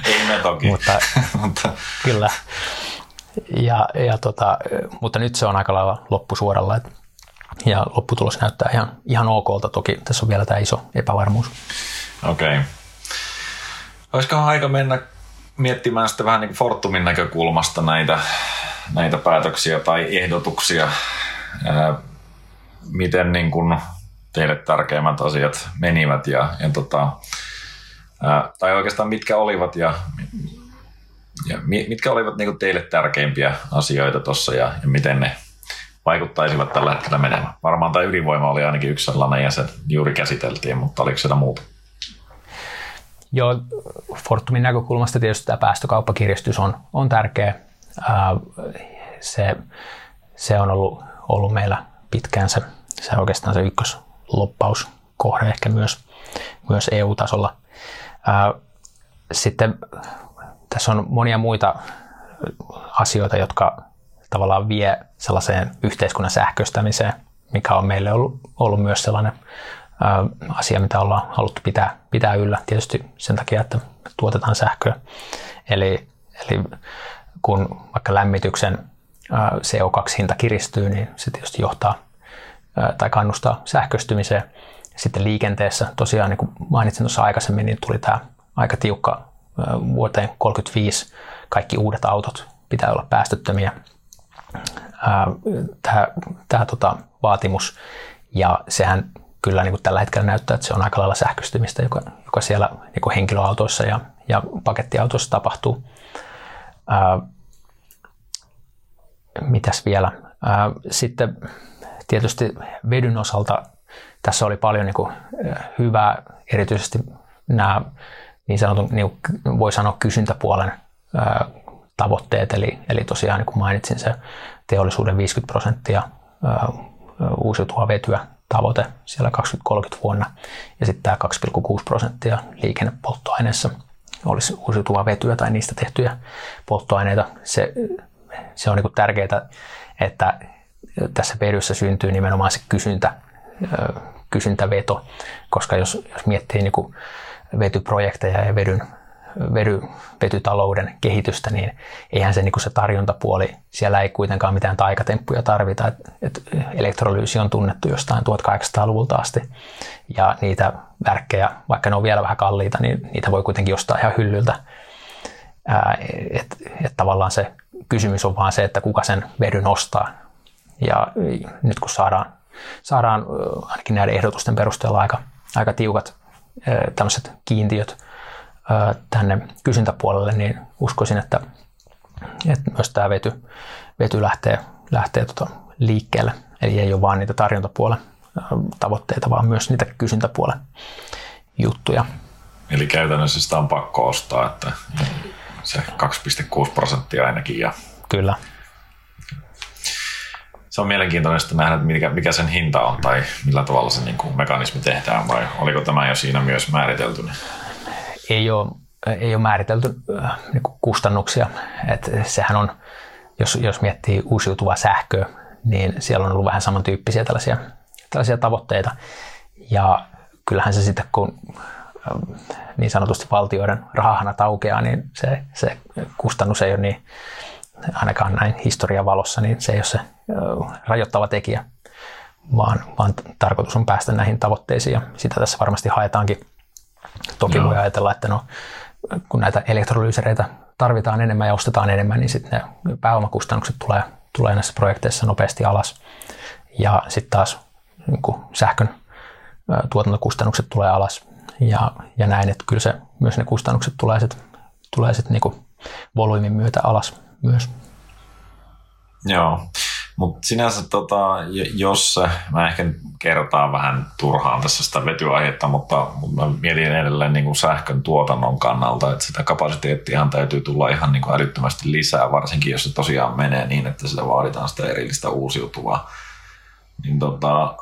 Ei me toki. mutta, kyllä. Ja, ja tota, mutta nyt se on aika lailla loppusuoralla. Et, ja lopputulos näyttää ihan, ihan okolta. Toki tässä on vielä tämä iso epävarmuus. Okei. Okay. Olisikohan aika mennä miettimään sitten vähän niin Fortumin näkökulmasta näitä, näitä päätöksiä tai ehdotuksia, miten niin kuin teille tärkeimmät asiat menivät ja, ja tota, tai oikeastaan mitkä olivat ja, ja mitkä olivat niin teille tärkeimpiä asioita tuossa ja, ja miten ne vaikuttaisivat tällä hetkellä menemään. Varmaan tämä ydinvoima oli ainakin yksi sellainen ja se juuri käsiteltiin, mutta oliko siellä muuta? Joo, Fortumin näkökulmasta tietysti tämä päästökauppakiristys on, on tärkeä. Se, se on ollut, ollut meillä pitkään se, se oikeastaan se ykkösloppauskohde ehkä myös, myös EU-tasolla. Sitten tässä on monia muita asioita, jotka tavallaan vie sellaiseen yhteiskunnan sähköistämiseen, mikä on meille ollut, ollut myös sellainen asia, mitä ollaan haluttu pitää, pitää yllä tietysti sen takia, että tuotetaan sähköä. Eli, eli kun vaikka lämmityksen CO2-hinta kiristyy, niin se tietysti johtaa tai kannustaa sähköistymiseen. Sitten liikenteessä, tosiaan niin kuin mainitsin tuossa aikaisemmin, niin tuli tämä aika tiukka vuoteen 35 kaikki uudet autot pitää olla päästöttömiä. Tämä, tota, vaatimus, ja sehän kyllä niin kuin tällä hetkellä näyttää, että se on aika lailla sähköistymistä, joka, joka siellä niin kuin henkilöautoissa ja, ja pakettiautoissa tapahtuu. Ää, mitäs vielä? Ää, sitten tietysti vedyn osalta tässä oli paljon niin kuin, hyvää, erityisesti nämä niin sanotun, niin voi sanoa kysyntäpuolen ää, tavoitteet, eli, eli tosiaan niin kuin mainitsin se teollisuuden 50 prosenttia uusiutuvaa vetyä tavoite siellä 2030 vuonna. Ja sitten tämä 2,6 prosenttia liikennepolttoaineessa olisi uusiutuvaa vetyä tai niistä tehtyjä polttoaineita. Se, se on niin tärkeää, että tässä vedyssä syntyy nimenomaan se kysyntä, kysyntäveto, koska jos, jos miettii niin vetyprojekteja ja vedyn vedy, vetytalouden kehitystä, niin eihän se, niin kuin se tarjontapuoli, siellä ei kuitenkaan mitään taikatemppuja tarvita. Et, et elektrolyysi on tunnettu jostain 1800-luvulta asti ja niitä värkkejä, vaikka ne on vielä vähän kalliita, niin niitä voi kuitenkin ostaa ihan hyllyltä. Että et tavallaan se kysymys on vaan se, että kuka sen vedyn ostaa. Ja nyt kun saadaan, saadaan ainakin näiden ehdotusten perusteella aika, aika tiukat tämmöiset kiintiöt tänne kysyntäpuolelle, niin uskoisin, että, että myös tämä vety, vety lähtee, lähtee tota liikkeelle. Eli ei ole vain niitä tarjontapuolen tavoitteita, vaan myös niitä kysyntäpuolen juttuja. Eli käytännössä sitä on pakko ostaa, että se 2,6 prosenttia ainakin. Ja Kyllä. Se on mielenkiintoista nähdä, että mikä, mikä sen hinta on tai millä tavalla se niin kuin mekanismi tehdään vai oliko tämä jo siinä myös määritelty? Ei ole, ei ole määritelty niin kustannuksia. Et sehän on, jos, jos miettii uusiutuvaa sähköä, niin siellä on ollut vähän samantyyppisiä tällaisia, tällaisia tavoitteita. Ja kyllähän se sitten, kun äh, niin sanotusti valtioiden rahahanat aukeaa, niin se, se kustannus ei ole niin, ainakaan näin historian valossa, niin se ei ole se äh, rajoittava tekijä, vaan, vaan tarkoitus on päästä näihin tavoitteisiin ja sitä tässä varmasti haetaankin Toki Joo. voi ajatella, että no, kun näitä elektrolyysereitä tarvitaan enemmän ja ostetaan enemmän, niin sitten ne pääomakustannukset tulee, tulee näissä projekteissa nopeasti alas. Ja sitten taas niin kuin sähkön tuotantokustannukset tulee alas ja, ja näin, että kyllä se, myös ne kustannukset tulee sitten tulee sit niin volyymin myötä alas myös. Joo. Mutta sinänsä, tota, jos mä ehkä kertaan vähän turhaan tässä sitä vetyaihetta, mutta, mä mietin edelleen niin kuin sähkön tuotannon kannalta, että sitä kapasiteettiahan täytyy tulla ihan niin kuin älyttömästi lisää, varsinkin jos se tosiaan menee niin, että sitä vaaditaan sitä erillistä uusiutuvaa. Niin tota,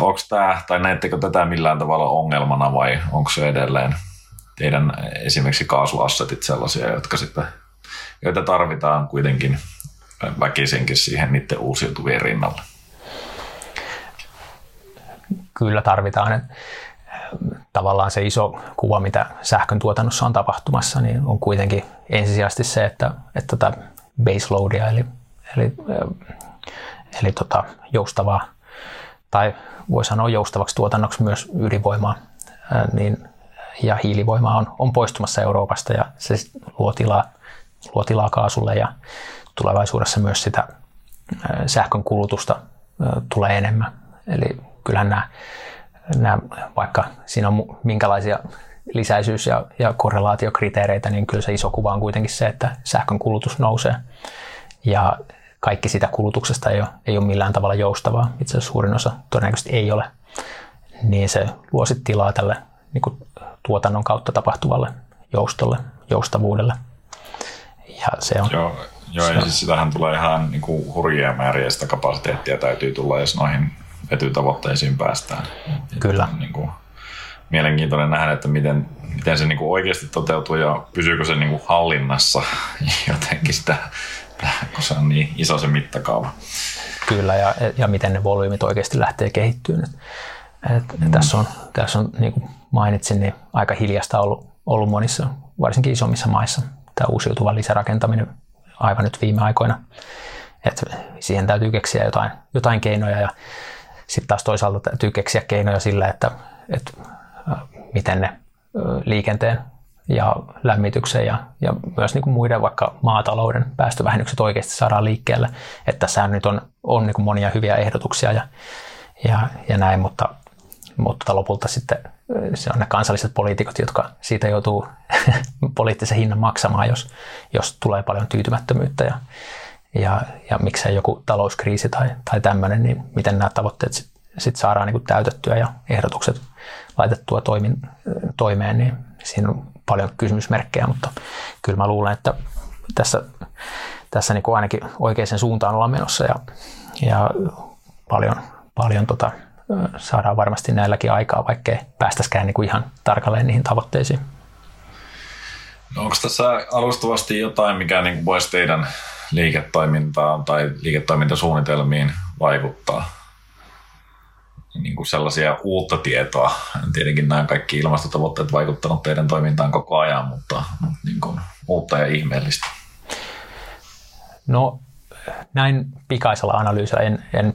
onko tämä, tai näettekö tätä millään tavalla ongelmana vai onko se edelleen teidän esimerkiksi kaasuassetit sellaisia, jotka sitten, joita tarvitaan kuitenkin väkisinkin siihen niiden uusiutuvien rinnalle. Kyllä tarvitaan. Että tavallaan se iso kuva, mitä sähkön tuotannossa on tapahtumassa, niin on kuitenkin ensisijaisesti se, että, että tätä tota baseloadia, eli, eli, eli tota joustavaa, tai voi sanoa joustavaksi tuotannoksi myös ydinvoimaa, niin, ja hiilivoimaa on, on poistumassa Euroopasta, ja se luo tilaa, luo tilaa kaasulle, ja tulevaisuudessa myös sitä sähkön kulutusta tulee enemmän. Eli kyllähän nämä, nämä vaikka siinä on minkälaisia lisäisyys- ja, ja korrelaatiokriteereitä, niin kyllä se iso kuva on kuitenkin se, että sähkön kulutus nousee. Ja kaikki sitä kulutuksesta ei ole, ei ole millään tavalla joustavaa. Itse asiassa suurin osa todennäköisesti ei ole. Niin se luo sitten tilaa tälle niin kuin tuotannon kautta tapahtuvalle joustolle, joustavuudelle. Ja se on, Joo, joo ja siis sitähän tulee ihan niin kuin hurjia määriä sitä kapasiteettia täytyy tulla, jos noihin vetytavoitteisiin päästään. Kyllä. Niin kuin, mielenkiintoinen nähdä, että miten, miten se niin kuin oikeasti toteutuu ja pysyykö se niin kuin hallinnassa jotenkin sitä, kun se on niin iso se mittakaava. Kyllä, ja, ja miten ne volyymit oikeasti lähtee kehittymään. Et, mm. Tässä on, tässä on niin kuin mainitsin, niin aika hiljasta ollut, ollut monissa, varsinkin isommissa maissa, tämä uusiutuva lisärakentaminen aivan nyt viime aikoina. Et siihen täytyy keksiä jotain, jotain keinoja ja sitten taas toisaalta täytyy keksiä keinoja sillä, että, että miten ne liikenteen ja lämmityksen ja, ja myös niin kuin muiden vaikka maatalouden päästövähennykset oikeasti saadaan liikkeelle. Että tässä nyt on, on niin kuin monia hyviä ehdotuksia ja, ja, ja näin, mutta, mutta lopulta sitten se on ne kansalliset poliitikot, jotka siitä joutuu poliittisen hinnan maksamaan, jos, jos tulee paljon tyytymättömyyttä ja, ja, ja miksei joku talouskriisi tai, tai tämmöinen, niin miten nämä tavoitteet sitten sit saadaan niin kuin täytettyä ja ehdotukset laitettua toimin, toimeen, niin siinä on paljon kysymysmerkkejä, mutta kyllä mä luulen, että tässä, tässä niin kuin ainakin oikeaan suuntaan ollaan menossa ja, ja paljon, paljon tota, saadaan varmasti näilläkin aikaa, vaikkei päästäskään niin kuin ihan tarkalleen niihin tavoitteisiin. No onko tässä alustavasti jotain, mikä niin voisi teidän liiketoimintaan tai liiketoimintasuunnitelmiin vaikuttaa? Niin kuin sellaisia uutta tietoa. Tietenkin nämä kaikki ilmastotavoitteet vaikuttanut teidän toimintaan koko ajan, mutta niin kuin uutta ja ihmeellistä. No näin pikaisella analyysillä en, en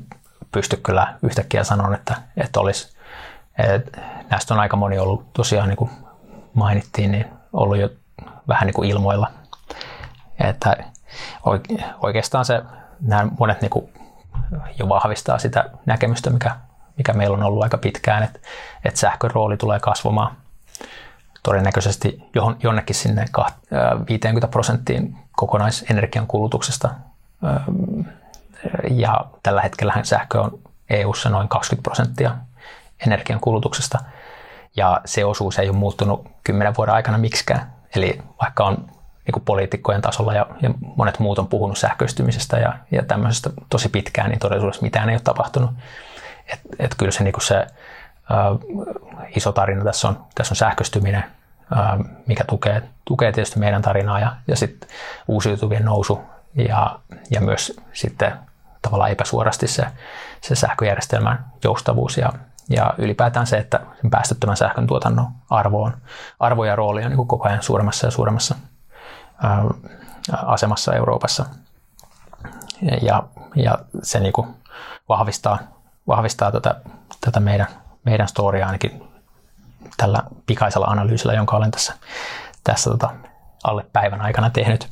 pysty kyllä yhtäkkiä sanoa, että, että olisi. Et näistä on aika moni ollut tosiaan, niin kuin mainittiin, niin ollut jo vähän niin kuin ilmoilla. Että oikeastaan se, nämä monet niin kuin jo vahvistaa sitä näkemystä, mikä, mikä meillä on ollut aika pitkään, että, että sähkön rooli tulee kasvamaan todennäköisesti jonnekin sinne 50 prosenttiin kokonaisenergian kulutuksesta ja tällä hetkellä sähkö on EU-ssa noin 20 prosenttia energian kulutuksesta, ja se osuus ei ole muuttunut kymmenen vuoden aikana miksikään. Eli vaikka on niin kuin poliitikkojen tasolla ja, ja monet muut on puhunut sähköistymisestä ja, ja tämmöisestä tosi pitkään, niin todellisuudessa mitään ei ole tapahtunut. Et, et kyllä se, niin kuin se ä, iso tarina tässä on, tässä on sähköistyminen, ä, mikä tukee, tukee tietysti meidän tarinaa ja, ja sitten uusiutuvien nousu ja, ja myös sitten tavallaan epäsuorasti se, se sähköjärjestelmän joustavuus ja, ja ylipäätään se, että sen päästöttömän sähkön tuotannon arvo, on, arvo ja rooli on niin koko ajan suuremmassa ja suuremmassa ää, asemassa Euroopassa. Ja, ja se niin kuin vahvistaa, vahvistaa tätä, tätä meidän, meidän storya ainakin tällä pikaisella analyysillä, jonka olen tässä, tässä tota, alle päivän aikana tehnyt.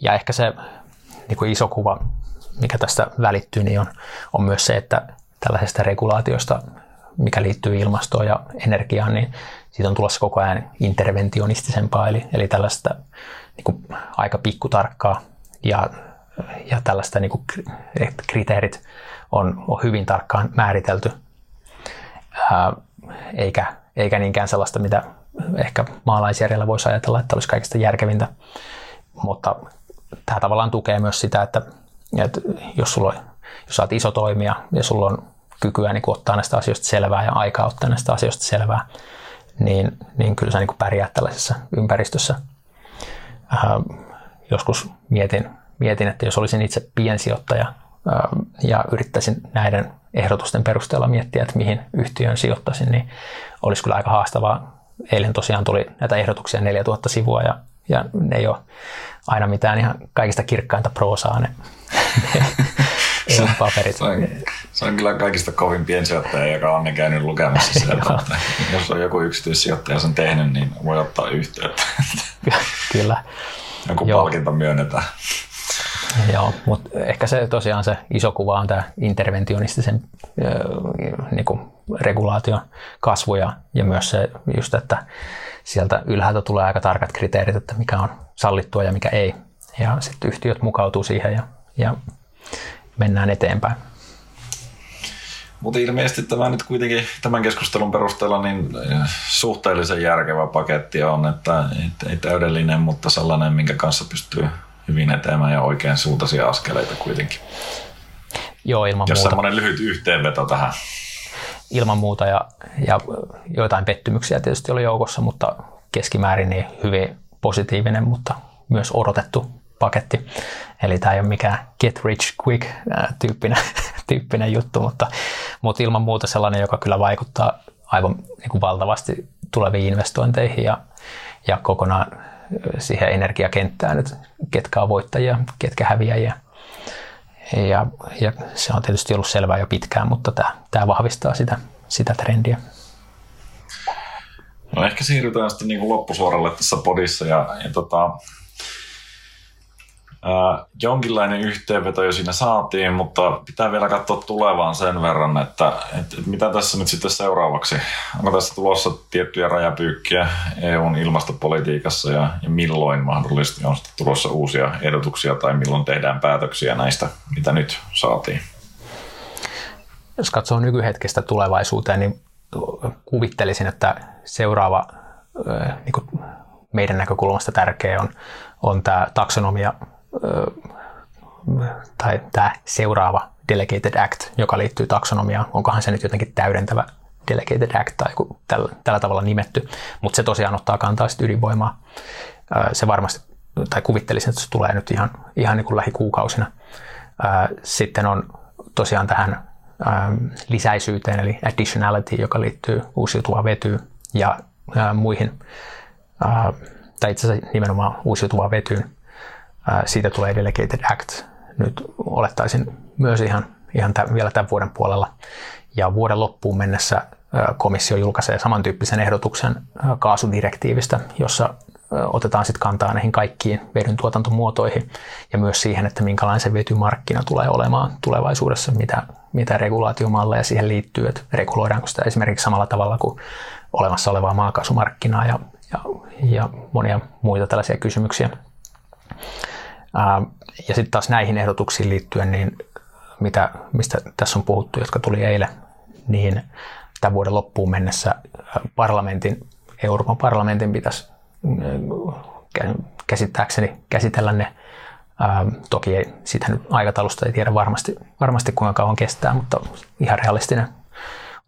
Ja ehkä se niin iso kuva, mikä tästä välittyy, niin on, on myös se, että tällaisesta regulaatiosta, mikä liittyy ilmastoon ja energiaan, niin siitä on tulossa koko ajan interventionistisempaa, eli, eli tällaista niin kuin aika pikkutarkkaa ja, ja tällaista niin kuin kriteerit on, on hyvin tarkkaan määritelty, ää, eikä, eikä niinkään sellaista, mitä ehkä maalaisjärjellä voisi ajatella, että olisi kaikista järkevintä, mutta tämä tavallaan tukee myös sitä, että, että jos, sulla on, jos olet iso toimija ja sulla on kykyä niin ottaa näistä asioista selvää ja aikaa ottaa näistä asioista selvää, niin, niin kyllä sä niin pärjäät tällaisessa ympäristössä. Äh, joskus mietin, mietin, että jos olisin itse piensijoittaja äh, ja yrittäisin näiden ehdotusten perusteella miettiä, että mihin yhtiöön sijoittaisin, niin olisi kyllä aika haastavaa. Eilen tosiaan tuli näitä ehdotuksia 4000 sivua ja, ja ne ei ole aina mitään ihan kaikista kirkkainta proosaa ne, ne paperit. Se on, se on kyllä kaikista kovin piensijoittaja, joka on ne käynyt lukemassa sieltä. jos on joku yksityissijoittaja sen tehnyt, niin voi ottaa yhteyttä. kyllä. Joku Joo. palkinto myönnetään. Joo, mutta ehkä se tosiaan se iso kuva on tämä interventionistisen niin kuin regulaation kasvu ja, ja myös se just, että sieltä ylhäältä tulee aika tarkat kriteerit, että mikä on sallittua ja mikä ei. Ja sitten yhtiöt mukautuu siihen ja, ja mennään eteenpäin. Mutta ilmeisesti tämä nyt kuitenkin tämän keskustelun perusteella niin eh, suhteellisen järkevä paketti on, että ei täydellinen, mutta sellainen, minkä kanssa pystyy hyvin etemään ja oikein suuntaisia askeleita kuitenkin. Joo, ilman Jos muuta. semmoinen lyhyt yhteenveto tähän. Ilman muuta ja, ja joitain pettymyksiä tietysti oli joukossa, mutta keskimäärin niin hyvin positiivinen, mutta myös odotettu paketti. Eli tämä ei ole mikään get rich quick tyyppinen, tyyppinen juttu, mutta, mutta ilman muuta sellainen, joka kyllä vaikuttaa aivan niin kuin valtavasti tuleviin investointeihin ja, ja kokonaan siihen energiakenttään, että ketkä on voittajia, ketkä häviäjiä. Ja, ja se on tietysti ollut selvää jo pitkään, mutta tämä, tämä vahvistaa sitä, sitä trendiä. No ehkä siirrytään sitten niin kuin loppusuoralle tässä podissa ja, ja tota, ää, jonkinlainen yhteenveto jo siinä saatiin, mutta pitää vielä katsoa tulevaan sen verran, että, että, että mitä tässä nyt sitten seuraavaksi. Onko tässä tulossa tiettyjä rajapyykkiä EUn ilmastopolitiikassa ja, ja milloin mahdollisesti on sitten tulossa uusia ehdotuksia tai milloin tehdään päätöksiä näistä, mitä nyt saatiin? Jos katsoo nykyhetkestä tulevaisuuteen, niin kuvittelisin, että seuraava niin kuin meidän näkökulmasta tärkeä on, on tämä taksonomia tai tämä seuraava Delegated Act, joka liittyy taksonomiaan. Onkohan se nyt jotenkin täydentävä Delegated Act tai tällä, tällä tavalla nimetty, mutta se tosiaan ottaa kantaa sitten ydinvoimaa. Se varmasti, tai kuvittelisin, että se tulee nyt ihan, ihan niin kuin lähikuukausina. Sitten on tosiaan tähän lisäisyyteen, eli additionality, joka liittyy uusiutuvaan vetyyn ja muihin, tai itse asiassa nimenomaan uusiutuvaan vetyyn. Siitä tulee Delegated Act nyt olettaisin myös ihan, ihan tämän, vielä tämän vuoden puolella. Ja vuoden loppuun mennessä komissio julkaisee samantyyppisen ehdotuksen kaasudirektiivistä, jossa otetaan sitten kantaa näihin kaikkiin vedyn tuotantomuotoihin ja myös siihen, että minkälainen se vetymarkkina tulee olemaan tulevaisuudessa, mitä, mitä regulaatiomalleja siihen liittyy, että reguloidaanko sitä esimerkiksi samalla tavalla kuin olemassa olevaa maakaasumarkkinaa ja, ja, ja monia muita tällaisia kysymyksiä. Ja sitten taas näihin ehdotuksiin liittyen, niin mitä, mistä tässä on puhuttu, jotka tuli eilen, niin tämän vuoden loppuun mennessä parlamentin, Euroopan parlamentin pitäisi käsittääkseni käsitellä ne. toki ei, sitä nyt aikataulusta ei tiedä varmasti, varmasti kuinka kauan kestää, mutta ihan realistinen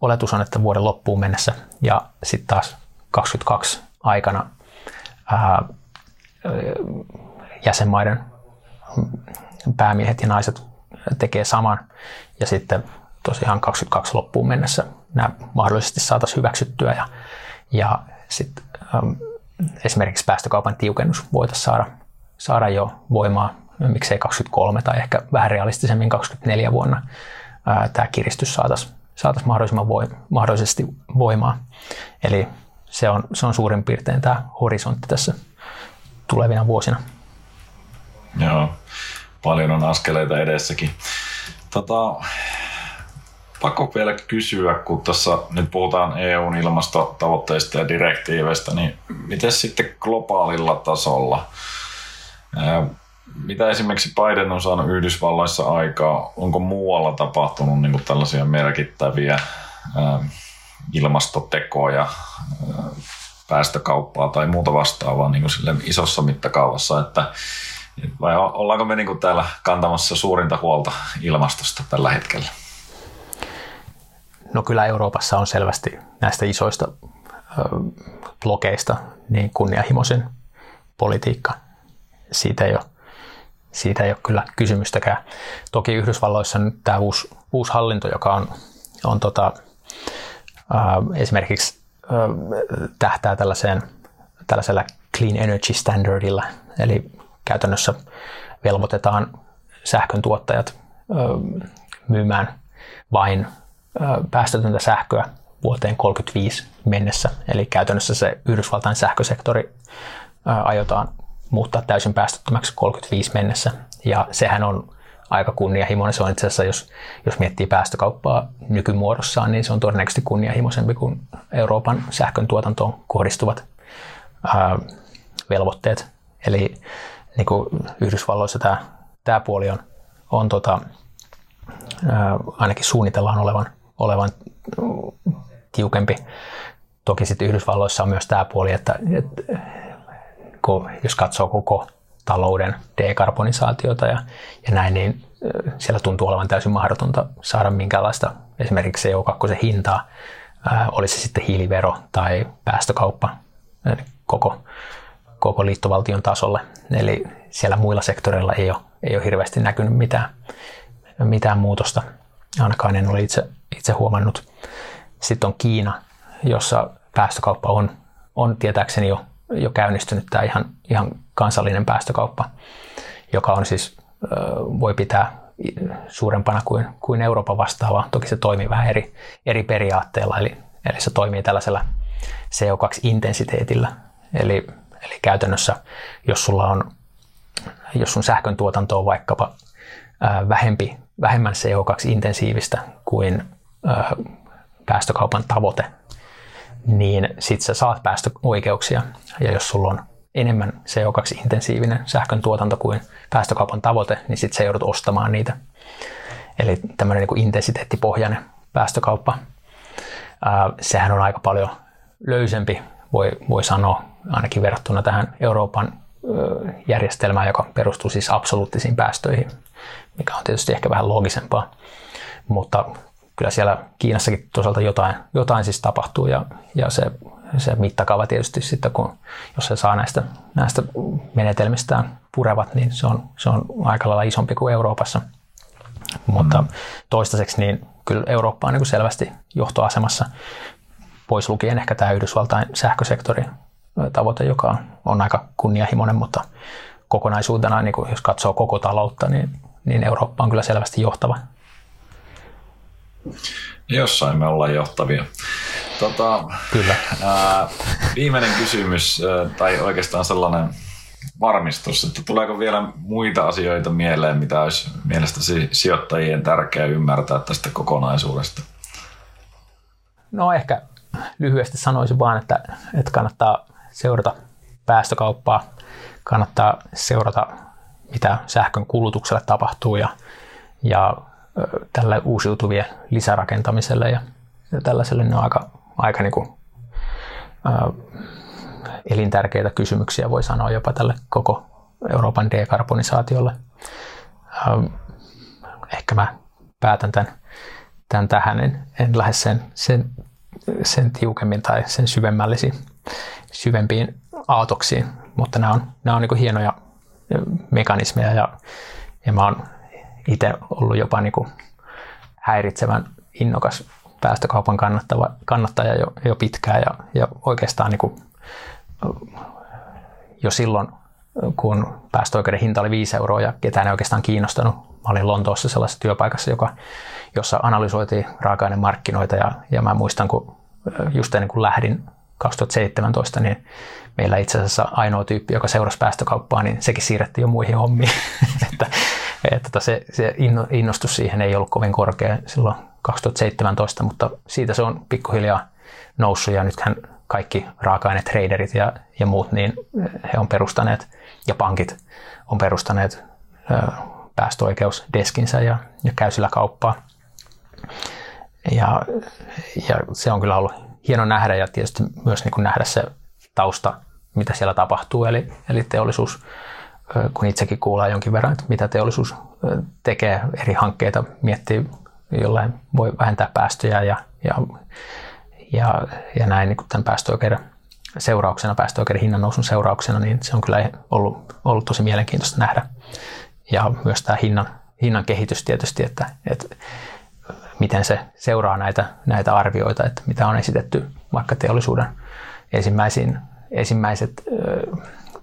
oletus on, että vuoden loppuun mennessä ja sitten taas 22 aikana ää, jäsenmaiden päämiehet ja naiset tekee saman ja sitten tosiaan 22 loppuun mennessä nämä mahdollisesti saataisiin hyväksyttyä ja, ja sitten äm, esimerkiksi päästökaupan tiukennus voitaisiin saada, saada jo voimaa, miksei 23 tai ehkä vähän realistisemmin 24 vuonna ää, tämä kiristys saataisiin saatais mahdollisimman voi, mahdollisesti voimaa. Eli se on, se on suurin piirtein tämä horisontti tässä tulevina vuosina. Joo, paljon on askeleita edessäkin. Tota, pakko vielä kysyä, kun tässä nyt puhutaan EUn ilmastotavoitteista ja direktiiveistä, niin miten sitten globaalilla tasolla? Mitä esimerkiksi Biden on saanut Yhdysvalloissa aikaa? Onko muualla tapahtunut niin kuin tällaisia merkittäviä ilmastotekoja, päästökauppaa tai muuta vastaavaa niin kuin isossa mittakaavassa, että vai ollaanko me niin täällä kantamassa suurinta huolta ilmastosta tällä hetkellä? No kyllä Euroopassa on selvästi näistä isoista blokeista niin kunnianhimoisen politiikka. Siitä ei ole, siitä ei ole kyllä kysymystäkään. Toki Yhdysvalloissa nyt tämä uusi, uusi hallinto, joka on, on tota, äh, esimerkiksi äh, tähtää tällaiseen, tällaisella clean energy standardilla, eli käytännössä velvoitetaan sähkön tuottajat myymään vain päästötöntä sähköä vuoteen 35 mennessä. Eli käytännössä se Yhdysvaltain sähkösektori aiotaan muuttaa täysin päästöttömäksi 35 mennessä. Ja sehän on aika kunnianhimoinen. Se on itse asiassa, jos, jos miettii päästökauppaa nykymuodossaan, niin se on todennäköisesti kunnianhimoisempi kuin Euroopan sähkön tuotantoon kohdistuvat ää, velvoitteet. Eli niin kuin Yhdysvalloissa tämä, tämä puoli on, on tota, ää, ainakin suunnitellaan olevan olevan tiukempi. Toki sitten Yhdysvalloissa on myös tämä puoli, että, että jos katsoo koko talouden dekarbonisaatiota ja, ja näin, niin siellä tuntuu olevan täysin mahdotonta saada minkäänlaista esimerkiksi CO2 hintaa, olisi se sitten hiilivero tai päästökauppa koko, koko liittovaltion tasolle. Eli siellä muilla sektoreilla ei ole, ei ole hirveästi näkynyt mitään, mitään muutosta, ainakaan en ole itse, itse huomannut. Sitten on Kiina, jossa päästökauppa on, on tietääkseni jo, jo käynnistynyt tämä ihan, ihan kansallinen päästökauppa, joka on siis, voi pitää suurempana kuin, kuin Euroopan vastaava. Toki se toimii vähän eri, eri periaatteella, eli, eli se toimii tällaisella CO2-intensiteetillä. Eli, eli käytännössä, jos sulla on, jos sun sähkön tuotanto on vaikkapa vähempi, vähemmän CO2-intensiivistä kuin ää, päästökaupan tavoite, niin sit sä saat päästöoikeuksia. Ja jos sulla on enemmän CO2-intensiivinen sähkön tuotanto kuin päästökaupan tavoite, niin sitten se joudut ostamaan niitä. Eli tämmöinen niin kuin intensiteettipohjainen päästökauppa. Ää, sehän on aika paljon löysempi, voi, voi sanoa, ainakin verrattuna tähän Euroopan järjestelmään, joka perustuu siis absoluuttisiin päästöihin, mikä on tietysti ehkä vähän loogisempaa. Mutta kyllä siellä Kiinassakin toisaalta jotain, jotain siis tapahtuu ja, ja se, se mittakaava tietysti sitten, kun, jos se saa näistä, näistä menetelmistään purevat, niin se on, se on aika lailla isompi kuin Euroopassa. Mutta mm. toistaiseksi niin kyllä Eurooppa on niin selvästi johtoasemassa, pois lukien ehkä tämä Yhdysvaltain sähkösektori tavoite, joka on, aika kunnianhimoinen, mutta kokonaisuutena, niin kuin jos katsoo koko taloutta, niin, niin Eurooppa on kyllä selvästi johtava Jossain me ollaan johtavia. Tota, Kyllä. Ää, viimeinen kysymys, tai oikeastaan sellainen varmistus, että tuleeko vielä muita asioita mieleen, mitä olisi mielestäsi sijoittajien tärkeää ymmärtää tästä kokonaisuudesta? No ehkä lyhyesti sanoisin vaan, että, että kannattaa seurata päästökauppaa, kannattaa seurata, mitä sähkön kulutukselle tapahtuu ja, ja tällä uusiutuvien lisärakentamiselle ja, ja tällaiselle. Ne on aika, aika niin kuin, ää, elintärkeitä kysymyksiä, voi sanoa jopa tälle koko Euroopan dekarbonisaatiolle. Ää, ehkä mä päätän tämän, tämän tähän, en, en lähde sen, sen, sen tiukemmin tai sen syvemmällisiin, syvempiin aatoksiin, mutta nämä on, nämä on niin hienoja mekanismeja ja, ja mä oon itse ollut jopa niin kuin häiritsevän innokas päästökaupan kannattava, kannattaja jo, jo pitkään ja, ja oikeastaan niin kuin jo silloin, kun päästöoikeuden hinta oli 5 euroa ja ketään ei oikeastaan kiinnostanut. Mä olin Lontoossa sellaisessa työpaikassa, joka, jossa analysoitiin raaka-ainemarkkinoita ja, ja mä muistan, kun just ennen kuin lähdin 2017, niin meillä itse asiassa ainoa tyyppi, joka seurasi päästökauppaa, niin sekin siirrettiin jo muihin hommiin. että, että tota se, se innostus siihen ei ollut kovin korkea silloin 2017, mutta siitä se on pikkuhiljaa noussut ja nythän kaikki raaka-ainetraderit ja, ja muut, niin he on perustaneet ja pankit on perustaneet päästöoikeusdeskinsä ja, ja käy sillä kauppaa. Ja, ja se on kyllä ollut hieno nähdä ja tietysti myös niin kuin nähdä se tausta, mitä siellä tapahtuu. Eli, eli teollisuus, kun itsekin kuulee jonkin verran, että mitä teollisuus tekee, eri hankkeita, miettii jollain voi vähentää päästöjä ja, ja, ja, ja näin niin kuin tämän päästöoikeuden seurauksena, päästöoikeuden hinnan nousun seurauksena, niin se on kyllä ollut, ollut tosi mielenkiintoista nähdä. Ja myös tämä hinnan, hinnan kehitys tietysti, että, että miten se seuraa näitä, näitä arvioita, että mitä on esitetty vaikka teollisuuden ensimmäisiin, ensimmäiset ö,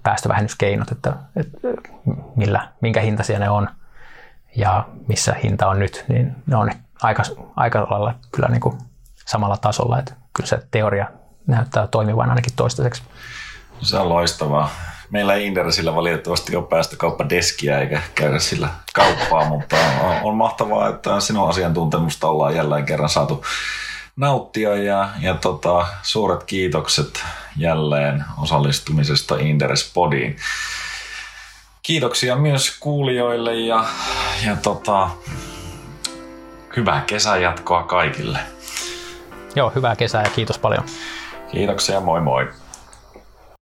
päästövähennyskeinot, että, että millä, minkä hintaisia ne on ja missä hinta on nyt, niin ne on aika, aika lailla kyllä niin kuin samalla tasolla, että kyllä se teoria näyttää toimivan ainakin toistaiseksi. Se on loistavaa. Meillä ei Inderesillä valitettavasti ole päästökauppadeskiä eikä käydä sillä kauppaa, mutta on, on mahtavaa, että sinun asiantuntemusta ollaan jälleen kerran saatu nauttia ja, ja tota, suuret kiitokset jälleen osallistumisesta Inderes Podiin. Kiitoksia myös kuulijoille ja, ja tota, hyvää kesänjatkoa kaikille. Joo, hyvää kesää ja kiitos paljon. Kiitoksia, moi moi.